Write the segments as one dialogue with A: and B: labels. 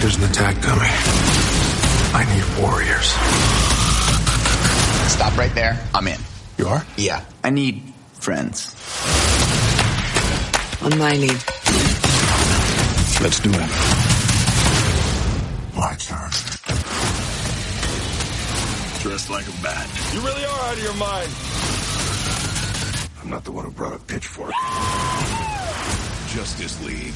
A: There's an attack coming. I need warriors.
B: Stop right there. I'm in.
A: You are?
B: Yeah. I need friends.
C: On my lead.
A: Let's do it. My turn. Dressed like a bat.
D: You really are out of your mind.
A: I'm not the one who brought a pitchfork. Justice League.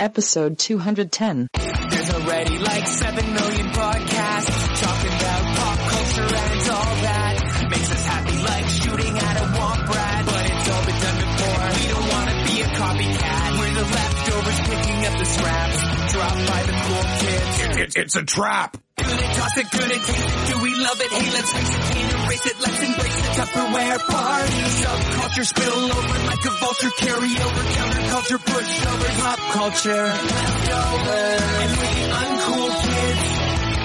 E: Episode 210.
F: There's already like 7 million podcasts talking about pop culture and all that. Makes us happy like shooting at a womp rat. But it's all been done before. We don't want to be a copycat. We're the leftovers picking up the scraps. Dropped by the cool kids.
D: it's a trap.
F: Good at toss it, good at taste it. Do we love it? Hey, let's face it, can't it. Let's embrace the Tupperware party. Subculture spill over like a vulture. Carry over counterculture, push over pop culture. Leftovers. And the uncool kids.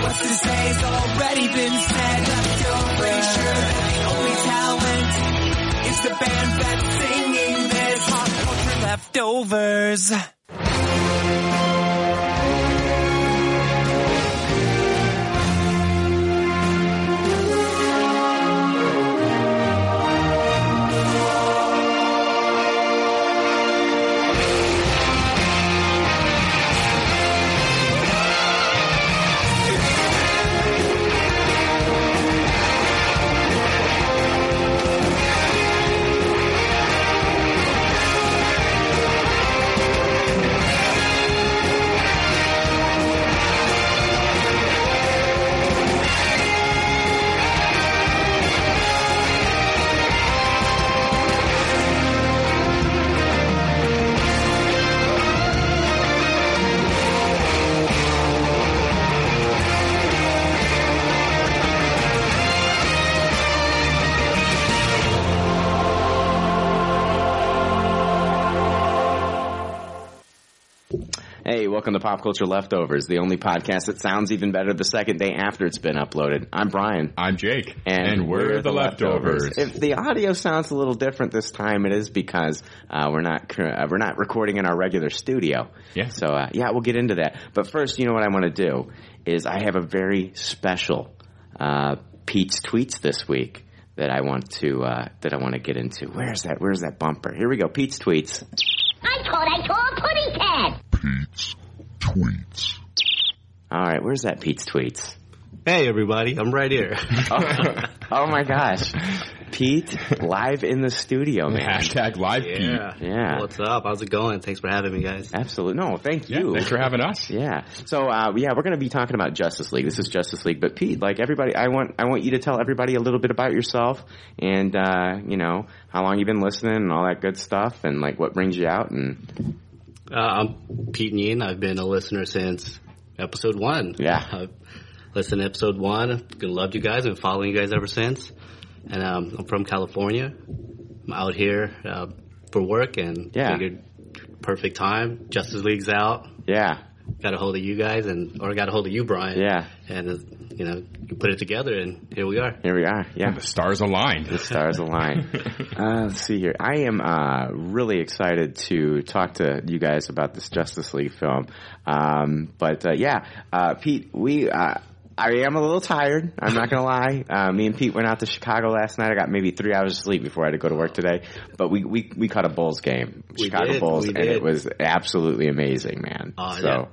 F: What's to say has already been said. Leftovers. Sure that the only talent is the band that's singing this. Pop culture leftovers.
G: Hey, welcome to Pop Culture Leftovers, the only podcast that sounds even better the second day after it's been uploaded. I'm Brian.
H: I'm Jake,
G: And,
H: we're, the leftovers.
G: If the audio sounds a little different this time, it is because uh, we're not uh, we're not recording in our regular studio.
H: Yeah.
G: So uh, yeah, we'll get into that. But first, you know what I want to do is I have a very special uh, Pete's tweets this week that I want to uh, that I want to get into. Where's that? Where's that bumper? Here we go. Pete's tweets.
I: I thought I saw a pudding cat.
A: Pete's tweets.
G: All right, where's that Pete's tweets?
J: Hey everybody, I'm right here.
G: Oh, oh my gosh. Pete, live in the studio, man.
H: Hashtag live
J: yeah.
G: Yeah.
J: What's up? How's it going? Thanks for having me, guys.
G: Absolutely. No, thank
H: Pete. Yeah,
G: you.
H: thanks for having us.
G: Yeah. So, uh, yeah, we're going to be talking about Justice League. This is Justice League. But Pete, like everybody, I want, I want you to tell everybody a little bit about yourself and, uh, you know, how long you've been listening and all that good stuff and like what brings you out and,
J: Uh, I'm Pete Yin. I've been a listener since episode one.
G: Yeah.
J: I've listened to episode one. Loved you guys. Been following you guys ever since. And um, I'm from California. I'm out here uh, for work and
G: Yeah.
J: figured perfect time. Justice League's out.
G: yeah,
J: Got a hold of you guys and or got a hold of you, Brian.
G: Yeah.
J: And uh, you know, you put it together and here we are.
G: here we are. Yeah.
H: The stars aligned.
G: The stars aligned. uh, let's see here. I am uh, really excited to talk to you guys about this Justice League film. Um, but uh, yeah, uh, Pete, we. Uh, I am a little tired. I'm not gonna lie. Uh, me and Pete went out to Chicago last night. I got maybe three hours of sleep before I had to go to work today. But we we, we caught a Bulls game,
J: We
G: Chicago
J: did,
G: Bulls,
J: we
G: and it was absolutely amazing, man.
J: Uh,
G: so
J: yeah.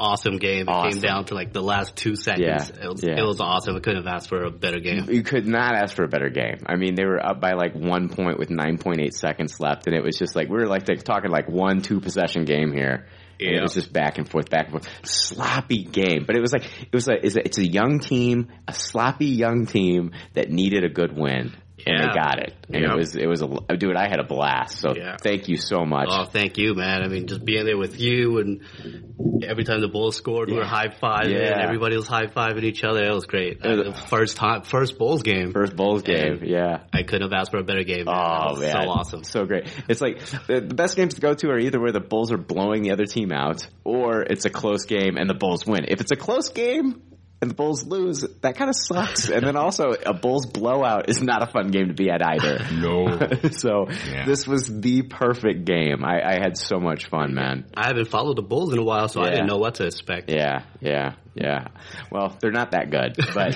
J: Awesome game. It came down to like the last two seconds.
G: Yeah,
J: It was
G: yeah.
J: it was awesome. I couldn't have asked for a better game.
G: you could not ask for a better game. I mean, they were up by like one point with 9.8 seconds left, and it was just like we were like talking like one two possession game here. And it was just back and forth, back and forth, sloppy game. But it was like it was like it's a, it's a young team, a sloppy young team that needed a good win,
J: Yeah.
G: they got it. And
J: Yeah.
G: it was it was a dude. I had a blast. So
J: Yeah.
G: thank you so much.
J: Oh, thank you, man. I mean, just being there with you and every time the Bulls scored, we were high fiving.
G: Yeah.
J: Everybody was high fiving each other. It was great.
G: It was-
J: first time, first Bulls game.
G: First Bulls game,
J: And
G: yeah.
J: I couldn't have asked for a better game. man.
G: Oh man,
J: so awesome.
G: so great. It's like the, the best games to go to are either where the Bulls are blowing the other team out, or it's a close game and the Bulls win. If it's a close game, and the Bulls lose, that kind of sucks. And then also, a Bulls blowout is not a fun game to be at either.
H: No.
G: so
H: Yeah.
G: this was the perfect game. I, I had so much fun, man.
J: I haven't followed the Bulls in a while, so I didn't know what to expect.
G: Yeah, yeah, yeah. Well, they're not that good, but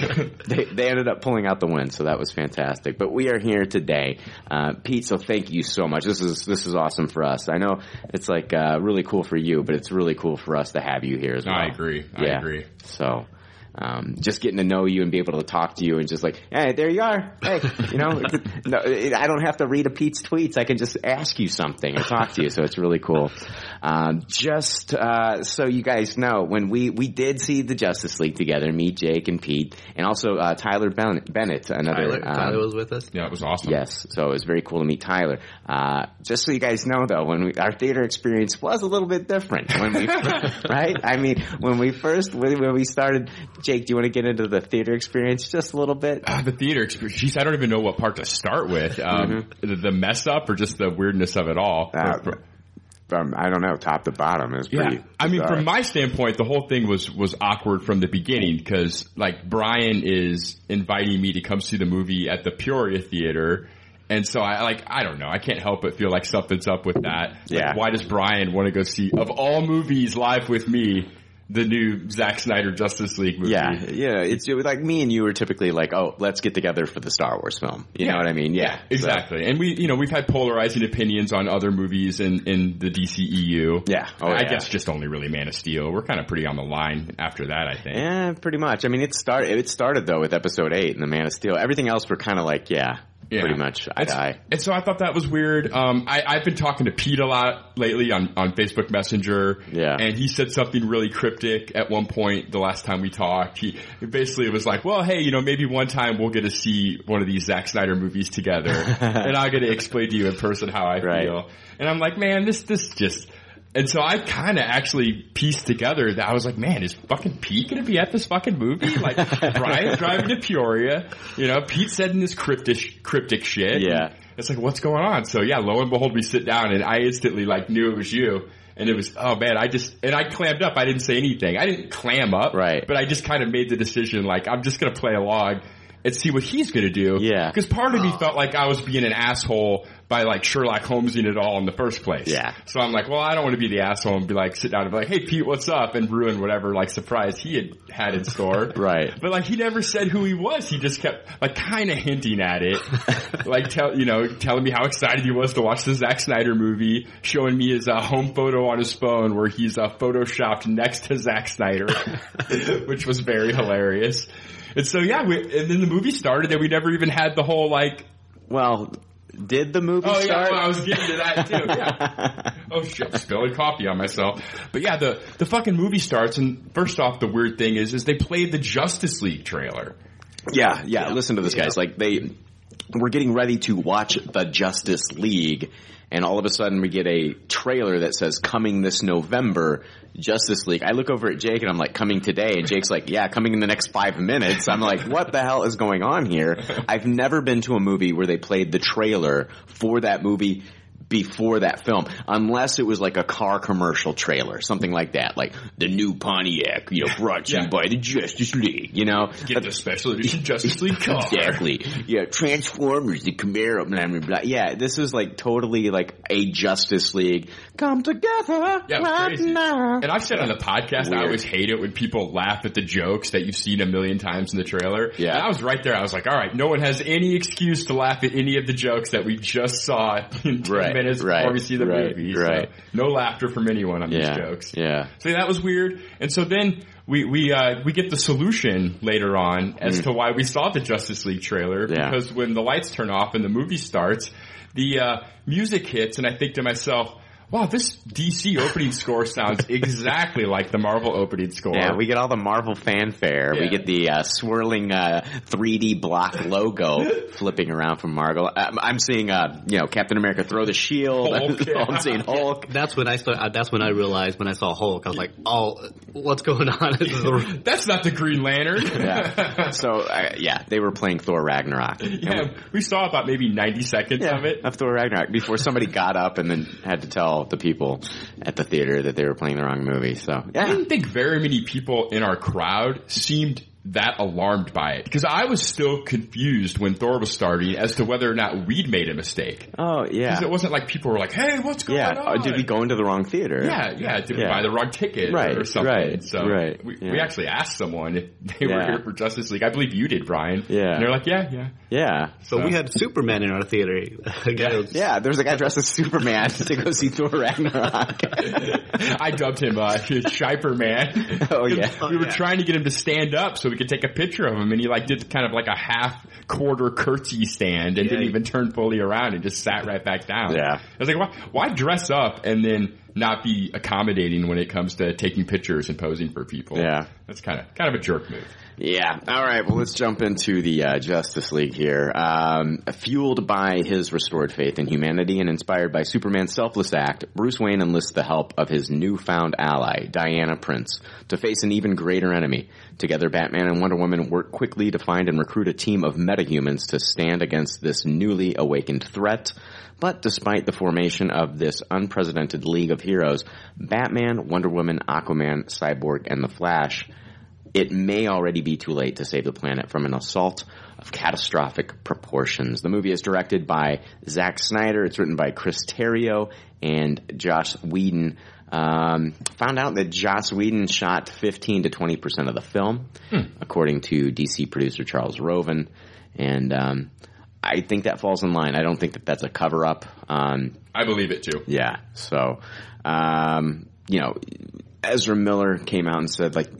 G: they, they ended up pulling out the win, so that was fantastic. But we are here today, uh, Pete. So thank you so much. This is this is awesome for us. I know it's like uh, really cool for you, but it's really cool for us to have you here as well.
H: I agree. I
G: Yeah.
H: agree.
G: So. Um, just getting to know you and be able to talk to you and just like, hey, there you are. Hey, you know, no, I don't have to read a Pete's tweets. I can just ask you something or talk to you. So it's really cool. Um, just uh, so you guys know, when we we did see the Justice League together, me, Jake, and Pete, and also uh, Tyler Bennett, Bennett another
J: Tyler,
G: um,
J: Tyler was with us.
H: Yeah, it was awesome.
G: Yes, so it was very cool to meet Tyler. Uh, just so you guys know, though, when we, our theater experience was a little bit different when we, right? I mean, when we first when, when we started, Jake, do you want to get into the theater experience just a little bit?
H: Uh, the theater experience. Jeez, I don't even know what part to start with. Um, the, the mess up or just the weirdness of it all.
G: Uh,
H: For-
G: from I don't know, top to bottom is pretty.
H: Yeah, I mean,
G: bizarre.
H: from my standpoint, the whole thing was was awkward from the beginning because like Brian is inviting me to come see the movie at the Peoria Theater. And so I like I don't know I can't help but feel like something's up with that. Like,
G: Yeah.
H: why does Brian want to go see of all movies live with me the new Zack Snyder Justice League movie?
G: Yeah, yeah. It's like me and you are typically like, oh, let's get together for the Star Wars film. You know what I mean? Yeah, So-
H: exactly. And we, you know, we've had polarizing opinions on other movies in, in the DCEU.
G: Yeah. Oh,
H: I
G: yeah.
H: guess just only really Man of Steel. We're kind of pretty on the line after that, I think.
G: Yeah, pretty much. I mean, it started. It started though with Episode Eight and the Man of Steel. Everything else we're kind of like, yeah,
H: Yeah.
G: pretty much eye to eye.
H: And so I thought that was weird. Um, I, I've been talking to Pete a lot lately on, on Facebook Messenger.
G: Yeah.
H: And he said something really cryptic at one point the last time we talked. He basically was like, well, hey, you know, maybe one time we'll get to see one of these Zack Snyder movies together and I'll get to explain to you in person how I
G: Right.
H: feel. And I'm like, man, this, this just, and so I kind of actually pieced together that I was like, man, is fucking Pete going to be at this fucking movie? Like, Brian's driving to Peoria, you know, Pete said in this cryptic, cryptic shit.
G: Yeah.
H: It's like, what's going on? So yeah, lo and behold, we sit down and I instantly like knew it was you. And it was, oh man, I just, and I clammed up. I didn't say anything. I didn't clam up.
G: Right.
H: But I just kind of made the decision, like, I'm just going to play along and see what he's going to do.
G: Yeah.
H: Because part of me felt like I was being an asshole by like Sherlock Holmesing it all in the first place.
G: Yeah.
H: So I'm like, well, I don't want to be the asshole and be like, sit down and be like, hey Pete, what's up? And ruin whatever like surprise he had had in store.
G: Right.
H: But like he never said who he was. He just kept like kind of hinting at it, like tell you know telling me how excited he was to watch the Zack Snyder movie, showing me his uh, home photo on his phone where he's uh, photoshopped next to Zack Snyder, which was very hilarious. And so yeah, we, and then the movie started, and we never even had the whole like.
G: Well, did the movie
H: oh,
G: start? Oh start?
H: yeah, well, I was getting to that too. Yeah. oh shit, spilling coffee on myself. But yeah, the the fucking movie starts, and first off, the weird thing is, is they played the Justice League trailer.
G: Yeah, yeah, Listen to this, guys. Like they, we're getting ready to watch the Justice League, and all of a sudden we get a trailer that says coming this November, Justice League. I look over at Jake and I'm like, coming today, and Jake's like, yeah, coming in the next five minutes. I'm like, what the hell is going on here? I've never been to a movie where they played the trailer for that movie before that film, unless it was like a car commercial trailer, something like that, like the new Pontiac, you know, brought to you by the Justice League, you know.
H: Get the special edition Justice League car.
G: Exactly. Yeah, Transformers, the Camaro, blah, blah, blah. Yeah, this is like totally like a Justice League come together
H: Yeah,
G: right
H: crazy.
G: now.
H: And I've said on the podcast, I always hate it when people laugh at the jokes that you've seen a million times in the trailer.
G: Yeah.
H: And I was right there. I was like, all right, no one has any excuse to laugh at any of the jokes that we just saw in
G: Right,
H: minutes
G: right,
H: before we see the
G: right,
H: movie.
G: right.
H: So no laughter from anyone on
G: Yeah,
H: these jokes.
G: yeah.
H: So that was weird. And so then we we uh, we get the solution later on as to why we saw the Justice League trailer
G: Mm. Yeah.
H: because when the lights turn off and the movie starts, the uh, music hits, and I think to myself. Wow, this DC opening score sounds exactly like the Marvel opening score.
G: Yeah, we get all the Marvel fanfare. We get the uh, swirling uh, 3D block logo flipping around from Marvel. I'm, I'm seeing, uh, you know, Captain America throw the shield.
H: Hulk, yeah.
G: I'm seeing Hulk.
J: That's when I start. Uh, that's when I realized when I saw Hulk, I was like, "Oh, what's going on?" This
H: That's not the Green Lantern.
G: Yeah. So, uh, yeah, they were playing Thor Ragnarok.
H: Yeah, we saw about maybe 90 seconds
G: Yeah,
H: of it.
G: of Thor Ragnarok before somebody got up and then had to tell the people at the theater that they were playing the wrong movie. So
H: I didn't think very many people in our crowd seemed that alarmed by it because I was still confused when Thor was starting as to whether or not we'd made a mistake.
G: Oh yeah.
H: Because it wasn't like people were like, "Hey, what's going
G: yeah.
H: on?"
G: Uh, did we go into the wrong theater?
H: Yeah, yeah. Did we buy the wrong ticket
G: Right,
H: or something?
G: right,
H: so
G: right,
H: We,
G: yeah.
H: we actually asked someone if they were here for Justice League. I believe you did, Brian.
G: Yeah.
H: And they're like, "Yeah, yeah."
G: Yeah.
J: So we had Superman in our theater. A
G: Yeah, there was a guy dressed as Superman to go see Thor Ragnarok.
H: I dubbed him uh, Shiper Man.
G: Oh, yeah.
H: we were
J: yeah.
H: trying to get him to stand up so we could take a picture of him, and he like did kind of like a half quarter curtsy stand and
J: Yeah.
H: didn't even turn fully around and just sat right back down.
G: Yeah.
H: I was like, why, why dress up and then not be accommodating when it comes to taking pictures and posing for people?
G: Yeah.
H: that's kind of kind of a jerk move.
G: Yeah. All right. Well, let's jump into the uh, Justice League here. Um, fueled by his restored faith in humanity and inspired by Superman's selfless act, Bruce Wayne enlists the help of his newfound ally, Diana Prince, to face an even greater enemy. Together, Batman and Wonder Woman work quickly to find and recruit a team of metahumans to stand against this newly awakened threat. But despite the formation of this unprecedented League of Heroes, Batman, Wonder Woman, Aquaman, Cyborg, and the Flash it may already be too late to save the planet from an assault of catastrophic proportions. The movie is directed by Zack Snyder. It's written by Chris Terrio and Joss Whedon. Um, found out that Joss Whedon shot 15 to 20 percent of the film, according to DC producer Charles Roven, and um, I think that falls in line. I don't think that that's a cover up. Um,
H: I believe it too.
G: yeah. So, um, you know, Ezra Miller came out and said like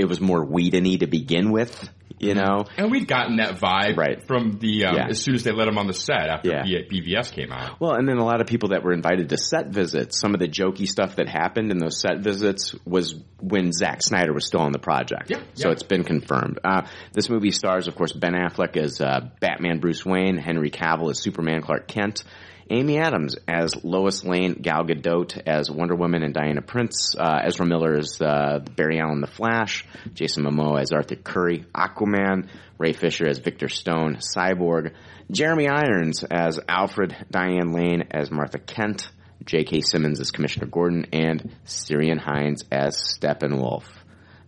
G: it was more Whedon-y to begin with. You know,
H: And we'd gotten that vibe
G: Right.
H: from the um,
G: Yeah.
H: as soon as they let him on the set after
G: Yeah.
H: BVS came out.
G: Well, and then a lot of people that were invited to set visits, some of the jokey stuff that happened in those set visits was when Zack Snyder was still on the project.
H: Yeah,
G: So
H: yeah.
G: it's been confirmed. Uh, this movie stars, of course, Ben Affleck as uh, Batman Bruce Wayne, Henry Cavill as Superman Clark Kent, Amy Adams as Lois Lane, Gal Gadot as Wonder Woman and Diana Prince, uh, Ezra Miller as uh, Barry Allen the Flash, Jason Momoa as Arthur Curry, Aquaman, Ray Fisher as Victor Stone, Cyborg, Jeremy Irons as Alfred, Diane Lane as Martha Kent, J.K. Simmons as Commissioner Gordon, and Ciarán Hinds as Steppenwolf.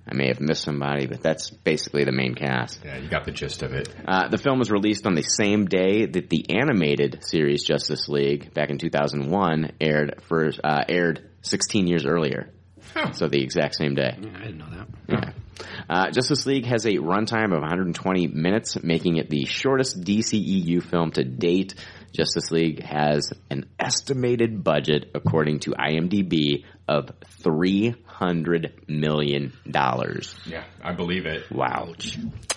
G: I may have missed somebody, but that's basically the main cast.
H: Yeah, you got the gist of it.
G: Uh, the film was released on the same day that the animated series Justice League, back in 2001, aired for uh, aired 16 years earlier.
H: Huh.
G: So the exact same day.
J: I didn't know that.
G: Yeah. Uh, Justice League has a runtime of 120 minutes, making it the shortest DCEU film to date. Justice League has an estimated budget, according to IMDb, of $300 million.
H: Yeah, I believe it.
G: Wow.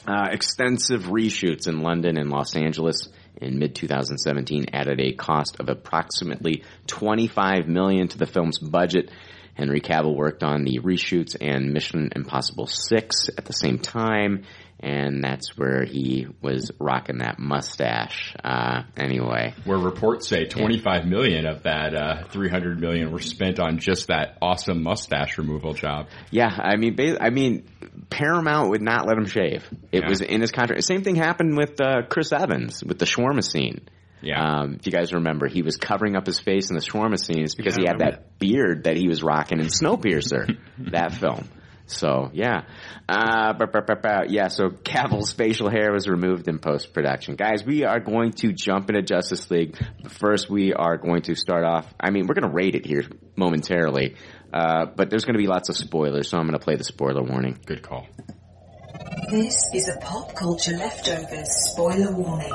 G: Uh, extensive reshoots in London and Los Angeles in mid 2017 added a cost of approximately 25 million to the film's budget. Henry Cavill worked on the reshoots and Mission Impossible 6 at the same time, and that's where he was rocking that mustache. Uh, anyway.
H: Where reports say 25 million of that uh, 300 million were spent on just that awesome mustache removal job.
G: Yeah, I mean, I mean, Paramount would not let him shave. It
H: Yeah.
G: was in his contract. Same thing happened with uh, Chris Evans with the shawarma scene.
H: Yeah.
G: Um, if you guys remember, he was covering up his face in the shawarma scenes because
J: Yeah,
G: he had that beard that he was rocking in Snowpiercer, that film. So yeah, uh, but, but, but, yeah. So Cavill's facial hair was removed in post production. Guys, we are going to jump into Justice League. First, we are going to start off. I mean, we're going to rate it here momentarily, uh, but there's going to be lots of spoilers, so I'm going to play the spoiler warning.
H: Good call.
C: This is a pop culture leftovers spoiler warning.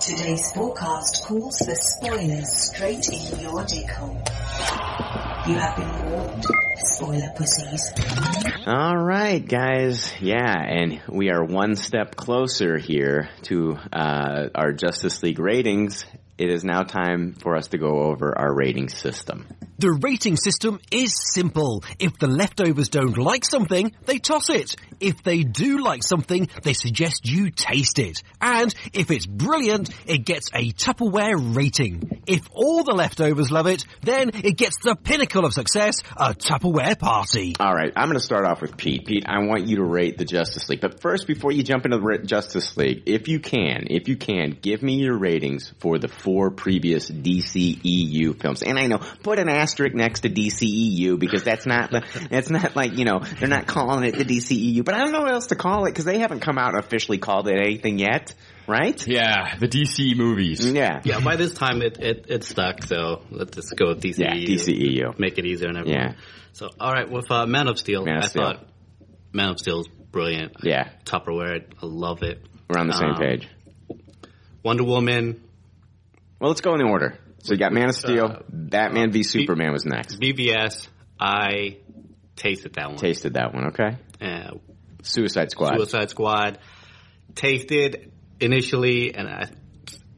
C: Today's forecast calls for spoilers straight in your dick hole. You have been warned, spoiler pussies.
G: All right, guys. Yeah, and we are one step closer here to uh, our Justice League ratings. It is now time for us to go over our rating system.
K: The rating system is simple. If the leftovers don't like something, they toss it. If they do like something, they suggest you taste it. And if it's brilliant, it gets a Tupperware rating. If all the leftovers love it, then it gets the pinnacle of success, a Tupperware party.
G: All right, I'm going to start off with Pete. Pete, I want you to rate the Justice League. But first, before you jump into the Justice League, if you can, if you can, give me your ratings for the four previous DCEU films. And I know, put an asterisk next to DCEU because that's not the, that's not like, you know, they're not calling it the DCEU, but but I don't know what else to call it because they haven't come out and officially called it anything yet, right?
H: Yeah, the DC movies.
G: Yeah.
J: Yeah, by this time it, it, it stuck, so let's just go with DCEU.
G: Yeah, DCEU.
J: Make it easier on everyone.
G: Yeah.
J: So, alright, with uh, Man of Steel,
G: Man of
J: I
G: Steel.
J: thought Man of Steel is brilliant.
G: Yeah.
J: Tupperware, I love it.
G: We're on the same
J: Um,
G: page.
J: Wonder Woman,
G: Well, let's go in the order. So you got Man of Steel,
J: uh,
G: Batman v Superman was next.
J: BVS, I tasted that one.
G: Tasted that one, okay?
J: Uh,
G: Suicide Squad.
J: Suicide Squad. Tasted initially, and I,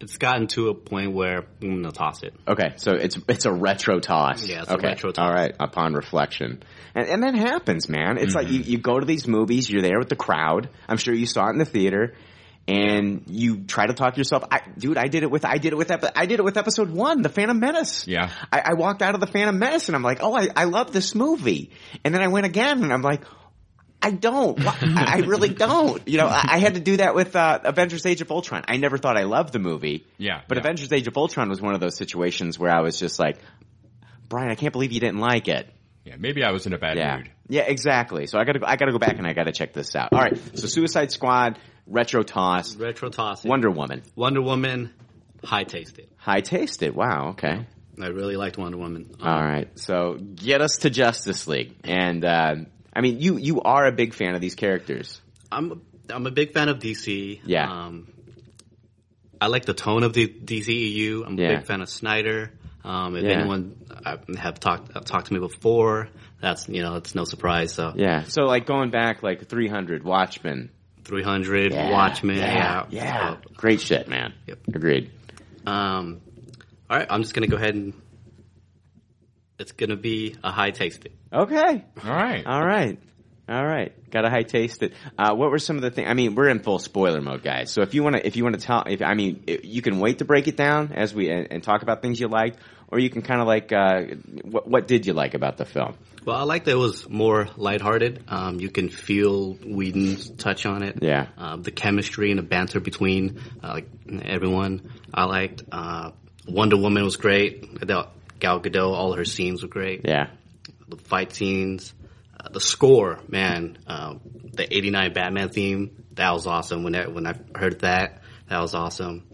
J: it's gotten to a point where I'm gonna toss it.
G: Okay, so it's it's a retro toss.
J: Yeah, it's a
G: okay.
J: retro toss.
G: All right, upon reflection, and, and that happens, man. It's like you,
J: Mm-hmm.
G: you go to these movies, you're there with the crowd. I'm sure you saw it in the theater, and you try to talk yourself. I, dude, I did it with I did it with epi- I did it with episode one, The Phantom Menace.
H: Yeah.
G: I, I walked out of The Phantom Menace, and I'm like, oh, I, I love this movie, and then I went again, and I'm like. I don't. I I really don't. You know, I I had to do that with uh, Avengers: Age of Ultron. I never thought I loved the movie.
H: Yeah,
G: But
H: yeah.
G: Avengers: Age of Ultron was one of those situations where I was just like, Brian, I can't believe you didn't like it.
H: Yeah, maybe I was in a bad
G: Yeah,
H: mood.
G: yeah, exactly. So I gotta, I gotta go back and I gotta check this out. All right. So Suicide Squad, retro toss,
J: Retro toss.
G: Wonder Woman,
J: Wonder Woman, high tasted.
G: high tasted. Wow. Okay.
J: I really liked Wonder Woman. Um,
G: All right. So get us to Justice League, and uh, I mean, you you are a big fan of these characters.
J: I'm I'm a big fan of DC.
G: Yeah.
J: Um, I like the tone of the DCEU. I'm a
G: Yeah.
J: big fan of Snyder. Um, if
G: Yeah.
J: anyone uh, have talked uh, talked to me before, that's you know it's no surprise. So
G: Yeah. So like going back like 300, Watchmen,
J: 300,
G: Yeah,
J: Watchmen,
G: yeah,
J: yeah,
G: yeah. Great shit, man.
J: Yep.
G: Agreed.
J: Um, all right, I'm just gonna go ahead and it's gonna be a high tasted.
G: Okay.
H: All right.
G: All right. All right. Got a high taste it. Uh, what were some of the things? I mean, we're in full spoiler mode, guys. So if you want to, if you want to tell, if I mean, i- you can wait to break it down as we and, and talk about things you liked, or you can kind of like, uh, what, what did you like about the film?
J: Well, I like that it was more lighthearted. Um, you can feel Whedon's touch on it.
G: Yeah.
J: Um, the chemistry and the banter between uh, like everyone I liked. Uh, Wonder Woman was great. I thought Gal Gadot, all her scenes were great.
G: Yeah.
J: The fight scenes, uh, the score, man. Um, the '89 Batman theme, that was awesome. When I, when I heard that, that was awesome.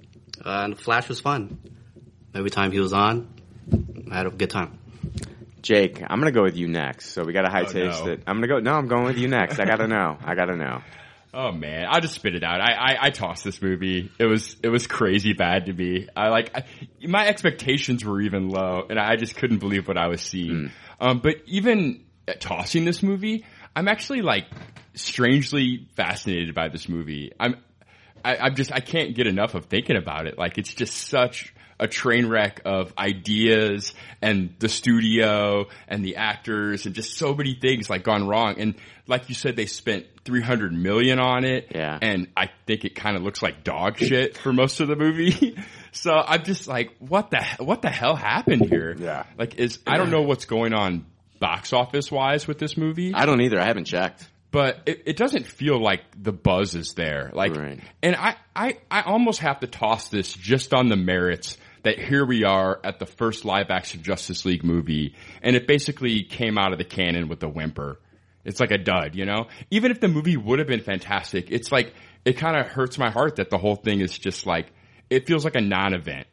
J: Uh, and Flash was fun. Every time he was on, I had a good time.
G: Jake, I'm gonna go with you next. So we got a high
H: Oh,
G: taste
H: no.
G: it. I'm gonna go. No, I'm going with you next. I gotta know. I gotta know.
H: Oh man, I'll just spit it out. I, I, I tossed this movie. It was it was crazy bad to me. I like I, my expectations were even low, and I just couldn't believe what I was seeing. Um, but even tossing this movie, I'm actually like strangely fascinated by this movie. I'm I, I'm just I can't get enough of thinking about it. Like it's just such a train wreck of ideas and the studio and the actors and just so many things like gone wrong. And like you said, they spent 300 million on it.
G: Yeah.
H: And I think it kind of looks like dog shit for most of the movie. so I'm just like, what the, what the hell happened here?
G: Yeah.
H: Like is, I don't know what's going on box office wise with this movie
G: I don't either. I haven't checked.
H: but it, it doesn't feel like the buzz is there. Like,
G: Right.
H: and I, I, I almost have to toss this just on the merits that here we are at the first live action Justice League movie, and it basically came out of the cannon with a whimper. It's like a dud, you know? Even if the movie would have been fantastic, it's like, it kind of hurts my heart that the whole thing is just like, it feels like a non-event.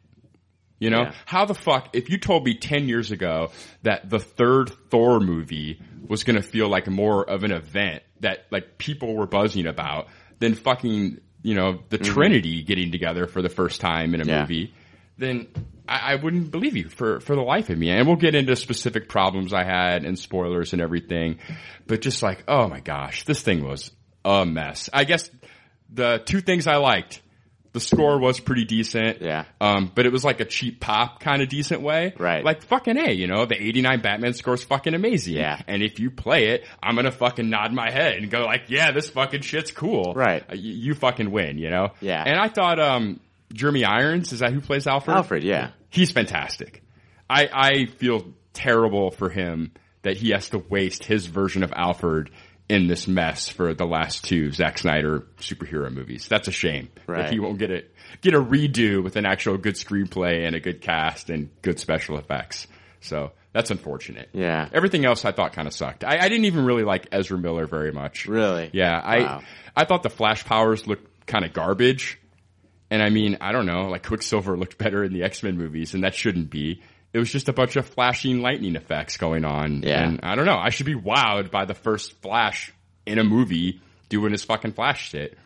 H: You know,
G: Yeah.
H: how the fuck, if you told me 10 years ago that the third Thor movie was gonna feel like more of an event that like people were buzzing about than fucking, you know, the Trinity getting together for the first time in a
G: Mm-hmm. Yeah.
H: movie, then I, I wouldn't believe you for, for the life of me. And we'll get into specific problems I had and spoilers and everything, but just like, oh my gosh, this thing was a mess. I guess the two things I liked, the score was pretty decent.
G: Yeah.
H: Um, but it was like a cheap pop kind of decent way.
G: Right.
H: Like fucking A, you know, the 89 Batman score is fucking amazing.
G: Yeah.
H: And if you play it, I'm gonna fucking nod my head and go like, yeah, this fucking shit's cool.
G: Right.
H: Uh, you, you fucking win, you know?
G: Yeah.
H: And I thought, um, Jeremy Irons, is that who plays Alfred?
G: Alfred, yeah.
H: He's fantastic. I, I feel terrible for him that he has to waste his version of Alfred in this mess for the last two Zack Snyder superhero movies. That's a shame.
G: Right.
H: That he won't get it, get a redo with an actual good screenplay and a good cast and good special effects. So that's unfortunate.
G: Yeah.
H: Everything else I thought kind of sucked. I, I didn't even really like Ezra Miller very much.
G: Really?
H: Yeah. I
G: Wow.
H: I thought the Flash powers looked kind of garbage. And I mean, I don't know, like Quicksilver looked better in the X-Men movies and that shouldn't be. It was just a bunch of flashing lightning effects going on.
G: Yeah.
H: And I don't know, I should be wowed by the first Flash in a movie doing his fucking Flash shit.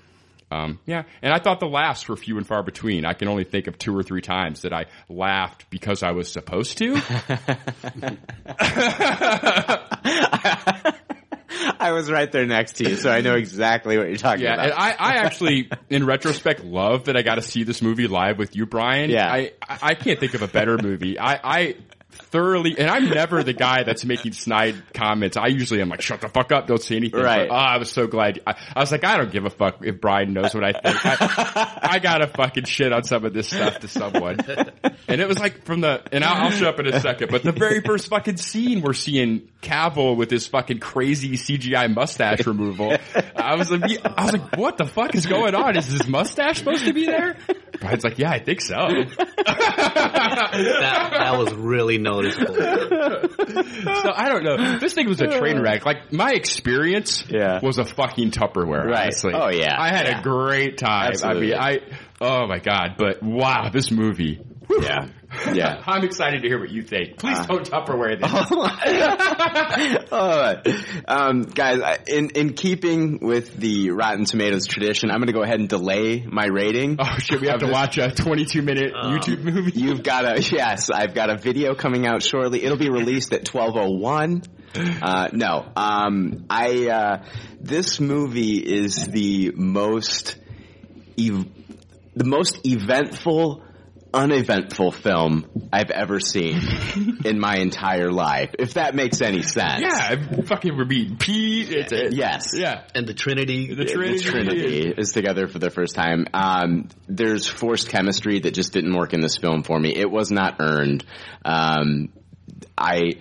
H: Um, yeah, and I thought the laughs were few and far between. I can only think of two or three times that I laughed because I was supposed to.
G: I was right there next to you, so I know exactly what you're talking
H: Yeah,
G: about.
H: and I, I actually, in retrospect, love that I got to see this movie live with you, Brian.
G: Yeah.
H: I, I I can't think of a better movie. I, I thoroughly, and I'm never the guy that's making snide comments. I usually am like, shut the fuck up, don't say anything.
G: Right.
H: But, oh, I was so glad. I, I was like, I don't give a fuck if Brian knows what I think. I, I gotta fucking shit on some of this stuff to someone. And it was like from the, and I'll, I'll shut up in a second, but the very first fucking scene we're seeing Cavill with his fucking crazy CGI mustache removal. I was like, I was like, what the fuck is going on? Is his mustache supposed to be there? Brian's like, yeah, I think so.
J: that, that was really noticeable.
H: so I don't know. This thing was a train wreck. Like my experience
G: Yeah.
H: was a fucking Tupperware.
G: Right.
H: Honestly.
G: Oh, yeah.
H: I had
G: Yeah.
H: a great time.
G: Absolutely.
H: I mean, I oh my god. But wow, this movie. Whew.
G: Yeah. Yeah. Uh.
H: I'm excited to hear what you think. Please don't Tupperware this.
G: All right. um, guys, in in keeping with the Rotten Tomatoes tradition, I'm going to go ahead and delay my rating.
H: Oh shit, we have to watch a 22 minute YouTube movie.
G: You've got a yes, I've got a video coming out shortly. It'll be released at 12:01. Uh, no, um, I uh, this movie is the most ev- the most eventful. Uneventful film I've ever seen in my entire life, if that makes any sense.
H: Yeah, I fucking repeat. Pete. It's a,
G: Yes.
H: Yeah.
J: And the Trinity.
H: The Trinity.
G: The Trinity is together for the first time. Um, there's forced chemistry that just didn't work in this film for me. It was not earned. Um, I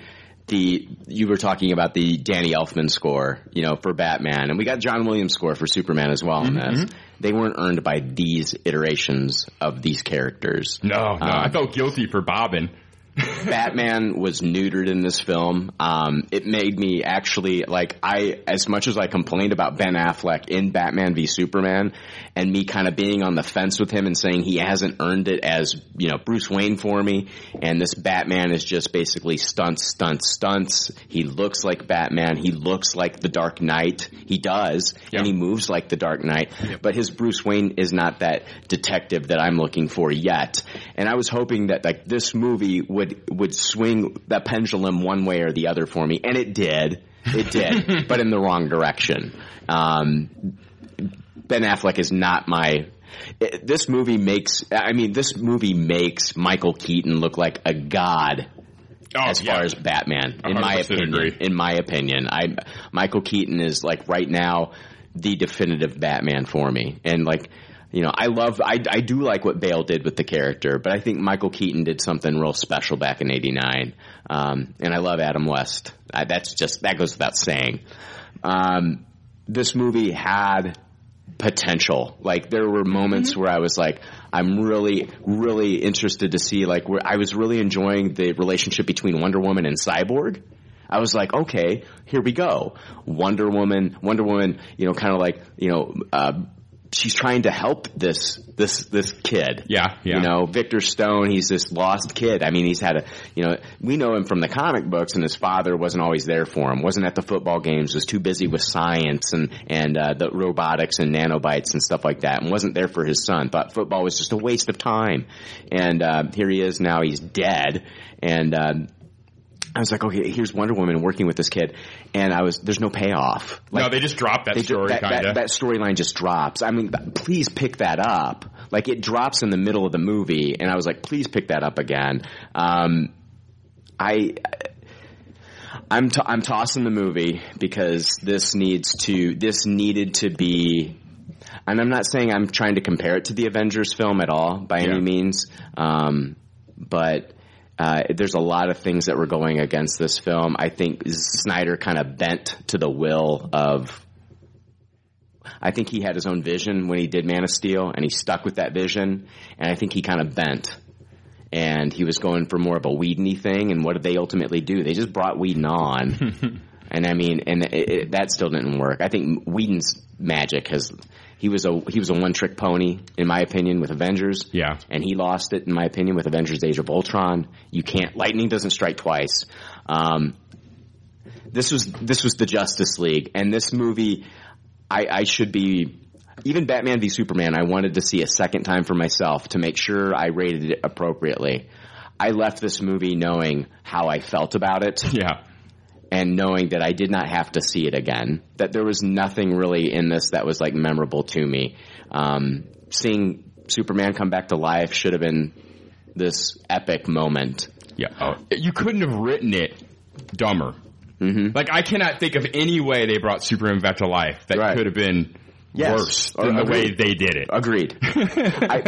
G: the you were talking about the Danny Elfman score, you know, for Batman, and we got John Williams score for Superman as well. This, they weren't earned by these iterations of these characters.
H: No, no, I
G: Um,
H: felt guilty for Bobbin.
G: Batman was neutered in this film. Um, it made me actually like I, as much as I complained about Ben Affleck in Batman v Superman, and me kind of being on the fence with him and saying he hasn't earned it as you know Bruce Wayne for me, and this Batman is just basically stunts, stunts, stunts. He looks like Batman. He looks like the Dark Knight. He does, and he moves like the Dark Knight. But his Bruce Wayne is not that detective that I'm looking for yet. And I was hoping that like this movie would would would swing that pendulum one way or the other for me, and it did. It did, but in the wrong direction. Um, Ben Affleck is not my. it- this movie makes. I mean, this movie makes Michael Keaton look like a god
H: Oh,
G: as far
H: yeah.
G: as Batman, in my opinion.
H: agree.
G: In my opinion, I Michael Keaton is like right now the definitive Batman for me, and like. You know, I love, I, I do like what Bale did with the character, but I think Michael Keaton did something real special back in '89. Um, and I love Adam West. I, that's just that goes without saying. Um, this movie had potential. Like there were moments where I was like, I'm really, really interested to see like where I was really enjoying the relationship between Wonder Woman and Cyborg. I was like, okay, here we go. Wonder Woman, Wonder Woman, you know, kind of like, you know, uh, she's trying to help this, this, this kid.
H: Yeah, yeah.
G: You know, Victor Stone, he's this lost kid. I mean, he's had a, you know, we know him from the comic books and his father wasn't always there for him, wasn't at the football games, was too busy with science and, and, uh, the robotics and nanobites and stuff like that and wasn't there for his son. Thought football was just a waste of time. And, uh, here he is now, he's dead. And, um, I was like, okay, here's Wonder Woman working with this kid, and I was, there's no payoff.
H: no, they just dropped that
G: They ju-
H: story
G: that, that, that storyline just drops. I mean, please pick that up. Like it drops in the middle of the movie, and I was like, please pick that up again. Um, I. I'm t- I'm tossing the movie because this needs to this needed to be and I'm not saying I'm trying to compare it to the Avengers film at all by
H: Yeah.
G: any means um, but uh, there's a lot of things that were going against this film. I think Snyder kind of bent to the will of. I think he had his own vision when he did Man of Steel, and he stuck with that vision. And I think he kind of bent, and he was going for more of a Whedon thing. And what did they ultimately do? They just brought Whedon on. And I mean, and it, it, that still didn't work. I think Whedon's magic has. He was a he was a one trick pony in my opinion with Avengers.
H: Yeah,
G: and he lost it in my opinion with Avengers: Age of Ultron. You can't lightning doesn't strike twice. Um, this was this was the Justice League, and this movie, I, I should be even Batman v Superman. I wanted to see a second time for myself to make sure I rated it appropriately. I left this movie knowing how I felt about it.
H: Yeah
G: and knowing that I did not have to see it again, that there was nothing really in this that was like memorable to me. Um, seeing Superman come back to life should have been this epic moment.
H: Yeah, oh, you couldn't have written it dumber.
G: Mm-hmm.
H: Like I cannot think of any way they brought Superman back to life that right. could have been
G: yes.
H: worse than the way they did it.
G: Agreed. I,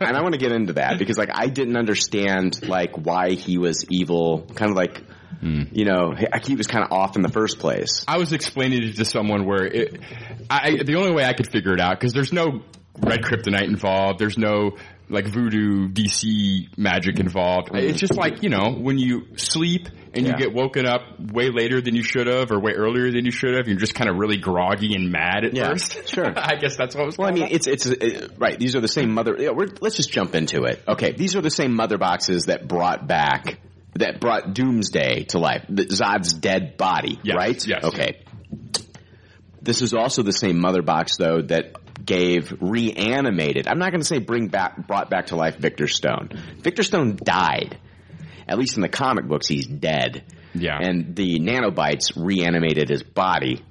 G: and I want to get into that because like I didn't understand like why he was evil, kind of like Mm. You know, he was kind of off in the first place.
H: I was explaining it to someone where it, I, the only way I could figure it out because there's no red kryptonite involved. There's no like voodoo DC magic involved. Mm. It's just like you know when you sleep and yeah. you get woken up way later than you should have or way earlier than you should have. You're just kind of really groggy and mad at
G: yeah,
H: first.
G: Sure,
H: I guess that's what was.
G: Well, I mean, it's it's it, right. These are the same mother. Yeah, let's just jump into it. Okay, these are the same mother boxes that brought back that brought Doomsday to life, Zod's dead body,
H: yes,
G: right?
H: Yes.
G: Okay. This is also the same mother box though that gave reanimated. I'm not going to say bring back brought back to life Victor Stone. Victor Stone died. At least in the comic books, he's dead.
H: Yeah.
G: And the nanobites reanimated his body.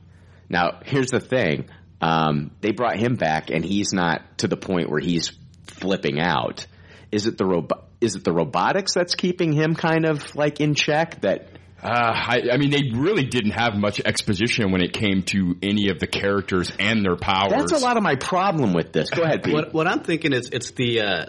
G: Now, here's the thing. Um, they brought him back, and he's not to the point where he's flipping out. Is it the robot? is it the robotics that's keeping him kind of like in check? That
H: uh, I, I, mean, they really didn't have much exposition when it came to any of the characters and their powers.
G: That's a lot of my problem with this. Go ahead, Pete.
J: What, what I'm thinking is it's the uh,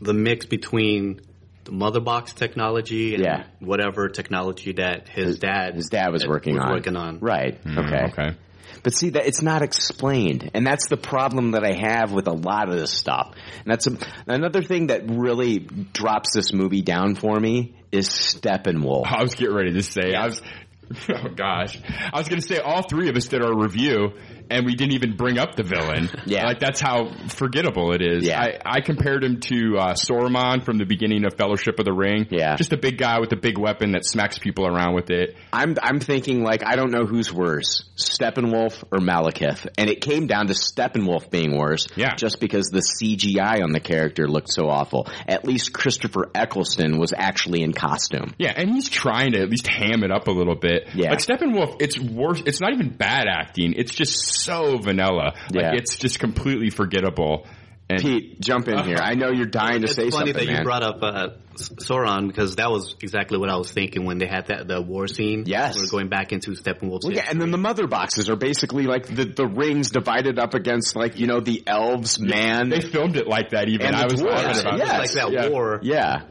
J: the mix between the mother box technology and
G: yeah.
J: whatever technology that his,
G: his
J: dad
G: his dad was working
J: was
G: on.
J: Working on.
G: Right.
H: Mm,
G: okay.
H: Okay.
G: But see that it's not explained, and that's the problem that I have with a lot of this stuff. And that's a, another thing that really drops this movie down for me is Steppenwolf.
H: I was getting ready to say, I was, oh gosh, I was going to say all three of us did our review, and we didn't even bring up the villain.
G: Yeah.
H: Like that's how forgettable it is.
G: Yeah.
H: I, I compared him to uh, Saruman from the beginning of Fellowship of the Ring.
G: Yeah.
H: Just a big guy with a big weapon that smacks people around with it.
G: I'm I'm thinking like I don't know who's worse, Steppenwolf or Malekith, and it came down to Steppenwolf being worse.
H: Yeah.
G: Just because the CGI on the character looked so awful. At least Christopher Eccleston was actually in costume.
H: Yeah, and he's trying to at least ham it up a little bit.
G: Yeah.
H: Like Steppenwolf, it's worse. It's not even bad acting. It's just so vanilla. Like
G: Yeah.
H: it's just completely forgettable. And
G: Pete, jump in here. I know you're dying to
J: It's
G: say
J: funny
G: something,
J: that you brought up uh, Sauron because that was exactly what I was thinking when they had that the war scene.
G: Yes.
J: we're going back into Steppenwolf's.
G: Well, yeah, and then the mother boxes are basically like the, the rings divided up against like you know the elves, man,
H: they filmed it like that. Even
G: and
H: I was
G: dwarves.
H: talking about
G: Yes,
J: like that
H: yeah.
J: war.
G: Yeah,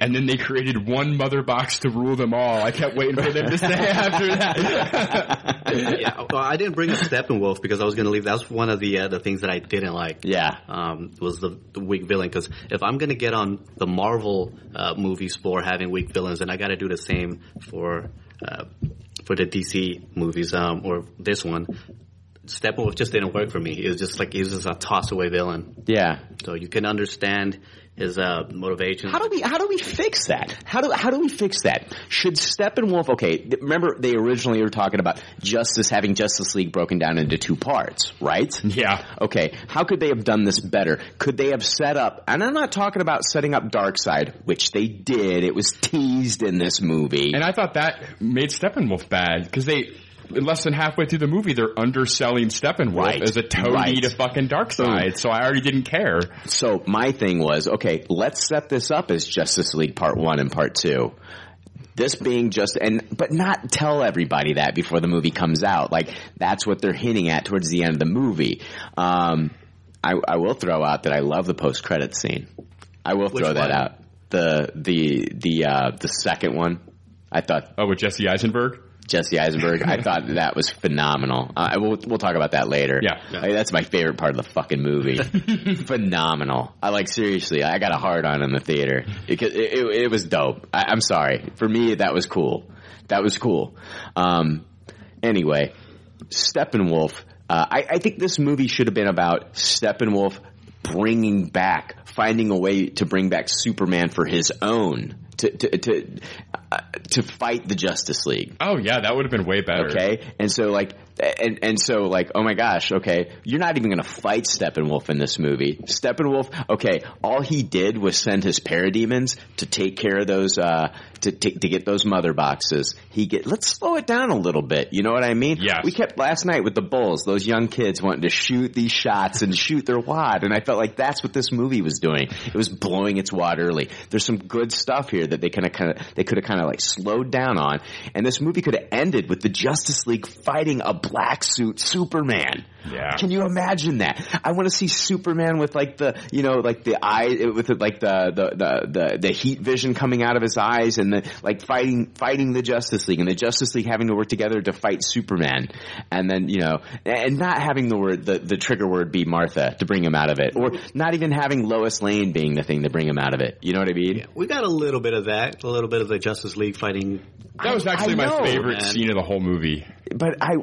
H: And then they created one mother box to rule them all. I kept waiting for them to say after that.
J: yeah, well, I didn't bring up Steppenwolf because I was going to leave. That's one of the uh, the things that I didn't like.
G: yeah.
J: Um, was the, the weak villain because if I'm going to get on the Marvel uh, movies for having weak villains, then I got to do the same for uh, for the DC movies um, or this one. Steppenwolf just didn't work for me. It was just like he was just a toss away villain.
G: Yeah.
J: So you can understand his uh, motivation.
G: How do we how do we fix that? How do how do we fix that? Should Steppenwolf? Okay, remember they originally were talking about Justice having Justice League broken down into two parts, right?
H: yeah.
G: Okay, how could they have done this better? Could they have set up? And I'm not talking about setting up Darkseid, which they did. It was teased in this movie.
H: And I thought that made Steppenwolf bad because they, less than halfway through the movie, they're underselling Steppenwolf
G: Right.
H: as a toady
G: Right.
H: to fucking Darkseid. So I already didn't care.
G: So my thing was, okay, let's set this up as Justice League Part One and Part Two. This being just and but not tell everybody that before the movie comes out. Like that's what they're hinting at towards the end of the movie. Um, I, I will throw out that I love the post credit scene. I will
J: Which
G: throw that
J: one?
G: out. The the the uh, the second one. I thought
H: Oh, with Jesse Eisenberg?
G: Jesse Eisenberg. I thought that was phenomenal. Uh, we'll we'll talk about that later.
H: Yeah.
G: Like, that's my favorite part of the fucking movie. phenomenal. I like seriously. I got a hard on in the theater. It, it, it, it was dope. I, I'm sorry. For me, that was cool. That was cool. Um, anyway, Steppenwolf. Uh, I, I think this movie should have been about Steppenwolf bringing back, finding a way to bring back Superman for his own, to to to, to fight the Justice League.
H: Oh yeah, that would have been way better.
G: Okay, and so like, and and so like, oh my gosh, okay, you're not even going to fight Steppenwolf in this movie. Steppenwolf, okay, all he did was send his parademons to take care of those, uh, to to, to get those mother boxes. He get let's slow it down a little bit. You know what I mean?
H: Yeah.
G: We kept last night with the Bulls, those young kids wanting to shoot these shots and shoot their wad, and I felt like that's what this movie was doing. It was blowing its wad early. There's some good stuff here that they kind of kind of they could have kind of like slowed down on, and this movie could have ended with the Justice League fighting a black suit Superman.
H: Yeah.
G: Can you imagine that? I want to see Superman with like the, you know, like the eye, with like the, the, the, the, the heat vision coming out of his eyes and the, like fighting, fighting the Justice League and the Justice League having to work together to fight Superman. And then, you know, and not having the word, the, the trigger word be Martha to bring him out of it. Or not even having Lois Lane being the thing to bring him out of it. You know what I mean?
J: We got a little bit of that, a little bit of the Justice League fighting.
H: That was actually
G: I
H: my
G: know,
H: favorite
J: man.
H: scene of the whole movie.
G: But I,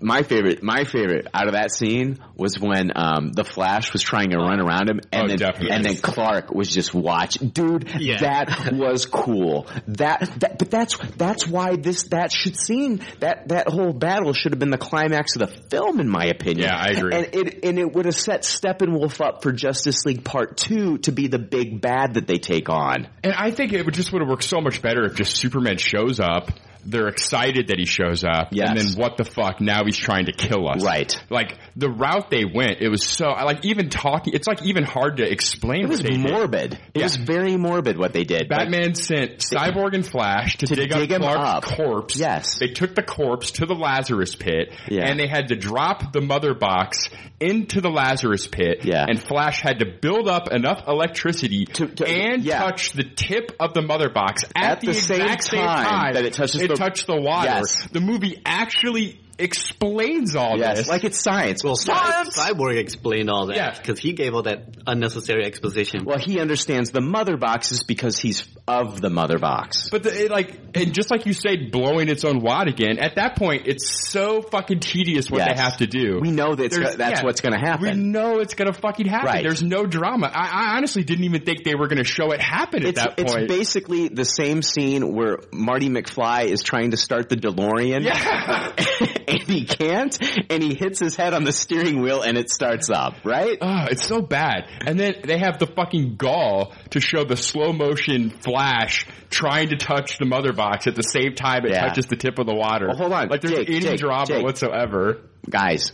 G: my favorite, my favorite out of that scene was when um, the Flash was trying to run around him, and
H: Oh,
G: then
H: definitely.
G: and then Clark was just watch, dude.
J: Yeah.
G: That was cool. That that, but that's that's why this that should scene that that whole battle should have been the climax of the film, in my opinion.
H: Yeah, I agree.
G: And it and it would have set Steppenwolf up for Justice League Part Two to be the big bad that they take on.
H: And I think it would just would have worked so much better if just Superman shows up. They're excited that he shows up,
G: Yes.
H: and then what the fuck? Now he's trying to kill us.
G: Right.
H: Like the route they went, it was so I like even talking. It's like even hard to explain.
G: It was
H: they did.
G: morbid. It
H: Yeah.
G: was very morbid what they did. Like,
H: Batman sent Cyborg and Flash to,
G: To
H: dig,
G: dig
H: up
G: him
H: Clark's
G: up.
H: corpse.
G: Yes.
H: They took the corpse to the Lazarus pit,
G: Yeah.
H: and they had to drop the mother box into the Lazarus pit.
G: Yeah.
H: And Flash had to build up enough electricity
G: To- to-
H: and
G: yeah.
H: touch the tip of the mother box at,
G: At the same
H: exact same
G: time
H: time
G: that it touches the-
H: touched the water.
G: Yes.
H: The movie actually explains all
G: yes,
H: this.
G: like it's science.
J: Well,
G: science.
J: Cyborg explained all that
H: Yeah.
J: because he gave all that unnecessary exposition.
G: Well, he understands the mother boxes because he's of the mother box.
H: But the, it, like, and just like you said, blowing its own wad again. At that point, it's so fucking tedious what
G: Yes.
H: they have to do.
G: We know that go- that's what's gonna happen.
H: We know it's gonna fucking happen.
G: Right.
H: There's no drama. I, I honestly didn't even think they were gonna show it happen at
G: It's,
H: that
G: it's basically the same scene where Marty McFly is trying to start the DeLorean.
H: yeah.
G: and he can't, and he hits his head on the steering wheel and it starts up, right?
H: Oh, it's so bad. And then they have the fucking gall to show the slow motion flash trying to touch the mother box at the same time it
G: Yeah.
H: touches the tip of the water.
G: Well, hold on.
H: Like there's
G: Jake,
H: any
G: Jake,
H: drama
G: Jake.
H: whatsoever.
G: Guys,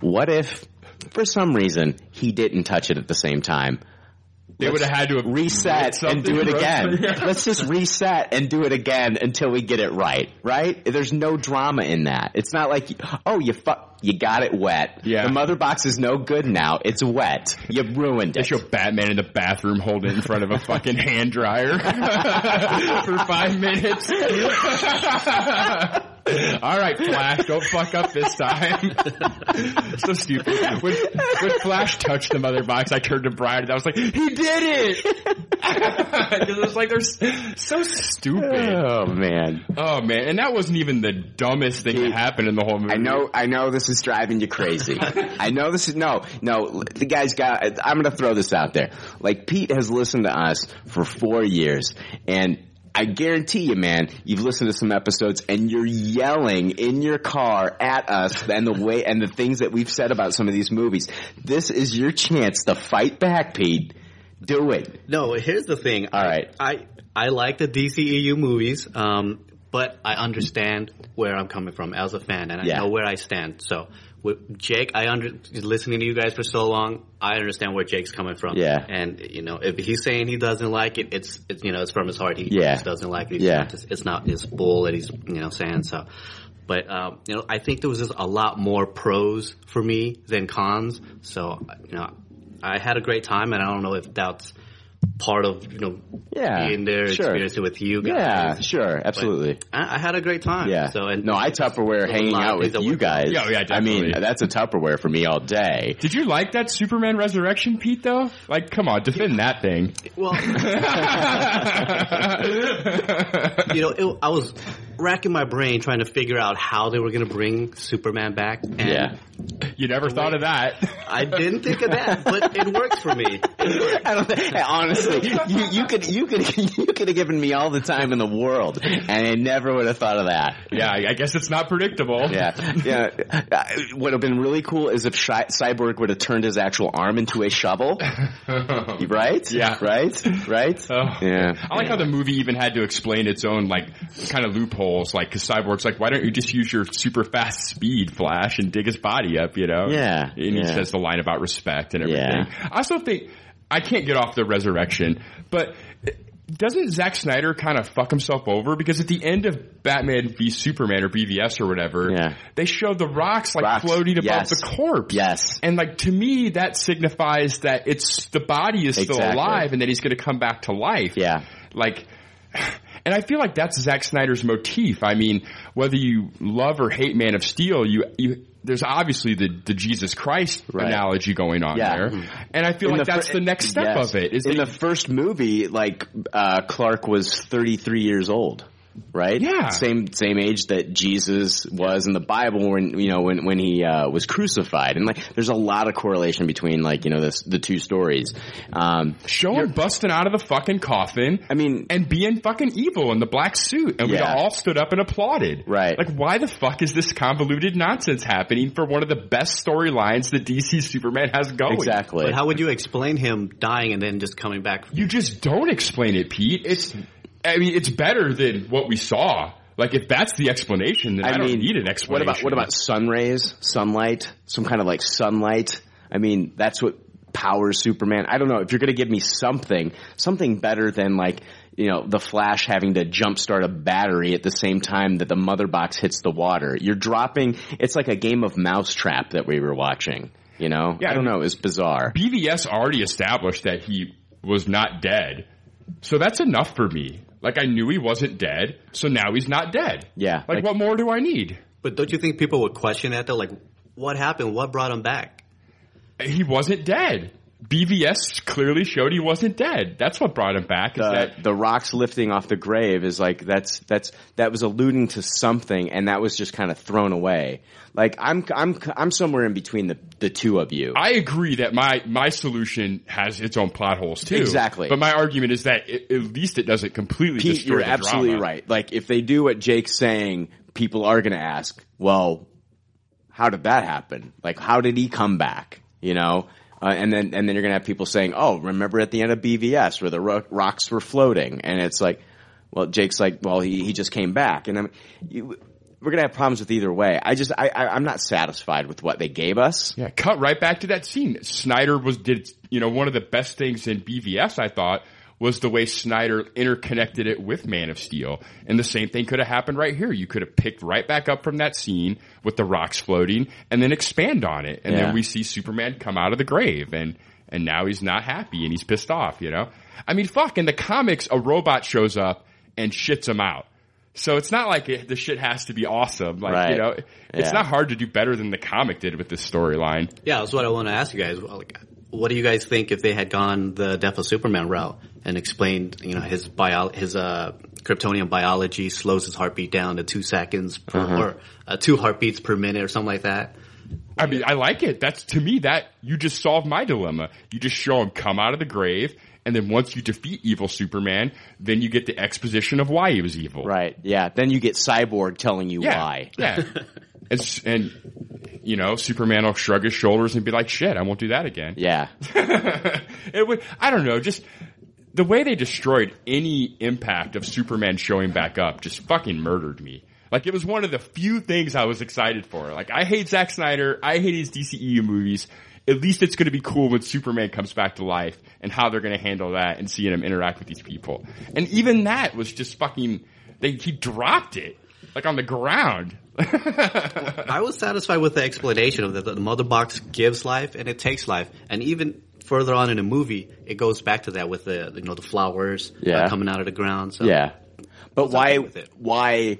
G: what if, for some reason, he didn't touch it at the same time?
H: They would have had to have
G: reset and do it again.
H: something.
G: Let's just reset and do it again until we get it right. Right? There's no drama in that. It's not like, oh, you fuck, you got it wet.
H: Yeah.
G: The mother box is no good now. It's wet. You ruined
H: They
G: it.
H: show Batman in the bathroom holding it in front of a fucking hand dryer for five minutes. All right, Flash, don't fuck up this time. so stupid. When, when Flash touched the mother box, I turned to Brian and I was like, he did it! Because it was like, they're so stupid.
G: Oh man.
H: Oh man, and that wasn't even the dumbest thing that happened in the whole movie.
G: I know, I know this is driving you crazy. I know this is, no, no, the guy's got, I'm gonna throw this out there. Like, Pete has listened to us for four years, and I guarantee you, man, you've listened to some episodes and you're yelling in your car at us and the way, and the things that we've said about some of these movies. This is your chance to fight back, Pete. Do it.
J: No, here's the thing.
G: All right.
J: I I like the DCEU movies, um, but I understand where I'm coming from as a fan, and I
G: Yeah.
J: know where I stand. So with Jake, I under listening to you guys for so long, I understand where Jake's coming from.
G: Yeah.
J: and you know if he's saying he doesn't like it, it's, it's you know it's from his heart. He
G: Yeah.
J: just doesn't like it. It's
G: Yeah.
J: not just- it's not his bull that he's you know saying so. But um, you know, I think there was just a lot more pros for me than cons. So you know, I had a great time, and I don't know if that's part of you know
G: Yeah,
J: being there,
G: sure.
J: experiencing with you guys.
G: Yeah, sure, absolutely.
J: I, I had a great time.
G: Yeah.
J: So and
G: no, I Tupperware
J: a
G: hanging out with you guys.
H: Yeah, yeah,
G: I mean, that's a Tupperware for me all day.
H: Did you like that Superman Resurrection, Pete? Though, like, come on, defend that thing.
J: Well, you know, it, I was racking my brain trying to figure out how they were going to bring Superman back. And
G: Yeah.
H: You never thought of that.
J: I didn't think of that, but it works for me.
G: I don't think, honestly, you, you could you could you could have given me all the time in the world, and I never would have thought of that.
H: Yeah, I I guess it's not predictable.
G: Yeah, yeah. Uh, Would have been really cool is if Shi Cyborg would have turned his actual arm into a shovel, right?
H: Yeah.
G: right, right.
H: Oh.
G: Yeah,
H: I like how the movie even had to explain its own like kind of loopholes, like because Cyborg's like, why don't you just use your super fast speed, Flash, and dig his body up, you know?
G: Yeah,
H: And he says the line about respect and everything.
G: Yeah.
H: I also think I can't get off the resurrection, but doesn't Zack Snyder kind of fuck himself over because at the end of Batman v Superman or BVS or whatever,
G: Yeah.
H: they show the rocks like
G: Rocks,
H: floating above
G: yes.
H: the corpse.
G: Yes.
H: And like to me, that signifies that it's the body is still
G: Exactly.
H: alive and that he's going to come back to life.
G: Yeah.
H: Like, and I feel like that's Zack Snyder's motif. I mean, whether you love or hate Man of Steel, you you there's obviously the the Jesus Christ
G: Right.
H: analogy going on
G: Yeah.
H: there, and I feel
G: In
H: like
G: the
H: that's the next step
G: yes.
H: of it. Is
G: in the first movie, like uh, Clark was 33 years old, right?
H: Yeah.
G: same same age that Jesus was in the Bible when you know when when he uh, was crucified, and like there's a lot of correlation between like you know this the two stories. Um,
H: show him busting out of the fucking coffin.
G: I mean,
H: and being fucking evil in the black suit, and we all stood up and applauded.
G: Right.
H: Like, why the fuck is this convoluted nonsense happening for one of the best storylines that DC Superman has going?
G: exactly.
J: But how would you explain him dying and then just coming back?
H: You just don't explain it, Pete. It's, I mean, it's better than what we saw. Like, if that's the explanation, then I, don't need an
G: What
H: explanation.
G: about what about sun rays, sunlight, some kind of like sunlight? I mean, that's what powers Superman. I don't know if you're going to give me something, something better than like you know the Flash having to jumpstart a battery at the same time that the mother box hits the water. You're dropping. It's like a game of mousetrap that we were watching. You know,
H: Yeah,
G: I don't
H: I mean-
G: know. It's bizarre.
H: BVS already established that he was not dead. So that's enough for me. Like, I knew he wasn't dead, so now he's not dead.
G: Yeah,
H: Like,
G: like-
H: what more do I need?
J: But don't you think people would question that though? Like, what happened? What brought him back?
H: He wasn't dead. BVS clearly showed he wasn't dead. That's what brought him back. Is
G: the,
H: that
G: the rocks lifting off the grave is like that's that's that was alluding to something and that was just kind of thrown away like i'm i'm i'm somewhere in between the the two of you
H: I agree that my my solution has its own plot holes too.
G: Exactly.
H: But my argument is that it, at least it doesn't completely
G: Pete,
H: destroy
G: you're absolutely
H: drama.
G: right like if they do what jake's saying people are going to ask well how did that happen like how did he come back you know uh, and then and then you're to have people saying oh remember at the end of bvs where the ro- rocks were floating? And it's like well jake's like well he, he just came back. And I'm, you, we're to have problems with either way. I just I, I i'm not satisfied with what they gave us.
H: Yeah, cut right back to that scene. Snyder was did you know one of the best things in BVS I thought was the way Snyder interconnected it with Man of Steel. And the same thing could have happened right here. You could have picked right back up from that scene with the rocks floating and then expand on it. And
G: Yeah.
H: then we see Superman come out of the grave and and now he's not happy and he's pissed off, you know? I mean, fuck, in the comics a robot shows up and shits him out. So it's not like it, the shit has to be awesome. Like,
G: Right.
H: you know, it's
G: Yeah.
H: not hard to do better than the comic did with this storyline.
J: Yeah, that's what I want to ask you guys. Well, Like, what do you guys think if they had gone the Death of Superman route and explained, you know, his bio, his uh, Kryptonian biology slows his heartbeat down to two seconds per,
H: Uh-huh.
J: or uh, two heartbeats per minute or something like that?
H: I mean, I like it. That's to me that you just solved my dilemma. You just show him come out of the grave, and then once you defeat evil Superman, then you get the exposition of why he was evil.
G: right yeah then you get cyborg telling you
H: Yeah.
G: why
H: Yeah. and, and you know, Superman will shrug his shoulders and be like, "Shit, I won't do that again."
G: yeah
H: it would. I don't know. Just the way they destroyed any impact of Superman showing back up just fucking murdered me. Like it was one of the few things I was excited for. Like I hate Zack Snyder. I hate his DCEU movies. At least it's going to be cool when Superman comes back to life and how they're going to handle that and seeing him interact with these people. And even that was just fucking. They he dropped it like on the ground.
J: I was satisfied with the explanation of that the mother box gives life and it takes life, and even further on in the movie, it goes back to that with the you know the flowers uh, coming out of the ground. So
G: Yeah, but
J: was
G: why?
J: with it.
G: Why?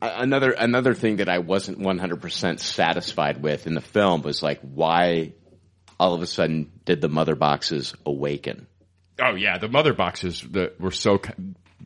G: a- Another another thing that I wasn't one hundred percent satisfied with in the film was like why all of a sudden did the mother boxes awaken?
H: Oh yeah, the mother boxes that were so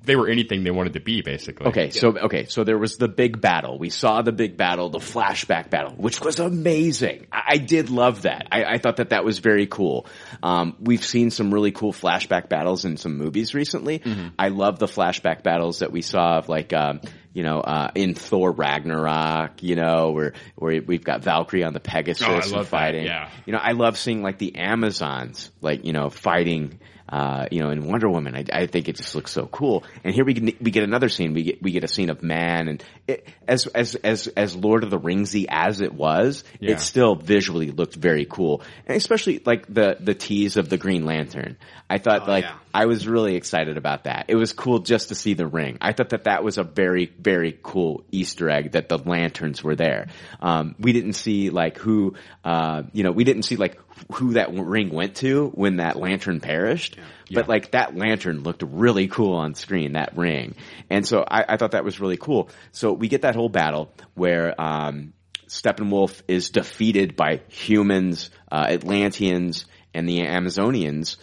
H: they were anything they wanted to be basically.
G: Okay, so okay, so there was the big battle. We saw the big battle, the flashback battle, which was amazing. I, I did love that. I, I thought that that was very cool. Um, we've seen some really cool flashback battles in some movies recently. I love the flashback battles that we saw of like. Um, you know, uh, in Thor Ragnarok, you know, where, where we've got Valkyrie on the Pegasus
H: Oh, I
G: and
H: love that,
G: fighting.
H: yeah.
G: You know, I love seeing like the Amazons, like, you know, fighting, uh, you know, in Wonder Woman. I, I think it just looks so cool. And here we get, we get another scene. We get, we get a scene of man and it, as, as, as, as Lord of the Ringsy as it was,
H: Yeah.
G: it still visually looked very cool. And especially like the, the tease of the Green Lantern. I thought
J: Oh,
G: like,
J: yeah.
G: I was really excited about that. It was cool just to see the ring. I thought that that was a very, very cool Easter egg that the lanterns were there. Um, we didn't see like who, uh, you know, we didn't see like who that ring went to when that lantern perished. But like that lantern looked really cool on screen, that ring. And so I, I thought that was really cool. So we get that whole battle where, um, Steppenwolf is defeated by humans, uh, Atlanteans, and the Amazonians,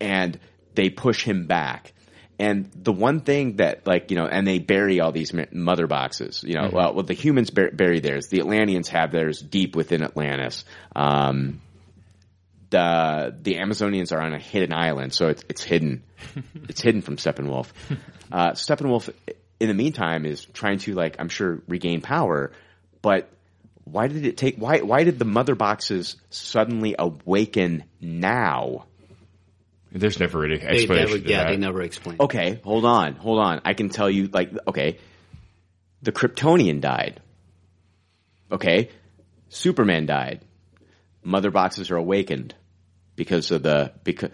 G: and they push him back. And the one thing that, like, you know, and they bury all these mother boxes. You know, well, well, the humans bur- bury theirs. The Atlanteans have theirs deep within Atlantis. Um, the the Amazonians are on a hidden island, so it's it's hidden. it's hidden from Steppenwolf. Uh, Steppenwolf, in the meantime, is trying to like I'm sure regain power, but why did it take? Why why did the mother boxes suddenly awaken now?
H: There's never an
J: they
H: explanation.
J: never,
H: to
J: yeah,
H: that.
J: they never explained.
G: Okay, hold on, hold on. I can tell you, like, okay, the Kryptonian died. Okay, Superman died. Mother boxes are awakened because of the because.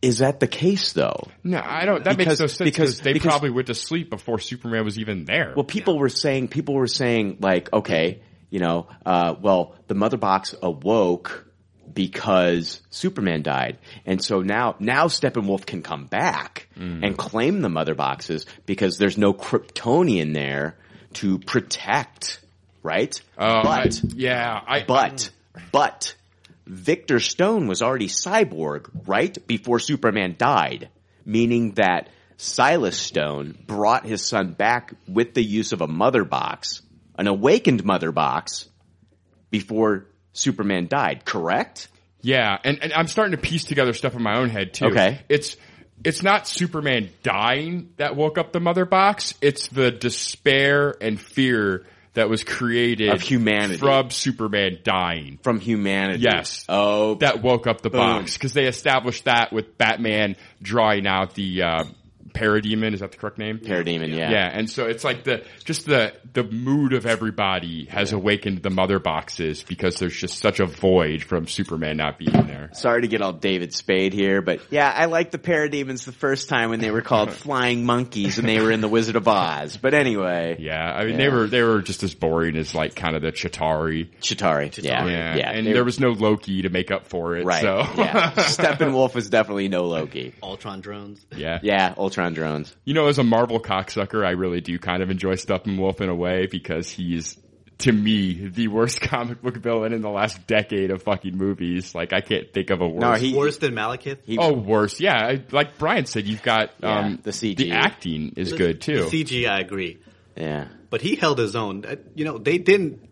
G: Is that the case though?
H: No, I don't. That
G: Because-
H: makes no sense
G: because-
H: because they
G: because-
H: probably went to sleep before Superman was even there.
G: Well, people were saying, people were saying, like, okay, you know, uh, well, the mother box awoke because Superman died, and so now, now Steppenwolf can come back
H: Mm.
G: and claim the mother boxes because there's no Kryptonian there to protect, right?
H: Um,
G: but,
H: I- yeah, I,
G: but, but, Victor Stone was already cyborg, right? Before Superman died. Meaning that Silas Stone brought his son back with the use of a mother box, an awakened mother box, before Superman died, correct?
H: Yeah, and, and I'm starting to piece together stuff in my own head too.
G: Okay.
H: It's it's not Superman dying that woke up the mother box. It's the despair and fear that was created
G: Of humanity.
H: from Superman dying.
G: From humanity.
H: Yes.
G: Oh,
H: That woke up the
G: Boom.
H: box because they established that with Batman drawing out the uh, parademon. Is that the correct name?
G: Parademon, yeah.
H: Yeah, and so it's like the just the the mood of everybody has awakened the mother boxes because there's just such a void from Superman not being there.
G: Sorry to get all David Spade here, but yeah, I liked the parademons the first time when they were called flying monkeys and they were in the Wizard of Oz. But anyway.
H: Yeah, I mean
G: Yeah.
H: they were they were just as boring as like kind of the Chitauri.
G: Chitauri, yeah.
H: Yeah,
G: Yeah,
H: and
G: they-
H: there was no Loki to make up for it.
G: Right.
H: So
G: yeah. Steppenwolf was definitely no Loki.
J: Ultron drones.
H: yeah,
G: Yeah, Ultron drones.
H: You know, as a Marvel cocksucker, I really do kind of enjoy Steppenwolf in a way because he's, to me, the worst comic book villain in the last decade of fucking movies. Like, I can't think of a worse.
G: No, he-
J: Worse than Malekith.
G: He,
H: oh, worse. Yeah, like Brian said, you've got
G: Yeah,
H: um,
G: the CG.
H: The acting is
J: The-
H: good too.
J: The CG, I agree,
G: yeah.
J: but he held his own. Uh, You know, they didn't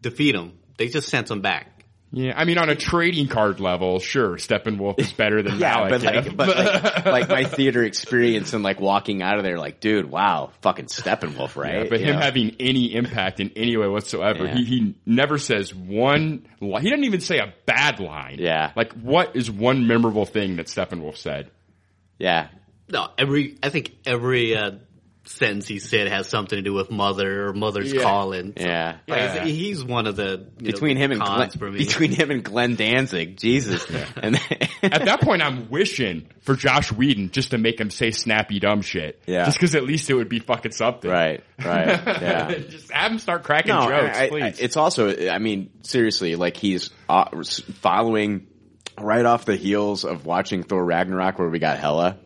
J: defeat him; they just sent him back.
H: Yeah, I mean, on a trading card level, sure, Steppenwolf is better than
G: Yeah, but
H: Malekith.
G: like, but like, like my theater experience and like walking out of there, like, dude, wow, fucking Steppenwolf, right?
H: Yeah, but
G: You
H: him
G: know?
H: having any impact in any way whatsoever,
G: Yeah.
H: he, he never says one. Li- he doesn't even say a bad line.
G: Yeah.
H: like what is one memorable thing that Steppenwolf said?
G: yeah,
J: No, every I think every uh, sentence he said has something to do with mother or mother's
H: Yeah.
J: calling. So,
G: yeah.
J: like,
H: Yeah.
J: he's one of the you
G: Between
J: know,
G: him and Glenn,
J: for me.
G: between him and Glenn Danzig, Jesus, and
H: At that point, I'm wishing for Joss Whedon just to make him say snappy dumb shit.
G: Yeah.
H: just because at least it would be fucking something.
G: right, right, yeah.
H: just have him start cracking
G: No,
H: jokes,
G: I- I-
H: please.
G: it's also, I mean, seriously, like he's uh, following right off the heels of watching Thor Ragnarok, where we got Hela.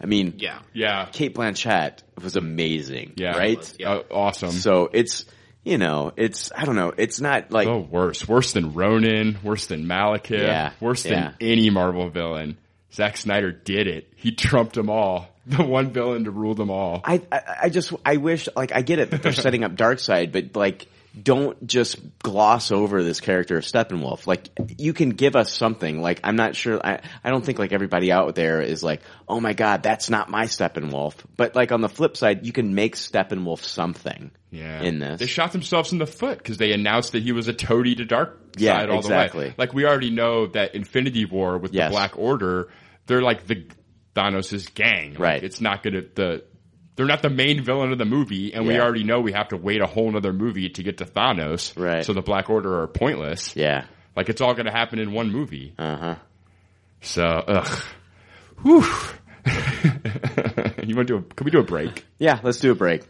G: I mean,
J: Yeah.
H: Yeah.
G: Cate Blanchett was amazing.
H: Yeah.
G: right.
H: Uh, awesome.
G: So it's you know it's I don't know it's not like
H: oh, worse. Worse than Ronan. Worse than Malekith.
G: Yeah,
H: Worse than
G: yeah.
H: any Marvel villain. Zack Snyder did it. He trumped them all. The one villain to rule them all.
G: I, I I just I wish like I get it that they're setting up Darkseid, but like don't just gloss over this character of Steppenwolf. Like you can give us something. Like I'm not sure. I I don't think like everybody out there is like, oh my god, that's not my Steppenwolf. But like on the flip side, you can make Steppenwolf something.
H: Yeah.
G: In this,
H: They shot themselves in the foot because they announced that he was a toady to dark side
G: Yeah,
H: all the
G: exactly.
H: way. Like we already know that Infinity War with
G: Yes.
H: the Black Order, they're like the Thanos' gang. Like,
G: Right.
H: It's not gonna the they're not the main villain of the movie, and we already know we have to wait a whole other movie to get to Thanos.
G: Right.
H: So the Black Order are pointless.
G: Yeah.
H: Like it's all gonna happen in one movie.
G: Uh huh.
H: So ugh. Whew. you want to do a, can we do a break?
G: Yeah. Let's do a break.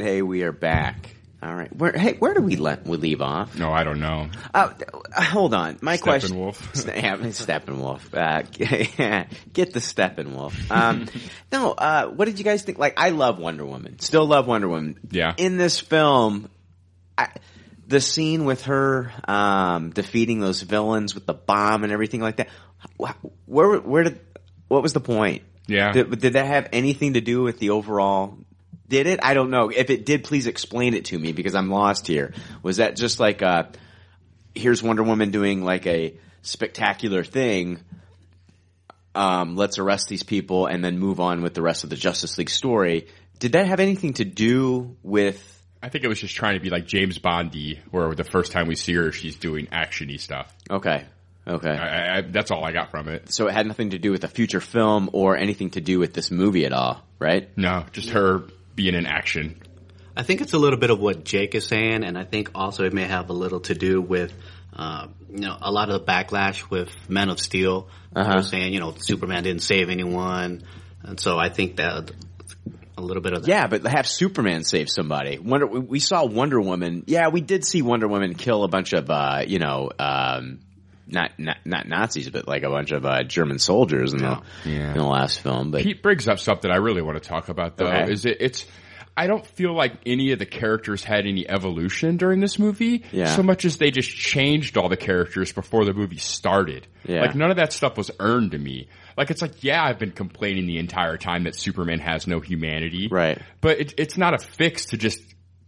G: Right. Hey, we are back. All right. Where hey, where do we let we leave off?
H: No, I don't know.
G: Uh, hold on. My question.
H: Steppenwolf.
G: Yeah, Steppenwolf. Uh, get the Steppenwolf. Um, no, uh, what did you guys think? Like, I love Wonder Woman. Still love Wonder Woman.
H: Yeah.
G: In this film, I, the scene with her um, defeating those villains with the bomb and everything like that. Where where did what was the point?
H: Yeah.
G: Did, did that have anything to do with the overall? Did it? I don't know. If it did, please explain it to me because I'm lost here. Was that just like uh here's Wonder Woman doing like a spectacular thing? Um, let's arrest these people and then move on with the rest of the Justice League story. Did that have anything to do with?
H: I think it was just trying to be like James Bondy, where the first time we see her, she's doing actiony stuff.
G: Okay, okay.
H: I, I, that's all I got from it.
G: So it had nothing to do with the future film or anything to do with this movie at all, right?
H: No, just her being in action.
J: I think it's a little bit of what Jake is saying, and I think also it may have a little to do with, uh, you know, a lot of the backlash with Men of Steel.
G: Uh-huh.
J: Saying, you know, Superman didn't save anyone, and so I think that a little bit of that.
G: Yeah, but have Superman save somebody. Wonder we we saw Wonder Woman. Yeah, we did see Wonder Woman kill a bunch of uh, you know, um, not not not Nazis, but like a bunch of uh, German soldiers in the
H: Yeah.
G: in the last film. But
H: Pete brings up something I really want to talk about though.
G: Okay.
H: Is it? It's. I don't feel like any of the characters had any evolution during this movie.
G: Yeah.
H: So much as they just changed all the characters before the movie started.
G: Yeah.
H: Like none of that stuff was earned to me. Like it's like, yeah, I've been complaining the entire time that Superman has no humanity.
G: Right.
H: But it, it's not a fix to just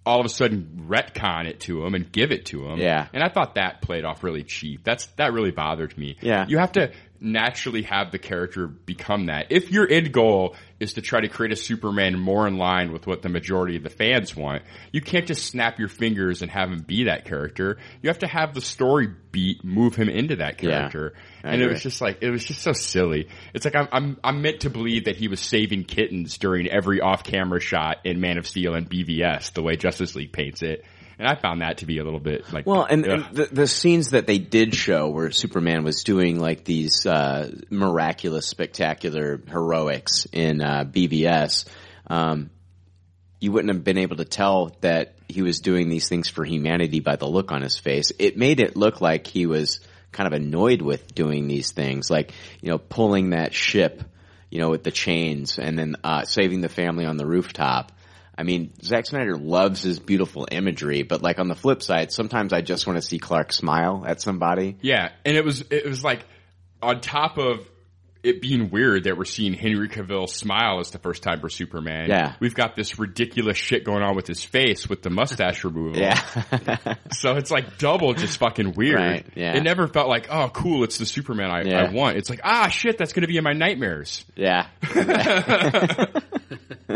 H: all of a sudden retcon it to him and give it to him.
G: Yeah.
H: And I thought that played off really cheap. That's that really bothered me.
G: Yeah.
H: You have to naturally have the character become that. If your end goal is to try to create a Superman more in line with what the majority of the fans want, you can't just snap your fingers and have him be that character. You have to have the story beat move him into that character.
G: I
H: and it was just like it was just so silly. It's like I'm I'm I'm meant to believe that he was saving kittens during every off-camera shot in Man of Steel and BVS, the way Justice League paints it. And I found that to be a little bit like
G: well, and, and the, the scenes that they did show where Superman was doing like these uh, miraculous, spectacular heroics in uh, BVS, um, you wouldn't have been able to tell that he was doing these things for humanity by the look on his face. It made it look like he was kind of annoyed with doing these things, like you know, pulling that ship, you know, with the chains, and then uh, saving the family on the rooftop. I mean, Zack Snyder loves his beautiful imagery, but like on the flip side, sometimes I just want to see Clark smile at somebody.
H: Yeah, and it was it was like on top of it being weird that we're seeing Henry Cavill smile as the first time for Superman.
G: Yeah.
H: we've got this ridiculous shit going on with his face with the mustache removal.
G: Yeah.
H: so it's like double just fucking weird.
G: Right, yeah.
H: It never felt like oh cool, it's the Superman I,
G: Yeah.
H: I want. It's like ah shit, that's going to be in my nightmares.
G: Yeah.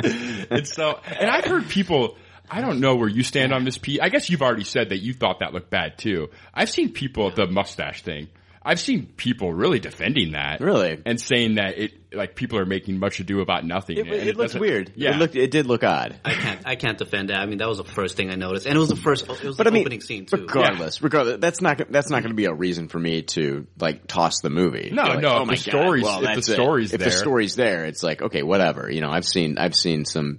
H: and so, and I've heard people. I don't know where you stand on this, Pete. I guess you've already said that you thought that looked bad too. I've seen people the mustache thing. I've seen people really defending that,
G: Really?
H: and saying that it like people are making much ado about nothing.
G: It,
H: and
G: it looks weird.
H: Yeah,
G: It looked, it did look odd.
J: I can't. I can't defend that. I mean, that was the first thing I noticed, and it was the first. It was
G: But
J: the
G: I mean,
J: opening scene too.
G: regardless, regardless, that's not that's not going to be a reason for me to like toss the movie.
H: No,
G: like,
H: no,
G: oh
H: if
G: my
H: the
G: God,
H: story's-
G: well,
H: if the
G: that's it.
H: story's
G: if the story's there, it's like okay, whatever. You know, I've seen I've seen some.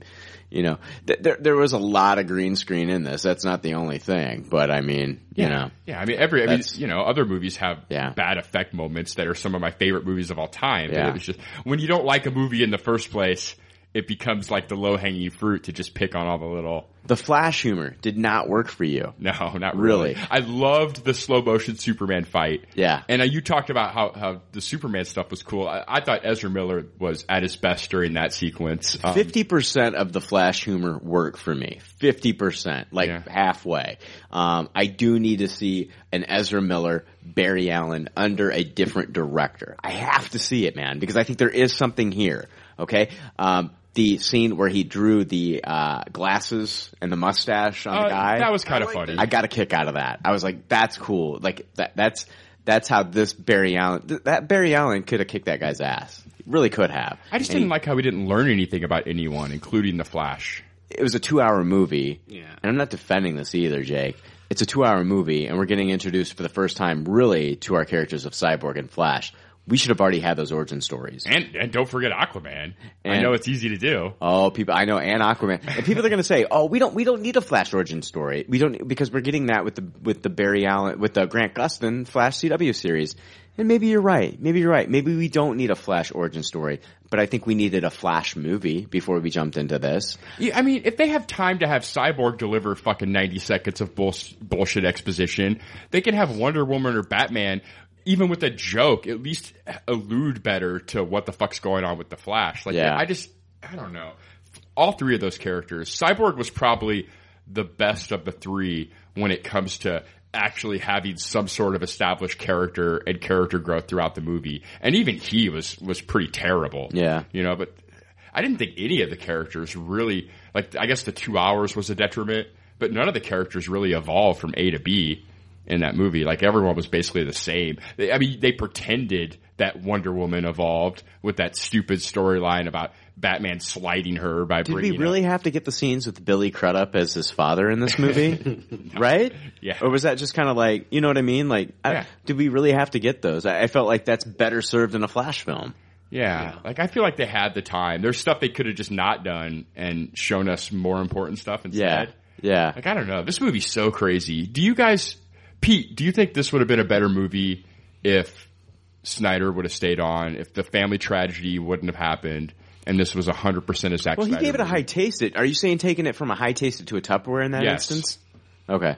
G: You know, th- there there was a lot of green screen in this. That's not the only thing, but I mean, you know,
H: yeah. I mean, every I mean, you know, other movies have
G: Yeah.
H: bad effect moments that are some of my favorite movies of all time.
G: Yeah.
H: It was just when you don't like a movie in the first place, it becomes like the low hanging fruit to just pick on all the little.
G: the Flash humor did not work for you.
H: No, not really.
G: Really?
H: I loved the slow motion Superman fight.
G: Yeah.
H: And uh, you talked about how, how the Superman stuff was cool. I, I thought Ezra Miller was at his best during that sequence. Um,
G: Fifty percent of the Flash humor worked for me. Fifty percent, like
H: Yeah.
G: halfway. Um, I do need to see an Ezra Miller, Barry Allen under a different director. I have to see it, man, because I think there is something here. Okay, um, the scene where he drew the uh, glasses and the mustache on
H: uh,
G: the guy.
H: That was kind of funny.
G: I got a kick out of that. I was like, that's cool. Like that. That's that's how this Barry Allen. Th- that Barry Allen could have kicked that guy's ass. Really could have.
H: I just
G: And
H: didn't like how we didn't learn anything about anyone, including the Flash.
G: it was a two hour movie.
J: Yeah.
G: And I'm not defending this either, Jake. It's a two hour movie and we're getting introduced for the first time really to our characters of Cyborg and Flash. We should have already had those origin stories.
H: And and don't forget Aquaman. I know it's easy to do.
G: Oh, people, I know, and Aquaman. And people are going to say, "Oh, we don't, we don't need a Flash origin story. We don't because we're getting that with the with the Barry Allen, with the Grant Gustin Flash CW series." And maybe you're right. Maybe you're right. Maybe we don't need a Flash origin story, but I think we needed a Flash movie before we jumped into this.
H: Yeah, I mean, if they have time to have Cyborg deliver fucking 90 seconds of bullshit exposition, they can have Wonder Woman or Batman, even with a joke, at least allude better to what the fuck's going on with the Flash. Like,
G: Yeah.
H: I just, I don't know. All three of those characters, Cyborg was probably the best of the three when it comes to actually having some sort of established character and character growth throughout the movie. And even he was, was pretty terrible.
G: Yeah.
H: You know, but I didn't think any of the characters really like. I guess the two hours was a detriment, but none of the characters really evolved from A to B in that movie. Like everyone was basically the same. They, I mean, they pretended that Wonder Woman evolved with that stupid storyline about Batman sliding her by
G: Did
H: bringing.
G: we really have to get the scenes with Billy Crudup as his father in this movie? right?
H: Yeah.
G: Or was that just kind of like, you know what I mean? Like, I-
H: Yeah.
G: did we really have to get those? I, I felt like that's better served in a Flash film.
H: Yeah. Like I feel like they had the time. There's stuff they could have just not done and shown us more important stuff instead.
G: Yeah. Yeah.
H: Like I don't know. This movie's so crazy. Do you guys, Pete? Do you think this would have been a better movie if Snyder would have stayed on? If the family tragedy wouldn't have happened, and this was hundred percent a Zack
G: Well, he
H: Snyder
G: gave it a
H: movie?
G: high taste. It. Are you saying taking it from a high taste to a Tupperware in that
H: Yes.
G: instance? Okay.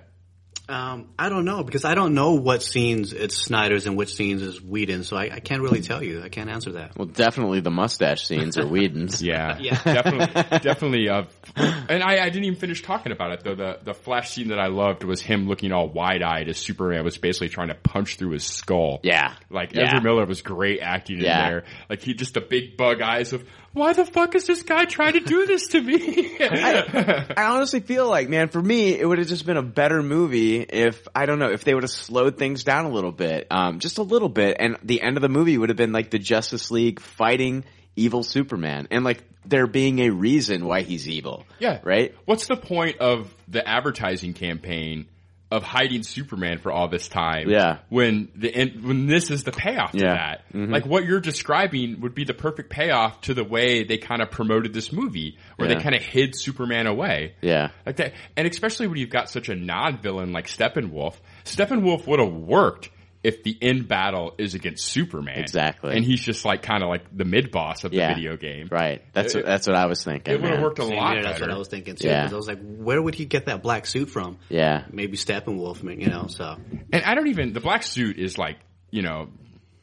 J: Um, I don't know because I don't know what scenes it's Snyder's and which scenes is Whedon, so I, I can't really tell you. I can't answer that.
G: Well, definitely the mustache scenes are Whedon's.
H: Yeah,
J: Yeah.
H: definitely, definitely. Uh, and I, I didn't even finish talking about it though. The the flash scene that I loved was him looking all wide eyed as Superman was basically trying to punch through his skull.
G: Yeah.
H: like
G: Yeah.
H: Ezra Miller was great acting in there. Like he just the big bug eyes of why the fuck is this guy trying to do this to me?
G: I honestly feel like, man, for me, it would have just been a better movie if I don't know if they would have slowed things down a little bit, um, just a little bit, and the end of the movie would have been like the Justice League fighting evil Superman, and like there being a reason why he's evil.
H: Yeah.
G: right.
H: What's the point of the advertising campaign of hiding Superman for all this time?
G: Yeah.
H: When the and when this is the payoff to
G: Yeah.
H: that.
G: Mhm.
H: Like what you're describing would be the perfect payoff to the way they kind of promoted this movie, where
G: Yeah.
H: they kind of hid Superman away.
G: Yeah.
H: Like that, and especially when you've got such a non-villain like Steppenwolf. Steppenwolf would have worked if the end battle is against Superman.
G: Exactly.
H: And he's just like kind of like the mid boss of the
G: Yeah.
H: video game.
G: Right. That's
H: It-
G: what, that's what I was thinking.
H: it would've worked a
J: Same
H: lot
J: here, that's what I was thinking too.
G: Yeah.
J: 'cause I was like, where would he get that black suit from?
G: Yeah.
J: Maybe Steppenwolf, you know. So
H: And I don't even the black suit is like you know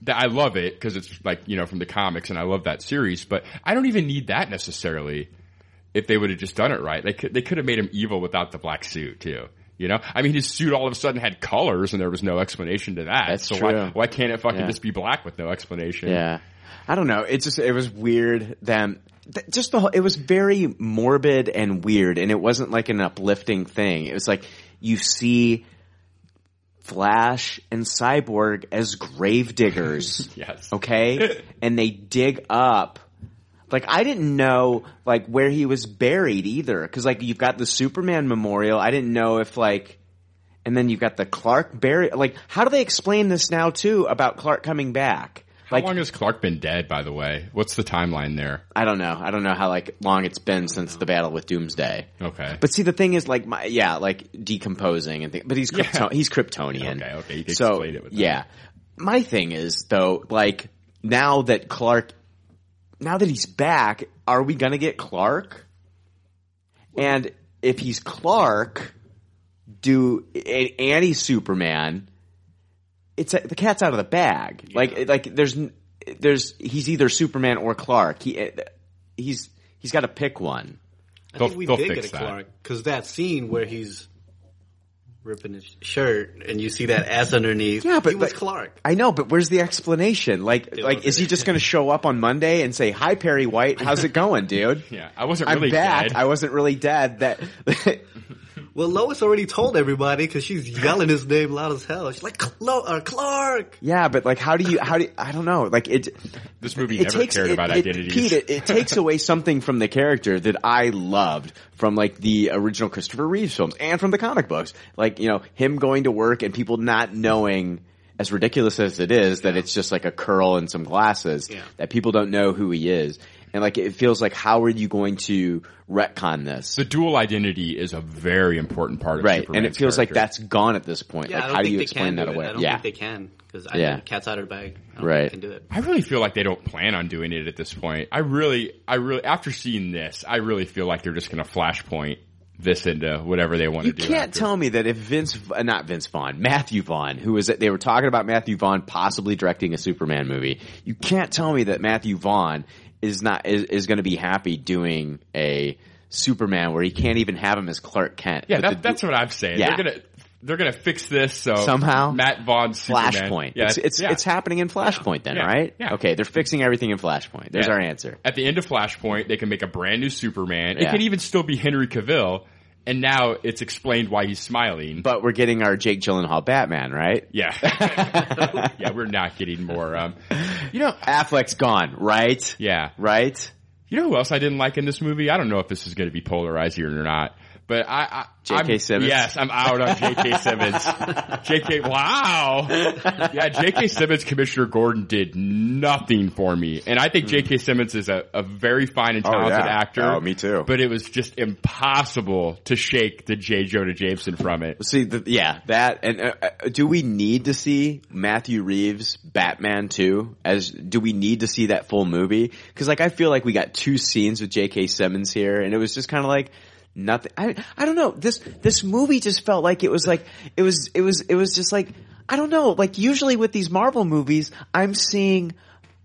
H: that I love it because it's like you know from the comics and I love that series, but I don't even need that necessarily. If they would have just done it right, they could they could have made him evil without the black suit too. You know, I mean, his suit all of a sudden had colors, and there was no explanation to that.
G: That's
H: so
G: true.
H: why why can't it fucking
G: Yeah.
H: just be black with no explanation?
G: Yeah. I don't know. It just it was weird. Them th- just the whole, it was very morbid and weird, and it wasn't like an uplifting thing. It was like you see Flash and Cyborg as grave diggers.
H: Yes.
G: Okay, and they dig up. Like I didn't know like where he was buried either, because like you've got the Superman memorial. I didn't know if like. And then you've got the Clark buried. Like, how do they explain this now too about Clark coming back?
H: How long has Clark been dead? By the way, what's the timeline there?
G: I don't know. I don't know how like long it's been since the battle with Doomsday.
H: Okay.
G: But see, the thing is, like, my, yeah, like decomposing and things. But he's Krypton-
H: Yeah.
G: he's Kryptonian.
H: Okay, okay, you can
G: so
H: explain it with that.
G: yeah, my thing is though, like now that Clark, now that he's back, are we gonna get Clark? And if he's Clark, do and he's Superman, it's the cat's out of the bag. Like like there's there's he's either Superman or Clark. He eh, he's he's got to pick one.
J: I think we
H: they'll
J: did
H: fix
J: get a
H: that.
J: Clark because that scene where he's ripping his shirt and you see that ass underneath.
G: Yeah, but
J: he was
G: but-
J: Clark.
G: I know, but where's the explanation? Like,
J: It
G: like, is he just going to show up on Monday and say, "Hi, Perry White, how's it going, dude?"
H: Yeah, I wasn't really I'm
G: back.
H: dead.
G: I wasn't really dead. That
J: Well, Lois already told everybody because she's yelling his name loud as hell. She's like, Clo- uh, Clark!
G: yeah, but like, how do you? How do you, I don't know? Like it.
H: This movie
G: it
H: never
G: takes,
H: cared
G: it-
H: about
G: it-
H: identities.
G: Pete, it, it takes away something from the character that I loved from like the original Christopher Reeves films and from the comic books. Like you know him going to work and people not knowing. As ridiculous as it is, that it's just like a curl and some glasses,
J: Yeah.
G: that people don't know who he is, and like it feels like how are you going to retcon this?
H: the dual identity is a very important part of
G: right, and it feels like that's gone at this point.
J: Yeah, I
G: like
J: don't
G: how do
J: think
G: you
J: they
G: explain
J: can
G: that
J: do
G: away?
J: I don't
G: yeah,
J: think they can because I
G: Yeah.
J: think cat's out of the bag. I don't
G: Right.
J: think they can do it.
H: I really feel like they don't plan on doing it at this point. I really, I really, after seeing this, I really feel like they're just going to flashpoint this into whatever they want
G: You
H: to do.
G: You can't
H: after.
G: tell me that if Vince, uh, not Vince Vaughn, Matthew Vaughn, who was they were talking about Matthew Vaughn possibly directing a Superman movie. You can't tell me that Matthew Vaughn is not is, is going to be happy doing a Superman where he can't even have him as Clark Kent.
H: Yeah, that,
G: the-
H: that's what I'm saying.
G: Yeah.
H: They're gonna they're gonna fix this so
G: Somehow?
H: Matt Vaughn's
G: Flashpoint.
H: Yeah,
G: it's it's,
H: yeah.
G: it's happening in Flashpoint then,
H: Yeah.
G: right?
H: Yeah.
G: Okay, they're fixing everything in Flashpoint. There's our answer.
H: At the end of Flashpoint, they can make a brand new Superman. It can even still be Henry Cavill, and now it's explained why he's smiling.
G: But we're getting our Jake Gyllenhaal Batman, right?
H: yeah, yeah, we're not getting more. Um, you know,
G: Affleck's gone, right?
H: yeah.
G: Right?
H: You know who else I didn't like in this movie? I don't know if this is going to be polarizing or not, but I, I
G: J.K.
H: I'm-
G: Simmons?
H: Yes, I'm out on J.K. Simmons. J.K. Wow, yeah, J.K. Simmons, Commissioner Gordon did nothing for me, and I think J.K. Simmons is a, a very fine and talented
G: yeah.
H: actor.
G: Oh, me too.
H: But it was just impossible to shake the J. Jonah Jameson from it.
G: See, the, yeah, that and uh, uh, do we need to see Matthew Reeves Batman too? As do we need to see that full movie? Because like I feel like we got two scenes with J.K. Simmons here, and it was just kind of like nothing. I I don't know. This this movie just felt like it was like it was it was it was just like I don't know. Like usually with these Marvel movies, I'm seeing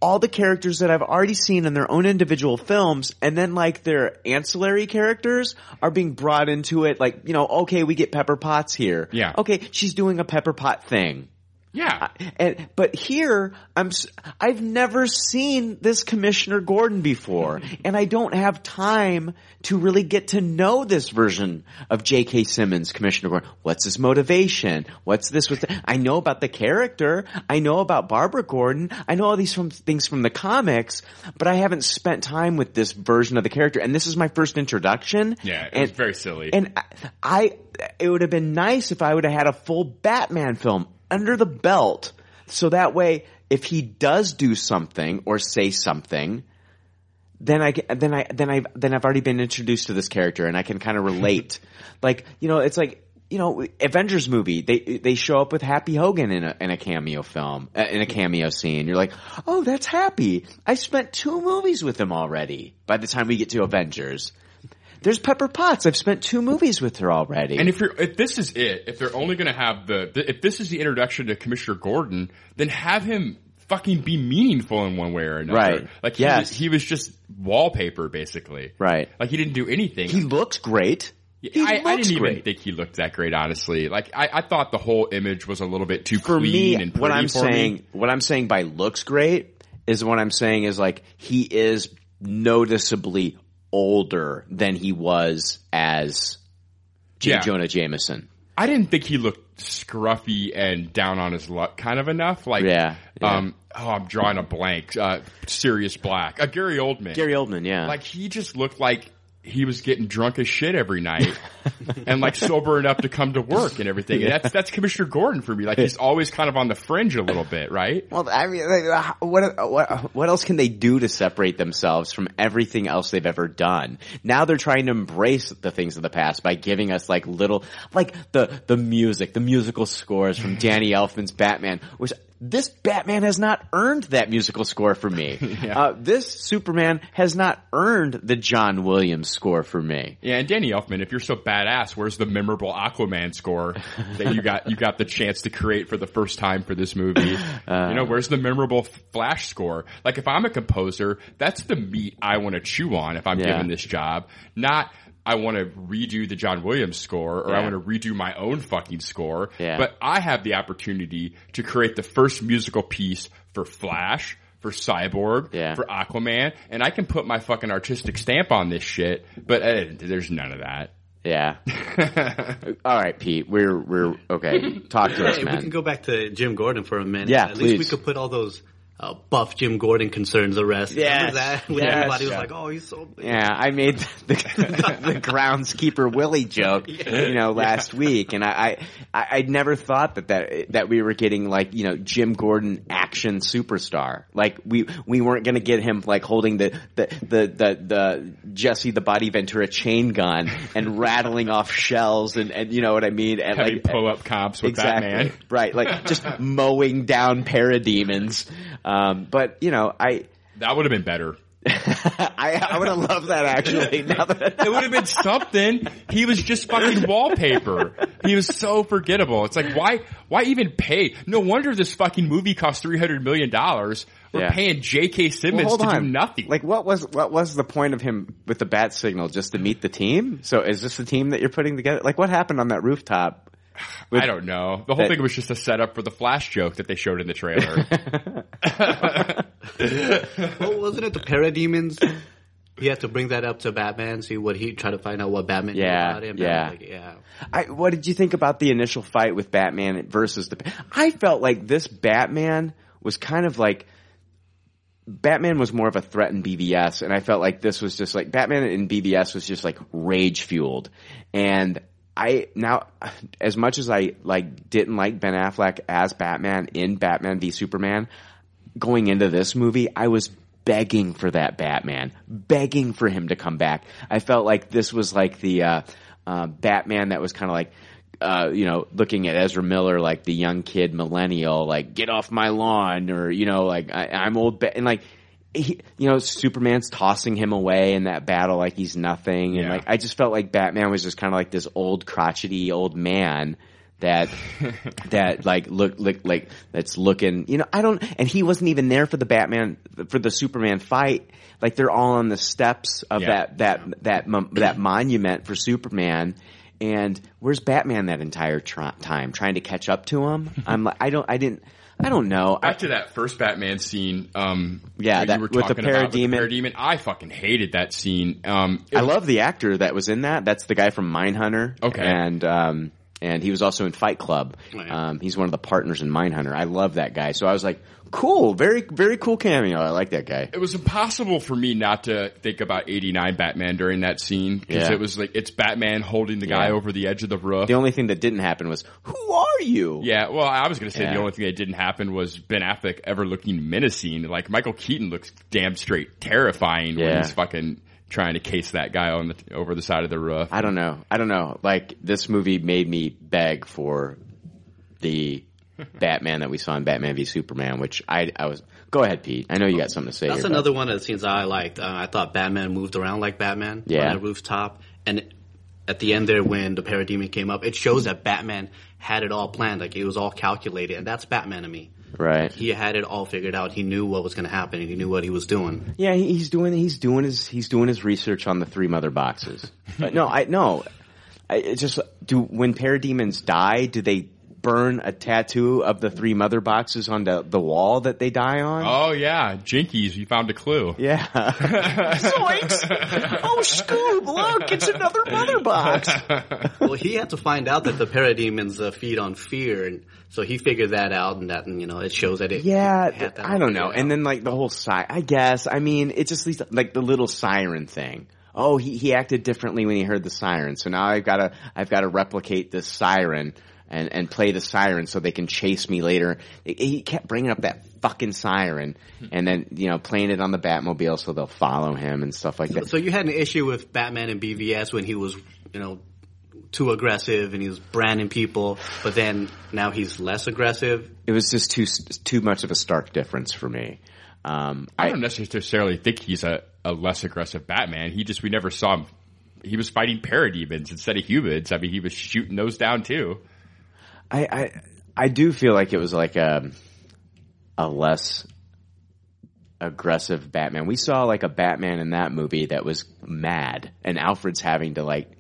G: all the characters that I've already seen in their own individual films, and then like their ancillary characters are being brought into it. Like, you know, okay, we get Pepper Potts here.
H: Yeah.
G: Okay, she's doing a Pepper Pot thing.
H: Yeah,
G: And but here I'm I've never seen this Commissioner Gordon before and I don't have time to really get to know this version of J.K. Simmons Commissioner Gordon. What's his motivation? What's this that? I know about the character. I know about Barbara Gordon. I know all these from things from the comics, but I haven't spent time with this version of the character and this is my first introduction.
H: yeah, it
G: and,
H: was very silly.
G: and I, I, it would have been nice if I would have had a full Batman film under the belt. So that way, if he does do something or say something, then I then I then I then I've already been introduced to this character and I can kind of relate. like, you know, it's like, you know, Avengers movie, they they show up with Happy Hogan in a in a cameo film, uh, in a cameo scene. You're like, oh, that's Happy. I spent two movies with him already. By the time we get to Avengers, there's Pepper Potts. I've spent two movies with her already.
H: And if you're, if this is it, if they're only going to have the, if this is the introduction to Commissioner Gordon, then have him fucking be meaningful in one way or another.
G: Right.
H: Like he,
G: Yes.
H: was, he was just wallpaper basically.
G: right,
H: Like he didn't do anything.
G: he looks great. He
H: I, I didn't even
G: great.
H: think he looked that great, honestly. Like I, I thought the whole image was a little bit too
G: for
H: clean
G: me,
H: and pretty
G: what I'm saying,
H: me.
G: what I'm saying by looks great is what I'm saying is like he is noticeably older than he was as J.
H: Yeah.
G: Jonah Jameson.
H: I didn't think he looked scruffy and down on his luck kind of enough. Like,
G: Yeah, yeah.
H: um, oh, I'm drawing a blank. Uh, Sirius Black, uh, Gary Oldman.
G: Gary Oldman, yeah.
H: like he just looked like he was getting drunk as shit every night and like sober enough to come to work and everything. And that's that's Commissioner Gordon for me. Like he's always kind of on the fringe a little bit, right?
G: well, I mean, like, uh, what what what else can they do to separate themselves from everything else they've ever done? Now they're trying to embrace the things of the past by giving us like little, like the the music, the musical scores from Danny Elfman's Batman, which this Batman has not earned that musical score for me. uh, this Superman has not earned the John Williams score for me.
H: Yeah, and Danny Elfman, if you're so badass, where's the memorable Aquaman score that you got you got the chance to create for the first time for this movie?
G: Uh.
H: you know, where's the memorable Flash score? Like if I'm a composer, that's the meat I want to chew on if I'm
G: Yeah.
H: given this job. Not I want to redo the John Williams score or I want to redo my own fucking score.
G: Yeah.
H: But I have the opportunity to create the first musical piece for Flash, for Cyborg,
G: Yeah.
H: for Aquaman, and I can put my fucking artistic stamp on this shit, but uh, there's none of that.
G: Yeah. All right, Pete. We're we're okay. Talk to us,
J: Hey, we can go back to Jim Gordon for a minute.
G: Yeah,
J: At least we could put all those uh, buff Jim Gordon concerns to rest.
G: Yes,
J: that? When
G: yes,
J: everybody was
G: yeah.
J: like, oh, he's so...
G: Yeah, I made the, the, the groundskeeper Willie joke, you know, last week, and I, I I never thought that, that that we were getting like you know Jim Gordon action superstar. Like we we weren't going to get him like holding the the the the, the Jesse the Body Ventura chain gun and rattling off shells and and you know what I mean and
H: Having
G: like
H: pull up comps with
G: exactly
H: Batman.
G: right like just mowing down parademons. Um, Um, but you know I.
H: That would have been better.
G: I, I would have loved that actually. Now that
H: It would have been something. He was just fucking wallpaper. He was so forgettable. It's like why why even pay? No wonder this fucking movie cost three hundred million dollars. We're
G: Yeah.
H: paying J.K. Simmons
G: hold
H: to
G: on.
H: do nothing.
G: Like what was what was the point of him with the bat signal? Just to meet the team? So is this the team that you're putting together? Like what happened on that rooftop? With-
H: I don't know. The whole
G: that-
H: thing was just a setup for the Flash joke that they showed in the trailer.
J: Well, wasn't it the parademons? He had to bring that up to Batman, see what he try to find out what Batman knew
G: Yeah,
J: about him.
G: yeah.
J: Like, yeah.
G: I, what did you think about the initial fight with Batman versus the? I felt like this Batman was kind of like Batman was more of a threat in BVS, and I felt like this was just like Batman in BVS was just like rage fueled, and I now as much as I like didn't like Ben Affleck as Batman in Batman v Superman, going into this movie, I was begging for that Batman, begging for him to come back. I felt like this was like the uh, uh, Batman that was kind of like. Uh, you know, looking at Ezra Miller like the young kid millennial, like get off my lawn, or you know, like I, I'm old, ba-, and like he, you know, Superman's tossing him away in that battle like he's nothing, and
H: Yeah.
G: like I just felt like Batman was just kind of like this old crotchety old man that that like look look like that's looking you know I don't and he wasn't even there for the Batman for the Superman fight like they're all on the steps of
H: Yeah.
G: that that that mon- that monument for Superman and where's Batman that entire tr- time trying to catch up to him I'm like I don't I didn't I don't know I,
H: to that first Batman scene. Um,
G: Yeah,
H: that
G: that-
H: you were
G: with the
H: talking about the
G: parademon.
H: parademon. I fucking hated that scene. Um,
G: I
H: was-
G: love the actor that was in that that's the guy from Mindhunter
H: Okay.
G: and um and he was also in Fight Club
J: Oh,
G: um he's one of the partners in Mindhunter I love that guy so I was like cool very very cool cameo I like that guy
H: it was impossible for me not to think about 89 Batman during that scene because
G: Yeah.
H: it was like it's Batman holding the guy
G: Yeah.
H: over the edge of the roof.
G: The only thing that didn't happen was, who are you?
H: yeah, well, I was going to say
G: Yeah.
H: the only thing that didn't happen was Ben Affleck ever looking menacing. Like Michael Keaton looks damn straight terrifying when
G: Yeah.
H: he's fucking trying to case that guy on the over the side of the roof.
G: I don't know. I don't know. Like this movie made me beg for the Batman that we saw in Batman v Superman, which I I was. Go ahead, Pete. I know you got something to say.
J: That's
G: here,
J: another one of the scenes I liked. Uh, I thought Batman moved around like Batman
G: Yeah.
J: on that rooftop, and at the end there, when the parademon came up, it shows that Batman had it all planned. Like it was all calculated, and that's Batman to me.
G: right?
J: He had it all figured out. He knew what was going to happen, and he knew what he was doing.
G: Yeah, he's doing he's doing his he's doing his research on the three mother boxes. But no, I no, I it just do when parademons die, do they burn a tattoo of the three mother boxes on the, the wall that they die on?
H: Oh yeah, Jinkies, you found a clue.
G: Yeah. Zoinks! Oh, Scoob, look, it's another mother box.
J: well, he had to find out that the parademons uh, feed on fear, and so he figured that out, and that and, you know it shows that it.
G: Yeah,
J: had that
G: I don't know. And then like the whole si I guess. I mean, it just leads like the little siren thing. Oh, he he acted differently when he heard the siren. So now I've got to I've got to replicate this siren and and play the siren so they can chase me later. He- He kept bringing up that fucking siren and then you know playing it on the Batmobile so they'll follow him and stuff like that.
J: So you had an issue with Batman and BVS when he was, you know, too aggressive and he was branding people, but then now he's less aggressive.
G: It was just too too much of a stark difference for me. Um,
H: I don't necessarily think he's a, a less aggressive Batman. He just we never saw him. He was fighting parademons instead of humans. I mean, he was shooting those down too.
G: I, I I do feel like it was like a a less aggressive Batman. We saw like a Batman in that movie that was mad, and Alfred's having to like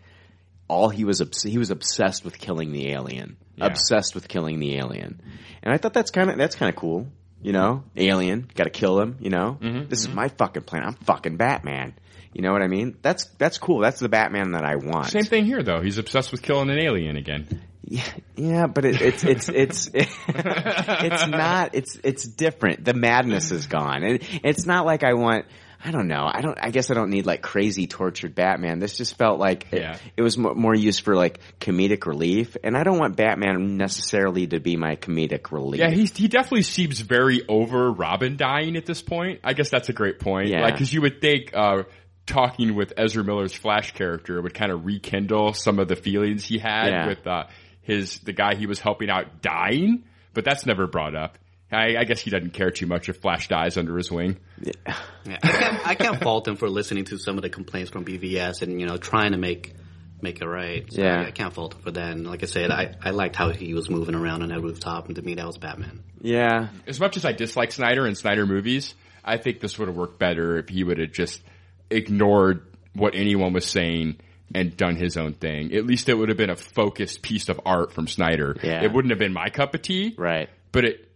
G: all he was obs- he was obsessed with killing the alien,
H: Yeah.
G: obsessed with killing the alien, and I thought that's kind of that's kind of cool. You know, alien, got to kill him. You know, mm-hmm, this is mm-hmm. my fucking plan. I'm fucking Batman. You know what I mean? That's that's cool. That's the Batman that I want.
H: Same thing here, though. He's obsessed with killing an alien again.
G: Yeah, yeah, but it, it's it's it's it's not. It's it's different. The madness is gone, and it's not like I want. I don't know. I don't. I guess I don't need like crazy tortured Batman. This just felt like it,
H: Yeah.
G: it was mo- more used for like comedic relief, and I don't want Batman necessarily to be my comedic relief.
H: Yeah, he he definitely seems very over Robin dying at this point. I guess that's a great point.
G: Yeah.
H: Like, because you would think uh, talking with Ezra Miller's Flash character would kind of rekindle some of the feelings he had
G: Yeah.
H: with uh, his the guy he was helping out dying, but that's never brought up. I, I guess he doesn't care too much if Flash dies under his wing.
J: Yeah, I can't, I can't fault him for listening to some of the complaints from BVS and you know trying to make make it right. So
G: Yeah.
J: I, I can't fault him for that. And like I said, I, I liked how he was moving around on that rooftop, and to me that was Batman.
G: yeah.
H: As much as I dislike Snyder and Snyder movies, I think this would have worked better if he would have just ignored what anyone was saying and done his own thing. At least it would have been a focused piece of art from Snyder.
G: Yeah.
H: It wouldn't have been my cup of tea,
G: Right.
H: but it,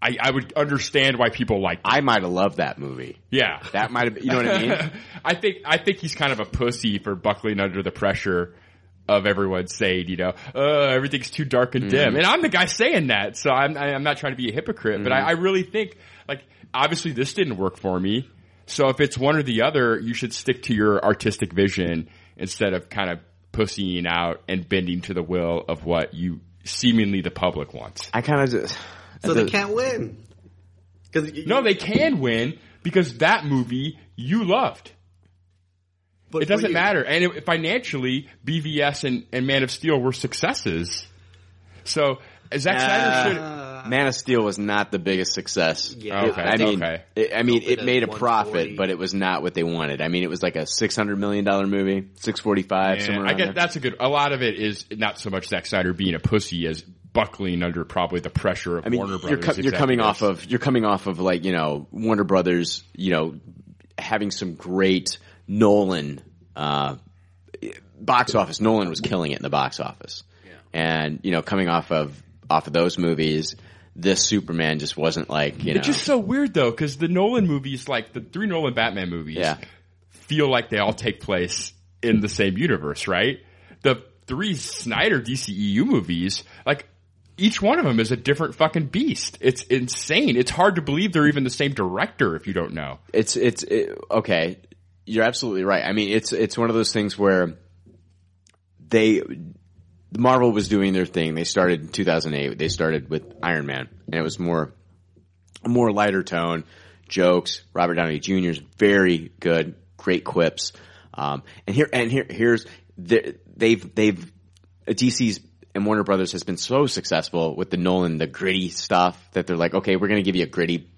H: I, I would understand why people like.
G: I might have loved that movie.
H: Yeah.
G: That might have. You know what I mean?
H: I think I think he's kind of a pussy for buckling under the pressure of everyone saying, you know, uh, everything's too dark and
G: Mm.
H: dim, and I'm the guy saying that, so I'm I- I'm not trying to be a hypocrite, but I,
G: Mm.
H: I really think like obviously this didn't work for me, so if it's one or the other, you should stick to your artistic vision instead of kind of pussying out and bending to the will of what you seemingly the public wants.
G: I kind of just.
J: So they can't win. Cause you-
H: No, they can win because that movie you loved.
J: but
H: it doesn't
J: you-
H: matter. And it, financially, BVS and, and Man of Steel were successes. So Zack Snyder should.
G: Man of Steel was not the biggest success.
J: Yeah.
H: Okay,
G: I mean,
H: okay.
G: it, I mean, it made a profit, but it was not what they wanted. I mean, it was like a six hundred million dollar movie, six forty five.
H: Yeah,
G: somewhere
H: I
G: around
H: get
G: there.
H: that's a good. A lot of it is not so much Zack Snyder being a pussy as buckling under probably the pressure of
G: I mean,
H: Warner
G: you're,
H: Brothers.
G: co- you're coming off of you're coming off of like you know Warner Brothers, you know, having some great Nolan uh, box office. Nolan was killing it in the box office, and you know, coming off of off of those movies, this Superman just wasn't like you know.
H: It's just so weird though, because the Nolan movies, like the three Nolan Batman movies,
G: Yeah.
H: feel like they all take place in the same universe, right? The three Snyder DCEU movies, like each one of them is a different fucking beast. It's insane. It's hard to believe they're even the same director if you don't know.
G: it's it's it, okay. You're absolutely right. I mean, it's it's one of those things where they Marvel was doing their thing. They started in 2008. They started with Iron Man, and it was more more lighter tone, jokes. Robert Downey Jr. is very good, great quips. Um, and here and here here's the, they've they've DC's and Warner Brothers has been so successful with the Nolan the gritty stuff that they're like, okay, we're going to give you a gritty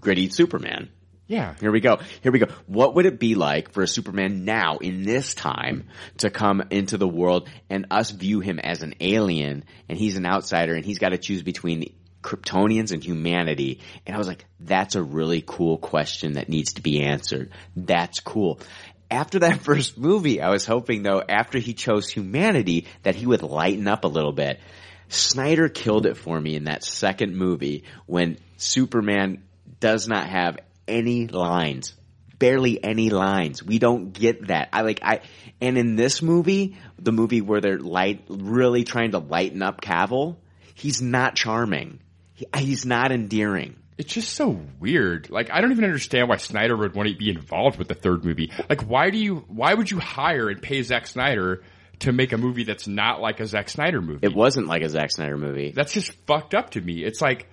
G: gritty Superman.
H: Yeah.
G: Here we go. Here we go. What would it be like for a Superman now in this time to come into the world and us view him as an alien and he's an outsider and he's got to choose between Kryptonians and humanity? And I was like, that's a really cool question that needs to be answered. That's cool. After that first movie, I was hoping though, after he chose humanity, that he would lighten up a little bit. Snyder killed it for me in that second movie when Superman does not have any lines. Barely any lines. We don't get that. I like, I, and in this movie, the movie where they're light, really trying to lighten up Cavill, he's not charming. He, he's not endearing.
H: It's just so weird. Like, I don't even understand why Snyder would want to be involved with the third movie. Like, why do you, why would you hire and pay Zack Snyder to make a movie that's not like a Zack Snyder movie?
G: It wasn't like a Zack Snyder movie.
H: That's just fucked up to me. It's like,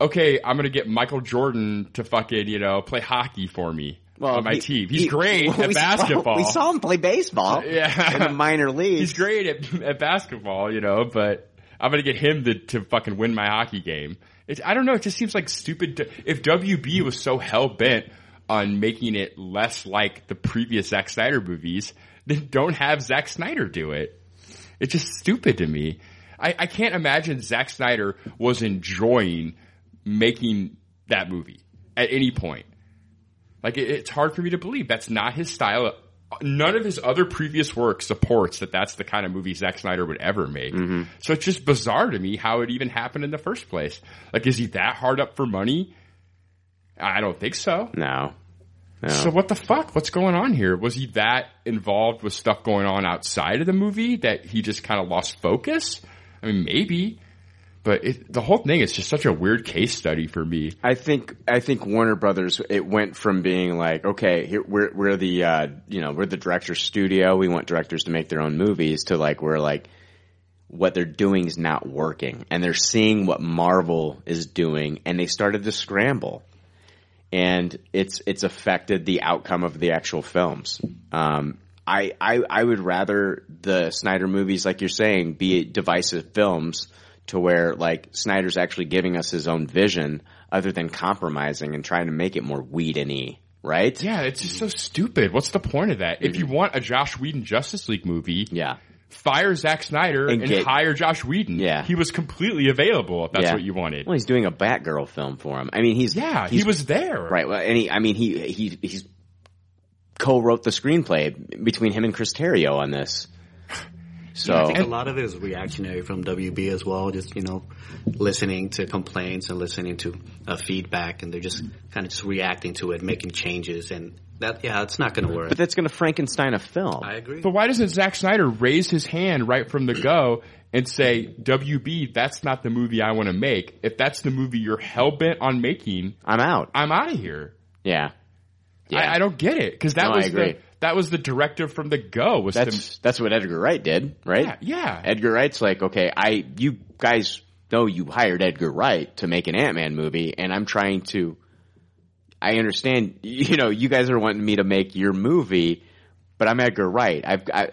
H: okay, I'm gonna get Michael Jordan to fucking, you know, play hockey for me on my
G: he-
H: team. He's
G: he-
H: great
G: we
H: at
G: saw-
H: basketball.
G: we saw him play baseball.
H: Yeah.
G: In the minor leagues.
H: He's great at, at basketball, you know, but I'm gonna get him to, to fucking win my hockey game. It, I don't know. It just seems like stupid. To, if WB was so hell bent on making it less like the previous Zack Snyder movies, then don't have Zack Snyder do it. It's just stupid to me. I, I can't imagine Zack Snyder was enjoying making that movie at any point. Like it, it's hard for me to believe that's not his style. None of his other previous work supports that that's the kind of movie Zack Snyder would ever make. Mm-hmm. So it's just bizarre to me how it even happened in the first place. Like, is he that hard up for money? I don't think so.
G: No. No.
H: So what the fuck? What's going on here? Was he that involved with stuff going on outside of the movie that he just kind of lost focus? I mean, maybe, but it, the whole thing is just such a weird case study for me.
G: I think I think Warner Brothers it went from being like okay here we're we're the uh, you know we're the director's studio we want directors to make their own movies to like we're like what they're doing is not working and they're seeing what Marvel is doing and they started to scramble and it's it's affected the outcome of the actual films. Um, I, I I would rather the Snyder movies, like you're saying, be divisive films to where like Snyder's actually giving us his own vision, other than compromising and trying to make it more Whedon-y, right?
H: Yeah, it's just so stupid. What's the point of that? If you mm-hmm. want a Joss Whedon Justice League movie,
G: yeah,
H: fire Zack Snyder
G: And
H: and,
G: get-
H: hire Joss Whedon.
G: Yeah.
H: he was completely available if that's
G: Yeah.
H: what you wanted.
G: Well, he's doing a Batgirl film for him. I mean, he's
H: Yeah, he was there.
G: right. Well, and he, I mean, he he he's co-wrote the screenplay between him and Chris Terrio on this. So
J: I think a lot of it is reactionary from WB as well. Just you know, listening to complaints and listening to uh, feedback, and they're just kind of just reacting to it, making changes, and that yeah, it's not going to work.
G: But that's going to Frankenstein a film.
J: I agree.
H: But why doesn't Zack Snyder raise his hand right from the go and say, WB, that's not the movie I want to make. If that's the movie you're hell bent on making,
G: I'm out.
H: I'm out of here.
G: Yeah. Yeah.
H: I, I don't get it because that
G: No, I
H: was
G: agree.
H: the that was the directive from the go. Was to,
G: That's that's what Edgar Wright did, right?
H: Yeah, yeah.
G: Edgar Wright's like, okay, I you guys know you hired Edgar Wright to make an Ant Man movie, and I'm trying to. I understand, you know, you guys are wanting me to make your movie, but I'm Edgar Wright. I've I,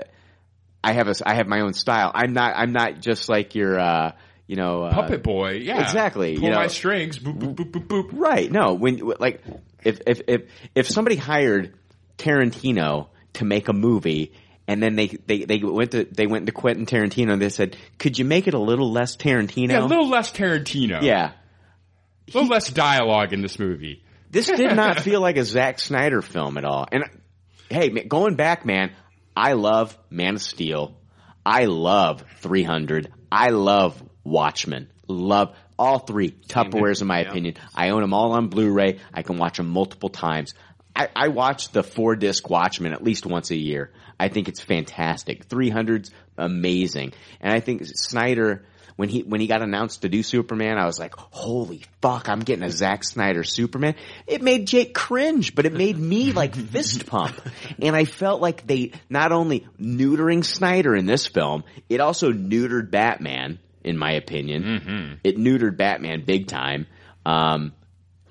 G: I have a I have my own style. I'm not I'm not just like your uh, you know uh,
H: puppet boy. Yeah,
G: exactly.
H: Pull
G: you know,
H: my strings. Boop boop boop boop boop.
G: Right. No, when like if if if if somebody hired Tarantino to make a movie and then they they they went to they went to Quentin Tarantino and they said, "Could you make it a little less Tarantino?"
H: Yeah, a little less Tarantino.
G: Yeah.
H: a little less dialogue in this movie.
G: This did not feel like a Zack Snyder film at all. And hey, going back, man, I love Man of Steel. I love 300. I love Watchmen. Love all three Tupperwares, in my opinion. I own them all on Blu-ray. I can watch them multiple times. I, I watch the four disc Watchmen at least once a year. I think it's fantastic. 300's amazing. And I think Snyder, when he, when he got announced to do Superman, I was like, holy fuck, I'm getting a Zack Snyder Superman. It made Jake cringe, but it made me like fist pump. And I felt like they not only neutering Snyder in this film, it also neutered Batman, in my opinion. It neutered Batman big time. Um,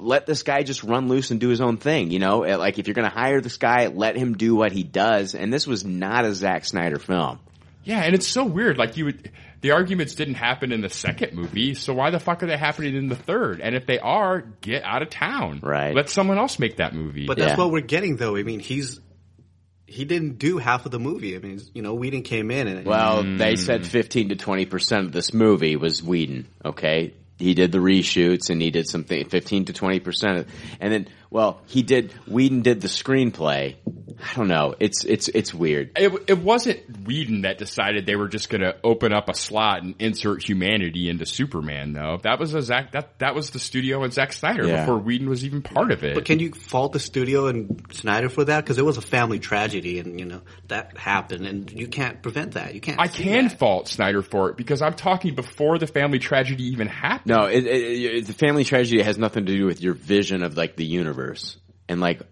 G: let this guy just run loose and do his own thing. You know, Uh, like if you're going to hire this guy, let him do what he does. And this was not a Zack Snyder film.
H: Yeah, and it's so weird. Like you would, the arguments didn't happen in the second movie, so why the fuck are they happening in the third? And if they are, get out of town.
G: Right.
H: Let someone else make that movie.
J: But that's what we're getting, though. I mean, he's he didn't do half of the movie. I mean, you know, Whedon came in and
G: Well, they said 15 to 20% of this movie was Whedon, okay? He did the reshoots and he did something, 15 to 20% of, and then, well, he did, Whedon did the screenplay. I don't know. It's, it's, it's weird.
H: It, it wasn't Whedon that decided they were just going to open up a slot and insert humanity into Superman, though. That was a Zack. That that was the studio and Zack Snyder
J: Yeah.
H: before Whedon was even part of it.
J: But can you fault the studio and Snyder for that? Because it was a family tragedy, and you know that happened, and you can't prevent that. You can't.
H: I can
J: that.
H: fault Snyder for it because I'm talking before the family tragedy even happened.
G: No, it, it, it, the family tragedy has nothing to do with your vision of like the universe and like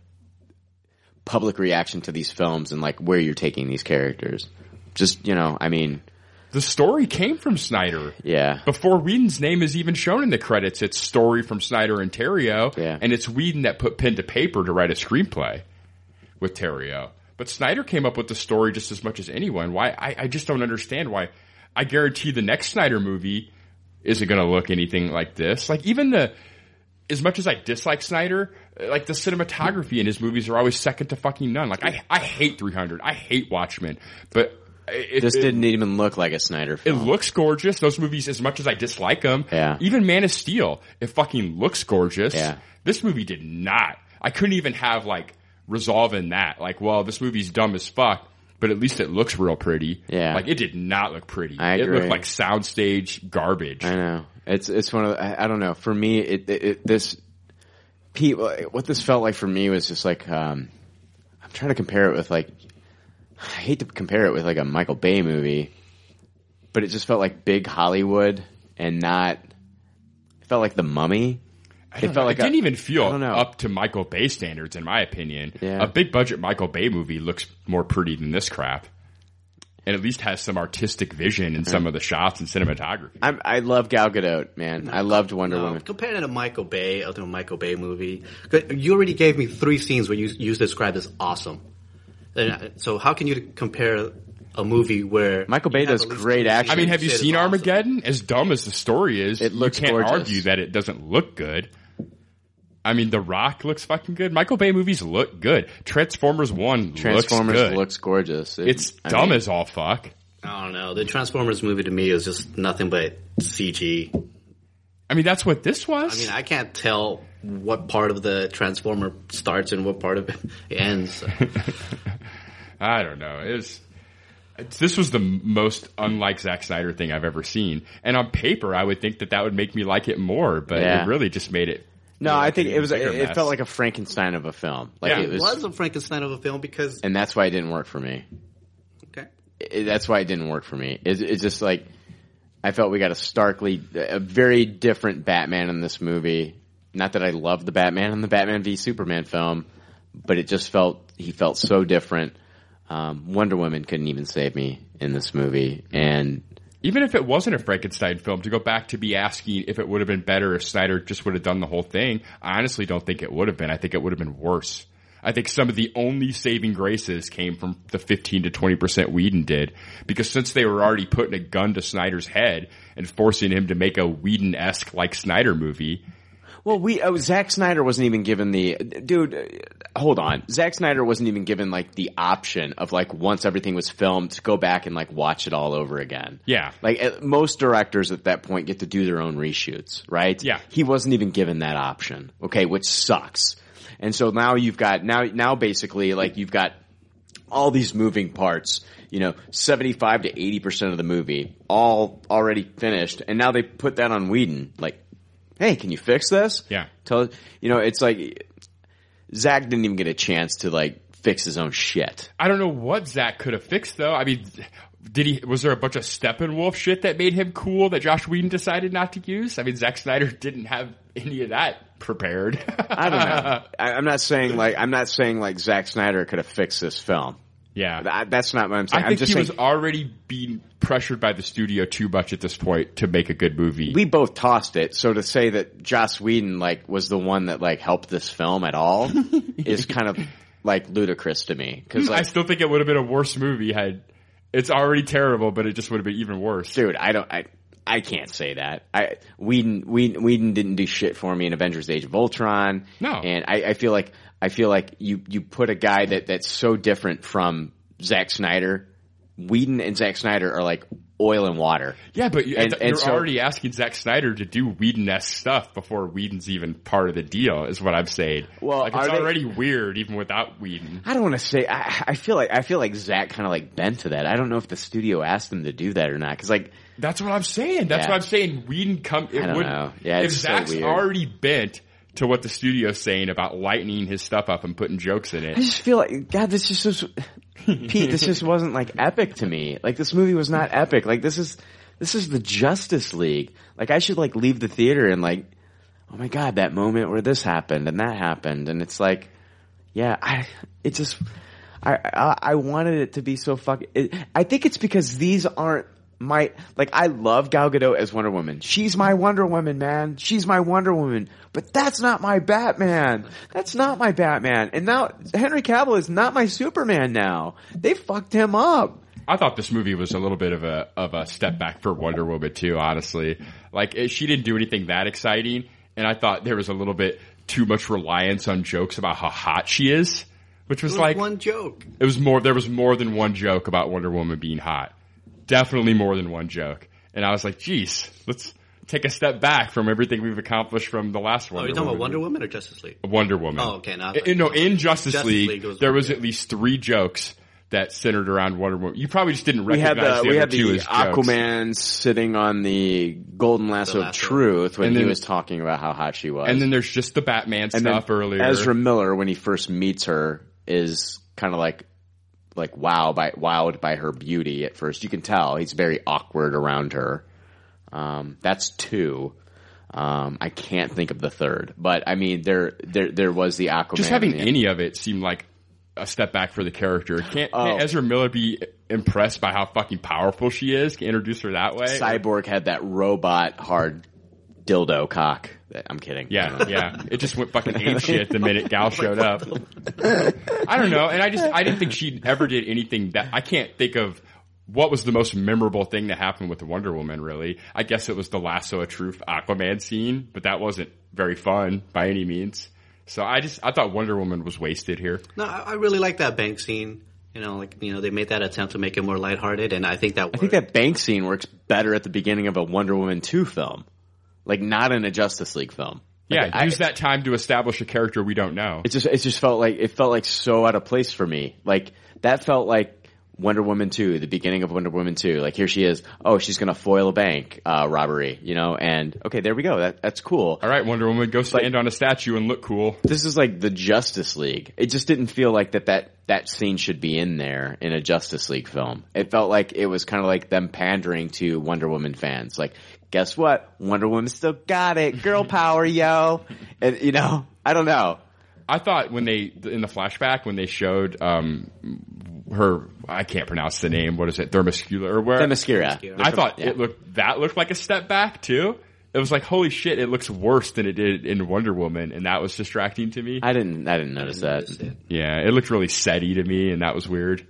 G: public reaction to these films and like where you're taking these characters. Just, you know, I mean,
H: The story came from Snyder.
G: yeah.
H: Before Whedon's name is even shown in the credits, it's story from Snyder and Terrio,
G: Yeah.
H: and it's Whedon that put pen to paper to write a screenplay with Terrio. But Snyder came up with the story just as much as anyone. Why? I, I just don't understand why. I guarantee the next Snyder movie isn't going to look anything like this. Like even the, as much as I dislike Snyder, like the cinematography in his movies are always second to fucking none. Like I, I hate 300. I hate Watchmen, but it,
G: this
H: it-
G: didn't even look like a Snyder
H: it looks gorgeous. Those movies, as much as I dislike them,
G: Yeah.
H: even Man of Steel, it fucking looks gorgeous.
G: Yeah.
H: This movie did not. I couldn't even have like resolve in that. Like, well, this movie's dumb as fuck, but at least it looks real pretty.
G: Yeah.
H: Like, it did not look pretty.
G: I agree.
H: It looked like soundstage garbage.
G: I know. It's it's one of the, I, I don't know. For me, it, it, it this Pete, what this felt like for me was just like um, I'm trying to compare it with like I hate to compare it with like a Michael Bay movie, but it just felt like big Hollywood and not. It felt like The Mummy. It felt
H: know.
G: like
H: it
G: a-
H: didn't even feel up to Michael Bay standards, in my opinion.
G: Yeah.
H: A big budget Michael Bay movie looks more pretty than this crap. And at least has some artistic vision in some of the shots and cinematography.
G: I, I love Gal Gadot, man. I loved Wonder
J: No,
G: Woman.
J: Compared to Michael Bay, other than a Michael Bay movie, 'cause you already gave me three scenes where you you described as awesome. And, uh, so how can you compare a movie where
G: Michael Bay
J: you
G: does great action.
H: I mean, have you
J: that is
H: seen
J: awesome?
H: Armageddon? As dumb as the story is,
G: It looks
H: you can't
G: gorgeous.
H: argue that it doesn't look good. I mean, The Rock looks fucking good. Michael Bay movies look good. Transformers One
G: Transformers
H: looks good.
G: looks gorgeous. It-
H: it's
G: I
H: dumb
G: mean,
H: as all fuck.
J: I don't know. The Transformers movie to me is just nothing but CG.
H: I mean, that's what this was.
J: I mean, I can't tell what part of the Transformer starts and what part of it ends.
H: I don't know. It's- this was the most unlike Zack Snyder thing I've ever seen. And on paper, I would think that that would make me like it more, but
G: Yeah.
H: it really just made it.
G: No, I think it was.
H: bigger
G: It, it
H: mess.
G: felt like a Frankenstein of a film. Like
H: Yeah.
G: it
J: it
G: was,
J: was a Frankenstein of a film because
G: and that's why it didn't work for me.
J: okay,
G: It- that's why it didn't work for me. It, it's just like I felt we got a starkly, a very different Batman in this movie. Not that I love the Batman in the Batman v Superman film, but it just felt he felt so different. Um, Wonder Woman couldn't even save me in this movie, and
H: Even if it wasn't a Frankenstein film, to go back to be asking if it would have been better if Snyder just would have done the whole thing, I honestly don't think it would have been. I think it would have been worse. I think some of the only saving graces came from the 15 to 20% Whedon did. Because since they were already putting a gun to Snyder's head and forcing him to make a Whedon-esque like Snyder movie,
G: Well, we oh, Zack Snyder wasn't even given the dude. Hold on, Zack Snyder wasn't even given like the option of like once everything was filmed to go back and like watch it all over again.
H: Yeah.
G: like uh, most directors at that point get to do their own reshoots, right?
H: Yeah.
G: he wasn't even given that option. Okay, which sucks. And so now you've got now now basically like you've got all these moving parts, you know, 75 to 80% of the movie all already finished. And now they put that on Whedon. Like, hey, can you fix this?
H: Yeah.
G: Tell, you know, it's like Zack didn't even get a chance to like fix his own shit.
H: I don't know what Zack could have fixed though. I mean, did he? Was there a bunch of Steppenwolf shit that made him cool that Joss Whedon decided not to use? I mean, Zack Snyder didn't have any of that prepared.
G: I don't know. I, I'm not saying like, I'm not saying like Zack Snyder could have fixed this film.
H: Yeah.
G: That- that's not what I'm saying.
H: I
G: I'm
H: think
G: just
H: he
G: saying
H: was already being pressured by the studio too much at this point to make a good movie.
G: we both tossed it. So to say that Joss Whedon like was the one that like helped this film at all is kind of like ludicrous to me because
H: I
G: like
H: still think it would have been a worse movie had it's already terrible, but it just would have been even worse.
G: dude, I don't, I, I can't say that. I Whedon, Whedon, Whedon didn't do shit for me in Avengers: Age of Ultron.
H: No.
G: and I, I feel like I feel like you you put a guy that that's so different from Zack Snyder. Whedon and Zack Snyder are like oil and water.
H: Yeah, but you,
G: And-
H: you're
G: so-
H: already asking Zack Snyder to do Whedon-esque stuff before Whedon's even part of the deal, is what I'm saying.
G: Well,
H: like it's
G: are they-
H: already weird even without Whedon.
G: I don't want to say. I, I feel like I feel like Zack kind of like bent to that. I don't know if the studio asked him to do that or not. Because like
H: That's what I'm saying. That's
G: Yeah.
H: what I'm saying. Whedon come. It
G: I don't
H: would,
G: know. Yeah,
H: if
G: it's so
H: Zack's
G: weird.
H: already bent to what the studio's saying about lightening his stuff up and putting jokes in it.
G: I just feel like God. This just was Pete. This just wasn't like epic to me. Like this movie was not epic. Like this is this is the Justice League. Like I should like leave the theater and like, oh my God, that moment where this happened and that happened, and it's like, yeah, I it just. I, I I wanted it to be so fucking. I think it's because these aren't my like. I love Gal Gadot as Wonder Woman. She's my Wonder Woman, man. She's my Wonder Woman. But that's not my Batman. That's not my Batman. And now Henry Cavill is not my Superman. Now they fucked him up.
H: I thought this movie was a little bit of a of a step back for Wonder Woman too. Honestly, like it, she didn't do anything that exciting, and I thought there was a little bit too much reliance on jokes about how hot she is, which was
J: It was
H: like
J: one joke.
H: it was more. There was more than one joke about Wonder Woman being hot. Definitely more than one joke, and I was like, "Geez, let's take a step back from everything we've accomplished from the last
J: Oh,
H: Wonder
J: you're talking
H: Woman
J: about Wonder
H: movie.
J: Woman or Justice League?
H: Wonder Woman.
J: Oh, okay, now-
H: I- no, in Justice,
J: Justice
H: League,
J: League was
H: there was
J: yeah.
H: at least three jokes that centered around Wonder Woman. You probably just didn't
G: We had
H: recognize
G: the
H: the,
G: we had
H: two
G: the
H: as jokes.
G: Aquaman sitting on the golden lasso, of
J: lasso.
G: truth when
H: And
G: he was talking about how hot she was.
H: And then there's just the Batman
G: And then
H: stuff earlier.
G: Ezra Miller, when he first meets her, is kind of like like wow by wowed by her beauty at first. You can tell he's very awkward around her. Um, that's two. Um, I can't think of the third, but I mean there there there was the Aquaman.
H: just having any of it seemed like a step back for the character. Can't,
G: Oh.
H: can't Ezra Miller be impressed by how fucking powerful she is? Can introduce her that way?
G: Cyborg had that robot hard dildo cock. I'm kidding.
H: Yeah, yeah. It just went fucking ape shit the oh minute Gal showed up. I don't know, and I just I didn't think she ever did anything that I can't think of. What was the most memorable thing that happened with the Wonder Woman? Really, I guess it was the lasso of truth Aquaman scene, but that wasn't very fun by any means. So I just I thought Wonder Woman was wasted here.
J: No, I, I really like that bank scene. You know, like you know, they made that attempt to make it more lighthearted, and I think that
G: I think that bank scene works better at the beginning of a Wonder Woman 2 film. Like not in a Justice League film.
H: Yeah,
G: Like, I-
H: use that time to establish a character we don't know.
G: It just it just felt like it felt like so out of place for me. Like that felt like Wonder Woman 2, the beginning of Wonder Woman 2. Like here she is. Oh, she's going to foil a bank uh, robbery, you know? And okay, there we go. That that's cool.
H: All right, Wonder Woman, go stand on a statue and look cool.
G: This is like the Justice League. It just didn't feel like that that that scene should be in there in a Justice League film. It felt like it was kind of like them pandering to Wonder Woman fans. Like, guess what? Wonder Woman still got it. Girl power, yo. And you know, I don't know.
H: I thought when they in the flashback when they showed um her I can't pronounce the name. What is it? Thermoscula or where?
G: Themyscira.
H: I thought
G: Yeah.
H: it looked that looked like a step back too. It was like holy shit, it looks worse than it did in Wonder Woman, and that was distracting to me.
G: I didn't I didn't notice that.
H: yeah, it looked really setty to me, and that was weird.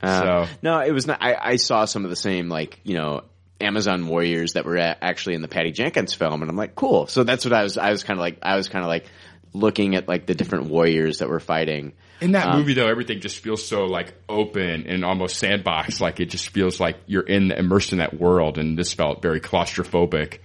G: Uh,
H: so
G: no, it was not. I, I saw some of the same like you know Amazon warriors that were actually in the Patty Jenkins film, and I'm like, cool. So that's what I was. I was kind of like I was kind of like looking at like the different warriors that were fighting.
H: in that
G: Um,
H: movie though, everything just feels so like open and almost sandbox. Like it just feels like you're in immersed in that world, and this felt very claustrophobic.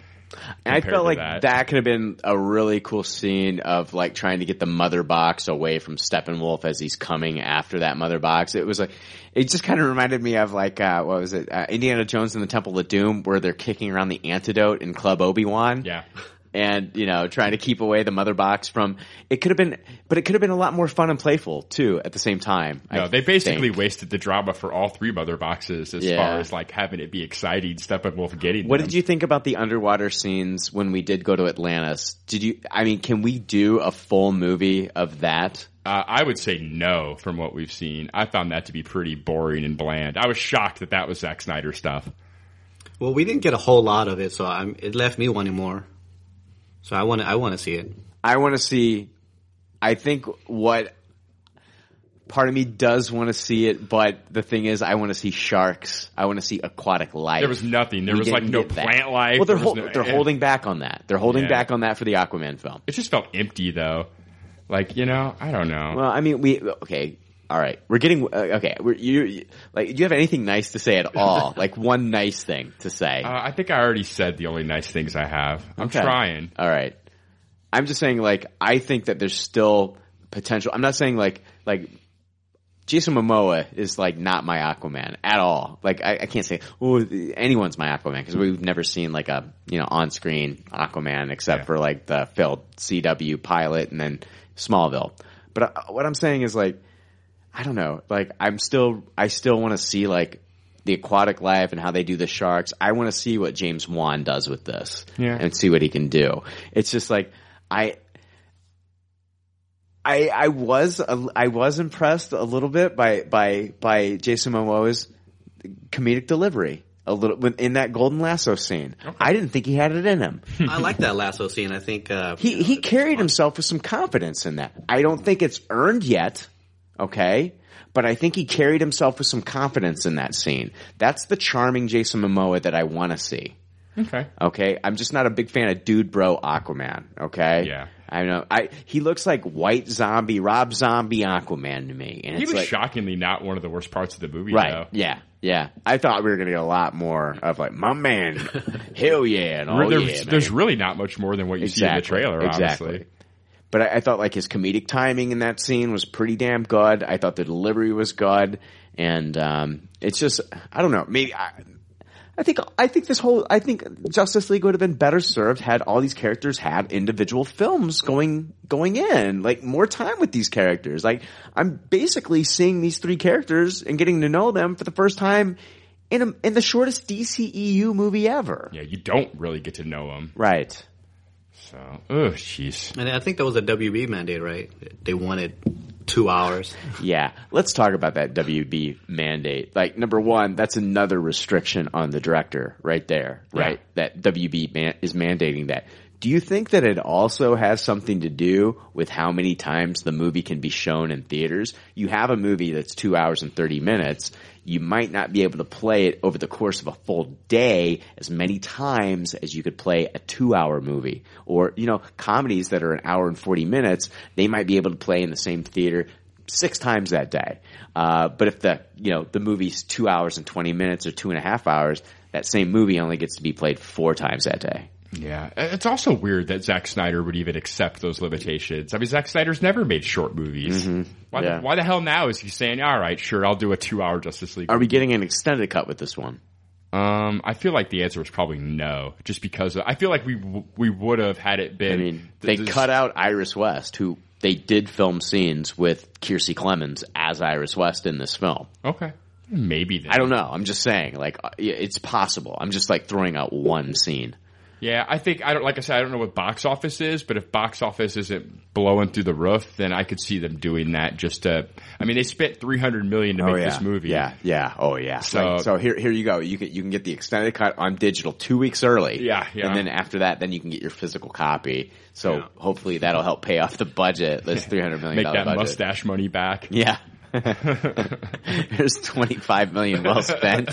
G: I felt like
H: that.
G: that. could have been a really cool scene of like trying to get the mother box away from Steppenwolf as he's coming after that mother box. It was like, it just kind of reminded me of like, uh, what was it? Uh, Indiana Jones and the Temple of Doom where they're kicking around the antidote in Club Obi-Wan.
H: Yeah.
G: And, you know, trying to keep away the mother box from, it could have been, but it could have been a lot more fun and playful too at the same time.
H: No,
G: I
H: they basically
G: think.
H: wasted the drama for all three mother boxes as
G: Yeah.
H: far as like having it be exciting, Steppenwolf getting
G: What
H: them.
G: did you think about the underwater scenes when we did go to Atlantis? Did you? I mean, can we do a full movie of that?
H: Uh, I would say no from what we've seen. I found that to be pretty boring and bland. I was shocked that that was Zack Snyder stuff.
J: Well, we didn't get a whole lot of it, so I'm, it left me wanting more. So I want to I want to see it.
G: I want to see. I think what part of me does want to see it, but the thing is, I want to see sharks. I want to see aquatic life.
H: There was nothing. There
G: We
H: was like no
G: get that.
H: plant life.
G: Well, they're hol-
H: no-
G: they're holding back on that. They're holding
H: Yeah.
G: back on that for the Aquaman film.
H: It just felt empty though. Like you know, I don't know.
G: Well, I mean, we okay. All right, we're getting uh, okay. We're, you, you like. Do you have anything nice to say at all? like one nice thing to say?
H: Uh, I think I already said the only nice things I have. I'm
G: Okay.
H: trying.
G: All right. I'm just saying, like, I think that there's still potential. I'm not saying like like Jason Momoa is like not my Aquaman at all. Like, I, I can't say oh anyone's my Aquaman because we've never seen like a you know on screen Aquaman except for like the failed CW pilot and then Smallville. But uh, what I'm saying is like I don't know. Like I'm still, I still want to see like the aquatic life and how they do the sharks. I want to see what James Wan does with this,
H: Yeah.
G: and see what he can do. It's just like I, I, I was, I was impressed a little bit by by by Jason Momoa's comedic delivery. A little in that golden lasso scene. I didn't think he had it in him.
J: I like that lasso scene. I think uh,
G: He he carried himself with some confidence in that. I don't think it's earned yet, okay? But I think he carried himself with some confidence in that scene. That's the charming Jason Momoa that I want to see.
H: Okay.
G: Okay, I'm just not a big fan of dude bro Aquaman. Okay,
H: Yeah.
G: I know. I he looks like white zombie Rob Zombie Aquaman to me, and
H: He
G: it's
H: was
G: like,
H: shockingly not one of the worst parts of the movie,
G: right?
H: though.
G: Yeah, yeah. I thought we were gonna get a lot more of like my man, hell yeah, and oh
H: there's,
G: yeah,
H: there's really not much more than what you see in the trailer,
G: exactly.
H: honestly.
G: But I, I thought like his comedic timing in that scene was pretty damn good. I thought the delivery was good, and um, it's just I don't know. Maybe I, I think I think this whole I think Justice League would have been better served had all these characters had individual films going going in, like more time with these characters. Like I'm basically seeing these three characters and getting to know them for the first time in a, in the shortest DCEU movie ever.
H: Yeah, you don't really get to know them.
G: Right.
H: So, oh, jeez.
J: And I think that was a WB mandate, right? They wanted two hours.
G: Yeah, let's talk about that WB mandate. Like number one, that's another restriction on the director right there, right? That WB man- is mandating that. Do you think that it also has something to do with how many times the movie can be shown in theaters? You have a movie that's two hours and 30 minutes. You might not be able to play it over the course of a full day as many times as you could play a two hour movie. Or, you know, comedies that are an hour and 40 minutes, they might be able to play in the same theater six times that day. Uh, but if the, you know, the movie's two hours and 20 minutes or two and a half hours, that same movie only gets to be played four times that day.
H: Yeah, it's also weird that Zack Snyder would even accept those limitations. I mean, Zack Snyder's never made short movies. Why,
G: Mm-hmm. Yeah.
H: the, why the hell now is he saying, "All right, sure, I'll do a two-hour Justice League"?
G: Are we getting an extended cut with this one?
H: Um, I feel like the answer is probably no, just because I feel like we we would have had it been.
G: I mean,
H: th-
G: they
H: this-
G: cut out Iris West, who they did film scenes with Kiersey Clemons as Iris West in this film.
H: Okay, maybe then.
G: I don't know. I'm just saying, like, uh, it's possible. I'm just like throwing out one scene.
H: Yeah, I think I don't. Like I said, I don't know what box office is, but if box office isn't blowing through the roof, then I could see them doing that. Just to, I mean, they spent three hundred million to oh, make
G: oh, yeah.
H: this movie.
G: Yeah, yeah. Oh, yeah.
H: So-
G: So, so here, here you go. You can you can get the extended cut on digital two weeks early.
H: Yeah, yeah.
G: And then after that, then you can get your physical copy. So
H: Yeah.
G: hopefully that'll help pay off the budget. This three hundred million
H: make that
G: budget.
H: mustache money back.
G: Yeah. There's twenty five million well spent.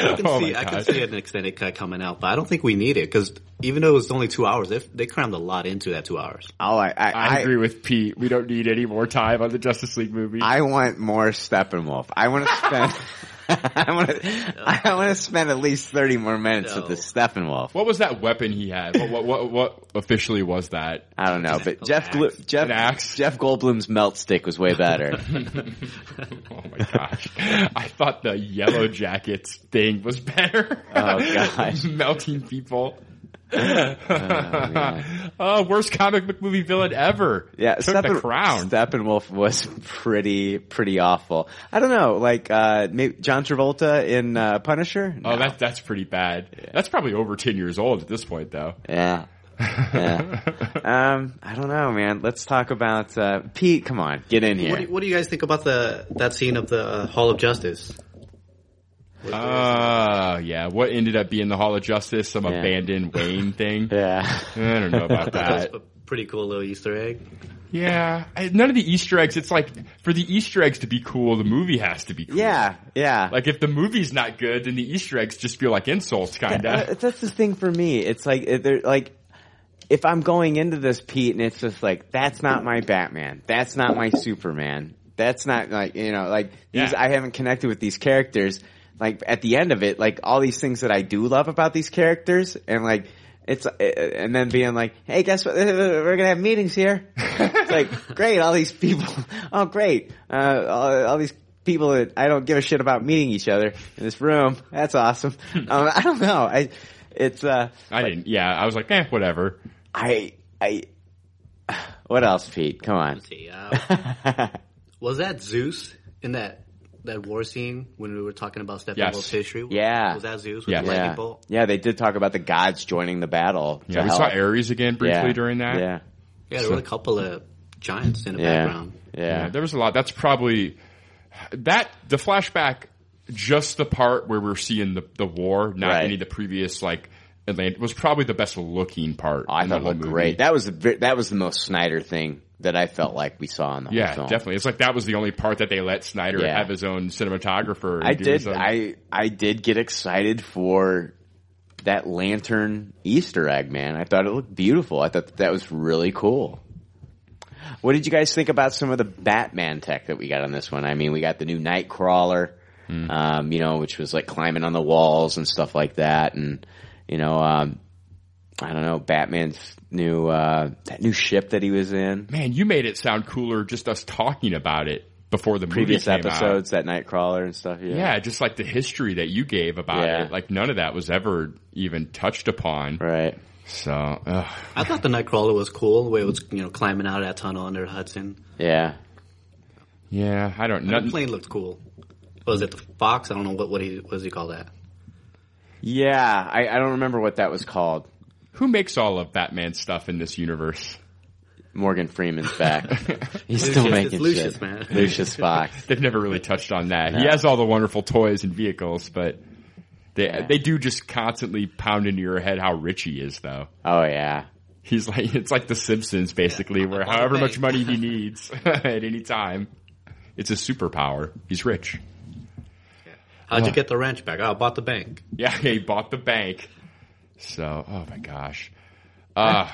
J: I can
H: Oh
J: see I can see an extended cut coming out, but I don't think we need it because even though it was only two hours, they, they crammed a lot into that two hours.
G: Oh, I, I,
H: I agree with Pete. We don't need any more time on the Justice League movie.
G: I want more Steppenwolf. I want to spend. I want to. I want to spend at least thirty more minutes with the Steppenwolf.
H: what was that weapon he had? What, what, what, what officially was that?
G: I don't know, but Jeff
J: axe.
G: Glu- Jeff
H: An axe?
G: Jeff Goldblum's melt stick was way better.
H: Oh my gosh. I thought the yellow jackets thing was better.
G: Oh, gosh.
H: Melting people. oh, worst comic book movie villain ever.
G: Yeah,
H: Took the crown.
G: Steppenwolf was pretty pretty awful. I don't know, like uh maybe John Travolta in uh, Punisher.
H: Oh, that's that's pretty bad. That's probably over ten years old at this point, though.
G: Yeah. yeah. Um, I don't know, man. Let's talk about uh, Pete. Come on, get in
J: What
G: here.
J: do, what do you guys think about the that scene of the uh, Hall of Justice?
H: Uh, yeah. What ended up being the Hall of Justice? Some
G: Yeah.
H: abandoned Wayne thing?
G: Yeah.
H: I don't know about
J: That's
H: that.
J: a pretty cool little Easter egg.
H: Yeah. I, none of the Easter eggs, it's like, for the Easter eggs to be cool, the movie has to be cool.
G: Yeah, yeah.
H: Like if the movie's not good, then the Easter eggs just feel like insults,
G: Uh,
H: kinda.
G: that's the thing for me. It's like they're like if I'm going into this Pete and it's just like that's not my Batman. That's not my Superman. That's not like you know like these.
H: Yeah.
G: I haven't connected with these characters. Like at the end of it, like all these things that I do love about these characters, and like it's uh, and then being like, hey, guess what? We're gonna have meetings here. it's like great, all these people. Oh, great, uh, all, all these people that I don't give a shit about meeting each other in this room. That's awesome. um, I don't know. I it's uh
H: I didn't, yeah, I was like, eh, whatever.
G: I I what else, Pete? Come on.
J: Let's see. Uh, was that Zeus in that that war scene when we were talking about Steppenwolf's
H: Yes.
J: history?
G: Yeah.
J: Was that Zeus with
H: Yeah.
J: the lightning
G: Yeah.
J: bolt?
G: yeah, they did talk about the gods joining the battle.
H: Yeah,
G: to
H: we saw. Ares again briefly
G: Yeah.
H: during that.
G: Yeah,
J: Yeah, there were a couple of giants in the
G: yeah,
J: background.
G: yeah.
H: Yeah, there was a lot. That's probably that the flashback, just the part where we're seeing the the war, not
G: Right.
H: any of the previous like Atlantic, was probably the best looking part.
G: Oh, I thought it looked
H: movie.
G: great. That was the that was the most Snyder thing that I felt like we saw in the whole
H: Yeah,
G: film.
H: definitely. It's like that was the only part that they let Snyder
G: Yeah.
H: have his own cinematographer.
G: I did. I I did get excited for that lantern Easter egg, man. I thought it looked beautiful. I thought that was really cool. What did you guys think about some of the Batman tech that we got on this one? I mean, we got the new Knightcrawler,
H: Hmm.
G: um, you know, which was like climbing on the walls and stuff like that, and you know, um, I don't know, Batman's new uh, that new ship that he was in.
H: Man, you made it sound cooler just us talking about it before the
G: Previous
H: movie came out.
G: episodes, that Knightcrawler and stuff. Yeah,
H: Yeah, just like the history that you gave about
G: Yeah.
H: it. Like none of that was ever even touched upon.
G: right.
H: So, ugh.
J: I thought the Knightcrawler was cool, the way it was, you know, climbing out of that tunnel under Hudson.
G: Yeah,
H: yeah, I don't know.
J: the plane looked cool. Was it the Fox? I don't know what what he what does he call that?
G: yeah. I, I don't remember what that was called.
H: Who makes all of Batman stuff in this universe?
G: Morgan Freeman's back. He's still
J: it's
G: making
J: Lucius,
G: shit.
J: man.
G: Lucius Fox.
H: They've never really touched on that. He has all the wonderful toys and vehicles, but they
G: Yeah.
H: they do just constantly pound into your head how rich he is, though.
G: Oh yeah.
H: He's like it's like The Simpsons, basically, where however much money he needs at any time, it's a superpower. He's rich.
J: How'd
H: Ugh.
J: you get the ranch back? Oh, I bought the bank.
H: Yeah, he bought the bank. So, oh my gosh. Uh,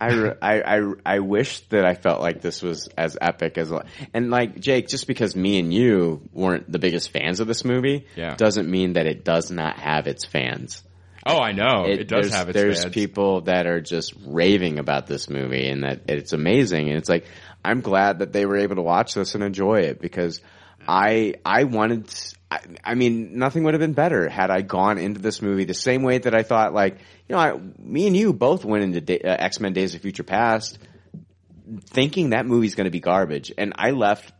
G: I, re- I, I, I wish that I felt like this was as epic as, and like Jake, just because me and you weren't the biggest fans of this movie,
H: Yeah.
G: doesn't mean that it does not have its fans.
H: oh, I know. It, does have its fans.
G: There's
H: fans.
G: people that are just raving about this movie and that it's amazing. And it's like, I'm glad that they were able to watch this and enjoy it because I, I wanted, I, I mean, nothing would have been better had I gone into this movie the same way that I thought, like, you know, I, me and you both went into da- uh, X-Men Days of Future Past thinking that movie's going to be garbage. And I left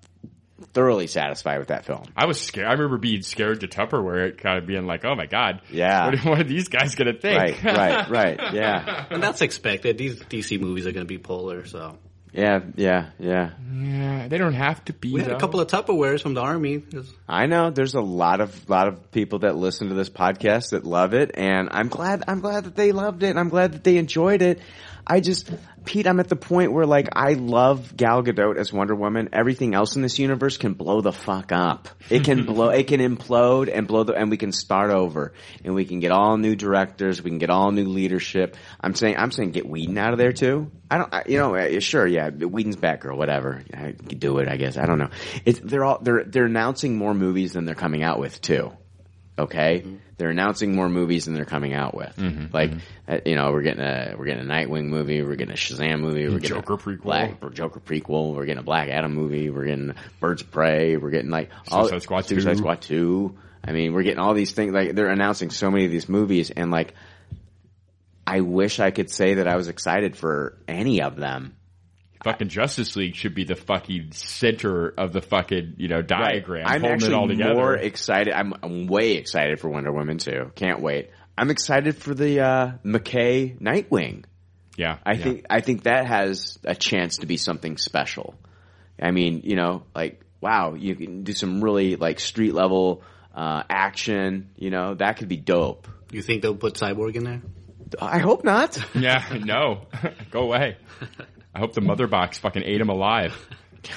G: thoroughly satisfied with that film.
H: I was scared. I remember being scared to Tupperware, it kind of being like, "Oh my god,
G: Yeah.
H: what, what are these guys gonna think?"
G: Right, right, right. Yeah.
J: And that's expected. These DC movies are going to be polar, so.
G: Yeah, yeah, yeah.
H: yeah, they don't have to be.
J: We had a couple of Tupperwares from the Army.
G: I know there's a lot of lot of people that listen to this podcast that love it, and I'm glad I'm glad that they loved it, and I'm glad that they enjoyed it. I just, Pete, I'm at the point where like I love Gal Gadot as Wonder Woman. Everything else in this universe can blow the fuck up. It can blow, it can implode and blow the, and we can start over, and we can get all new directors, we can get all new leadership. I'm saying, I'm saying, get Whedon out of there too. I don't, I, you know, uh, sure, yeah, Whedon's Batgirl, whatever. I could do it, I guess. I don't know. It's they're all they're they're announcing more movies than they're coming out with too. Okay, mm-hmm. they're announcing more movies than they're coming out with. Mm-hmm. Mm-hmm. Like, uh, you know, we're getting a we're getting a Nightwing movie, we're getting a Shazam movie, we're getting
H: Joker
G: a
H: prequel.
G: Black, Joker prequel, we're getting a Black Adam movie, we're getting Birds of Prey, we're getting like all
H: Suicide Squad
G: Suicide
H: 2.
G: Squad two. I mean, we're getting all these things. Like, they're announcing so many of these movies, and like, I wish I could say that I was excited for any of them.
H: Fucking Justice League should be the fucking center of the fucking you know diagram,
G: I'm
H: holding
G: actually
H: it all together.
G: more excited. I'm, I'm way excited for Wonder Woman too. Can't wait. I'm excited for the uh, McKay Nightwing.
H: Yeah,
G: I
H: yeah.
G: think I think that has a chance to be something special. I mean, you know, like wow, you can do some really like street level uh, action. You know, that could be dope.
J: You think they'll put Cyborg in there?
G: I hope not.
H: Yeah, no, go away. I hope the mother box fucking ate him alive.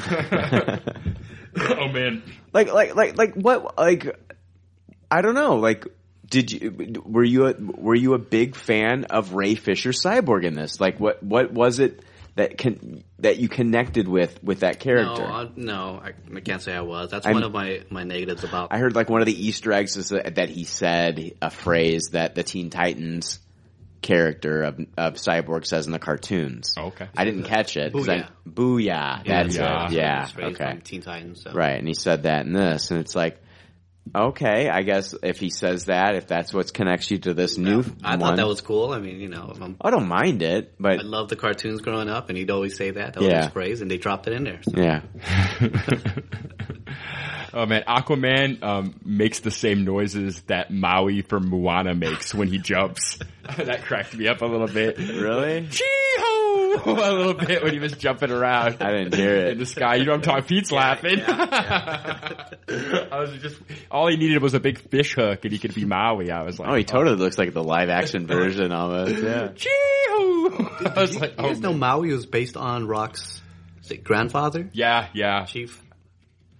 H: oh man,
G: like like like like what like I don't know like did you were you a, were you a big fan of Ray Fisher Cyborg in this like what what was it that can that you connected with with that character
J: No, uh, no, I, I can't say I was. That's
G: I'm-
J: one of my, my negatives about.
G: I heard like one of the Easter eggs is that, that he said a phrase that the Teen Titans character of of Cyborg says in the cartoons.
H: Oh, okay.
G: I didn't catch it. 'cause I- booyah. That's
H: Booyah.
G: it. Yeah.
J: It's phrase
G: Okay.
J: from Teen Titans. So.
G: Right, and he said that in this, and it's like, okay, I guess if he says that, if that's what connects you to this new
J: I
G: one,
J: thought that was cool. I mean, you know, if I'm,
G: I don't mind it, but
J: I love the cartoons growing up, and he'd always say that. That was
G: Yeah.
J: his phrase, and they dropped it in there. So.
G: yeah,
H: Oh man, Aquaman um, makes the same noises that Maui from Moana makes when he jumps. that cracked me up a little bit.
G: really,
H: Chee-ho! a little bit when he was jumping around.
G: I didn't hear it in
H: the sky. You know what I'm talking. Pete's laughing. I was just all he needed was a big fish hook, and he could be Maui. I was like,
G: Oh, he totally looks like the live action version almost. Yeah,
H: Chee-ho! I was like,
J: You
H: oh
J: guys know. Maui was based on Rock's grandfather,
H: yeah, yeah,
J: Chief.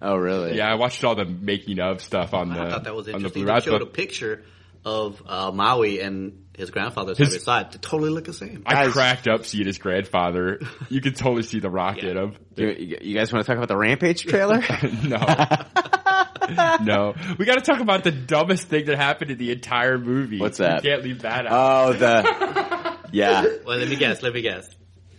G: Oh really?
H: yeah. I watched all the making of stuff on the
J: I thought that was
H: on the
J: interesting.
H: Blue
J: They
H: Rat
J: showed a picture of uh, Maui and his grandfather side
H: His-
J: side. They totally look the same.
H: I
G: Guys-
H: cracked up seeing his grandfather. You could totally see the rock in him.
G: You, you- you guys want to talk about the Rampage trailer?
H: no. no. We gotta talk about the dumbest thing that happened in the entire movie.
G: What's that?
H: You can't leave that out.
G: oh, the yeah.
J: Well, let me guess. Let me guess.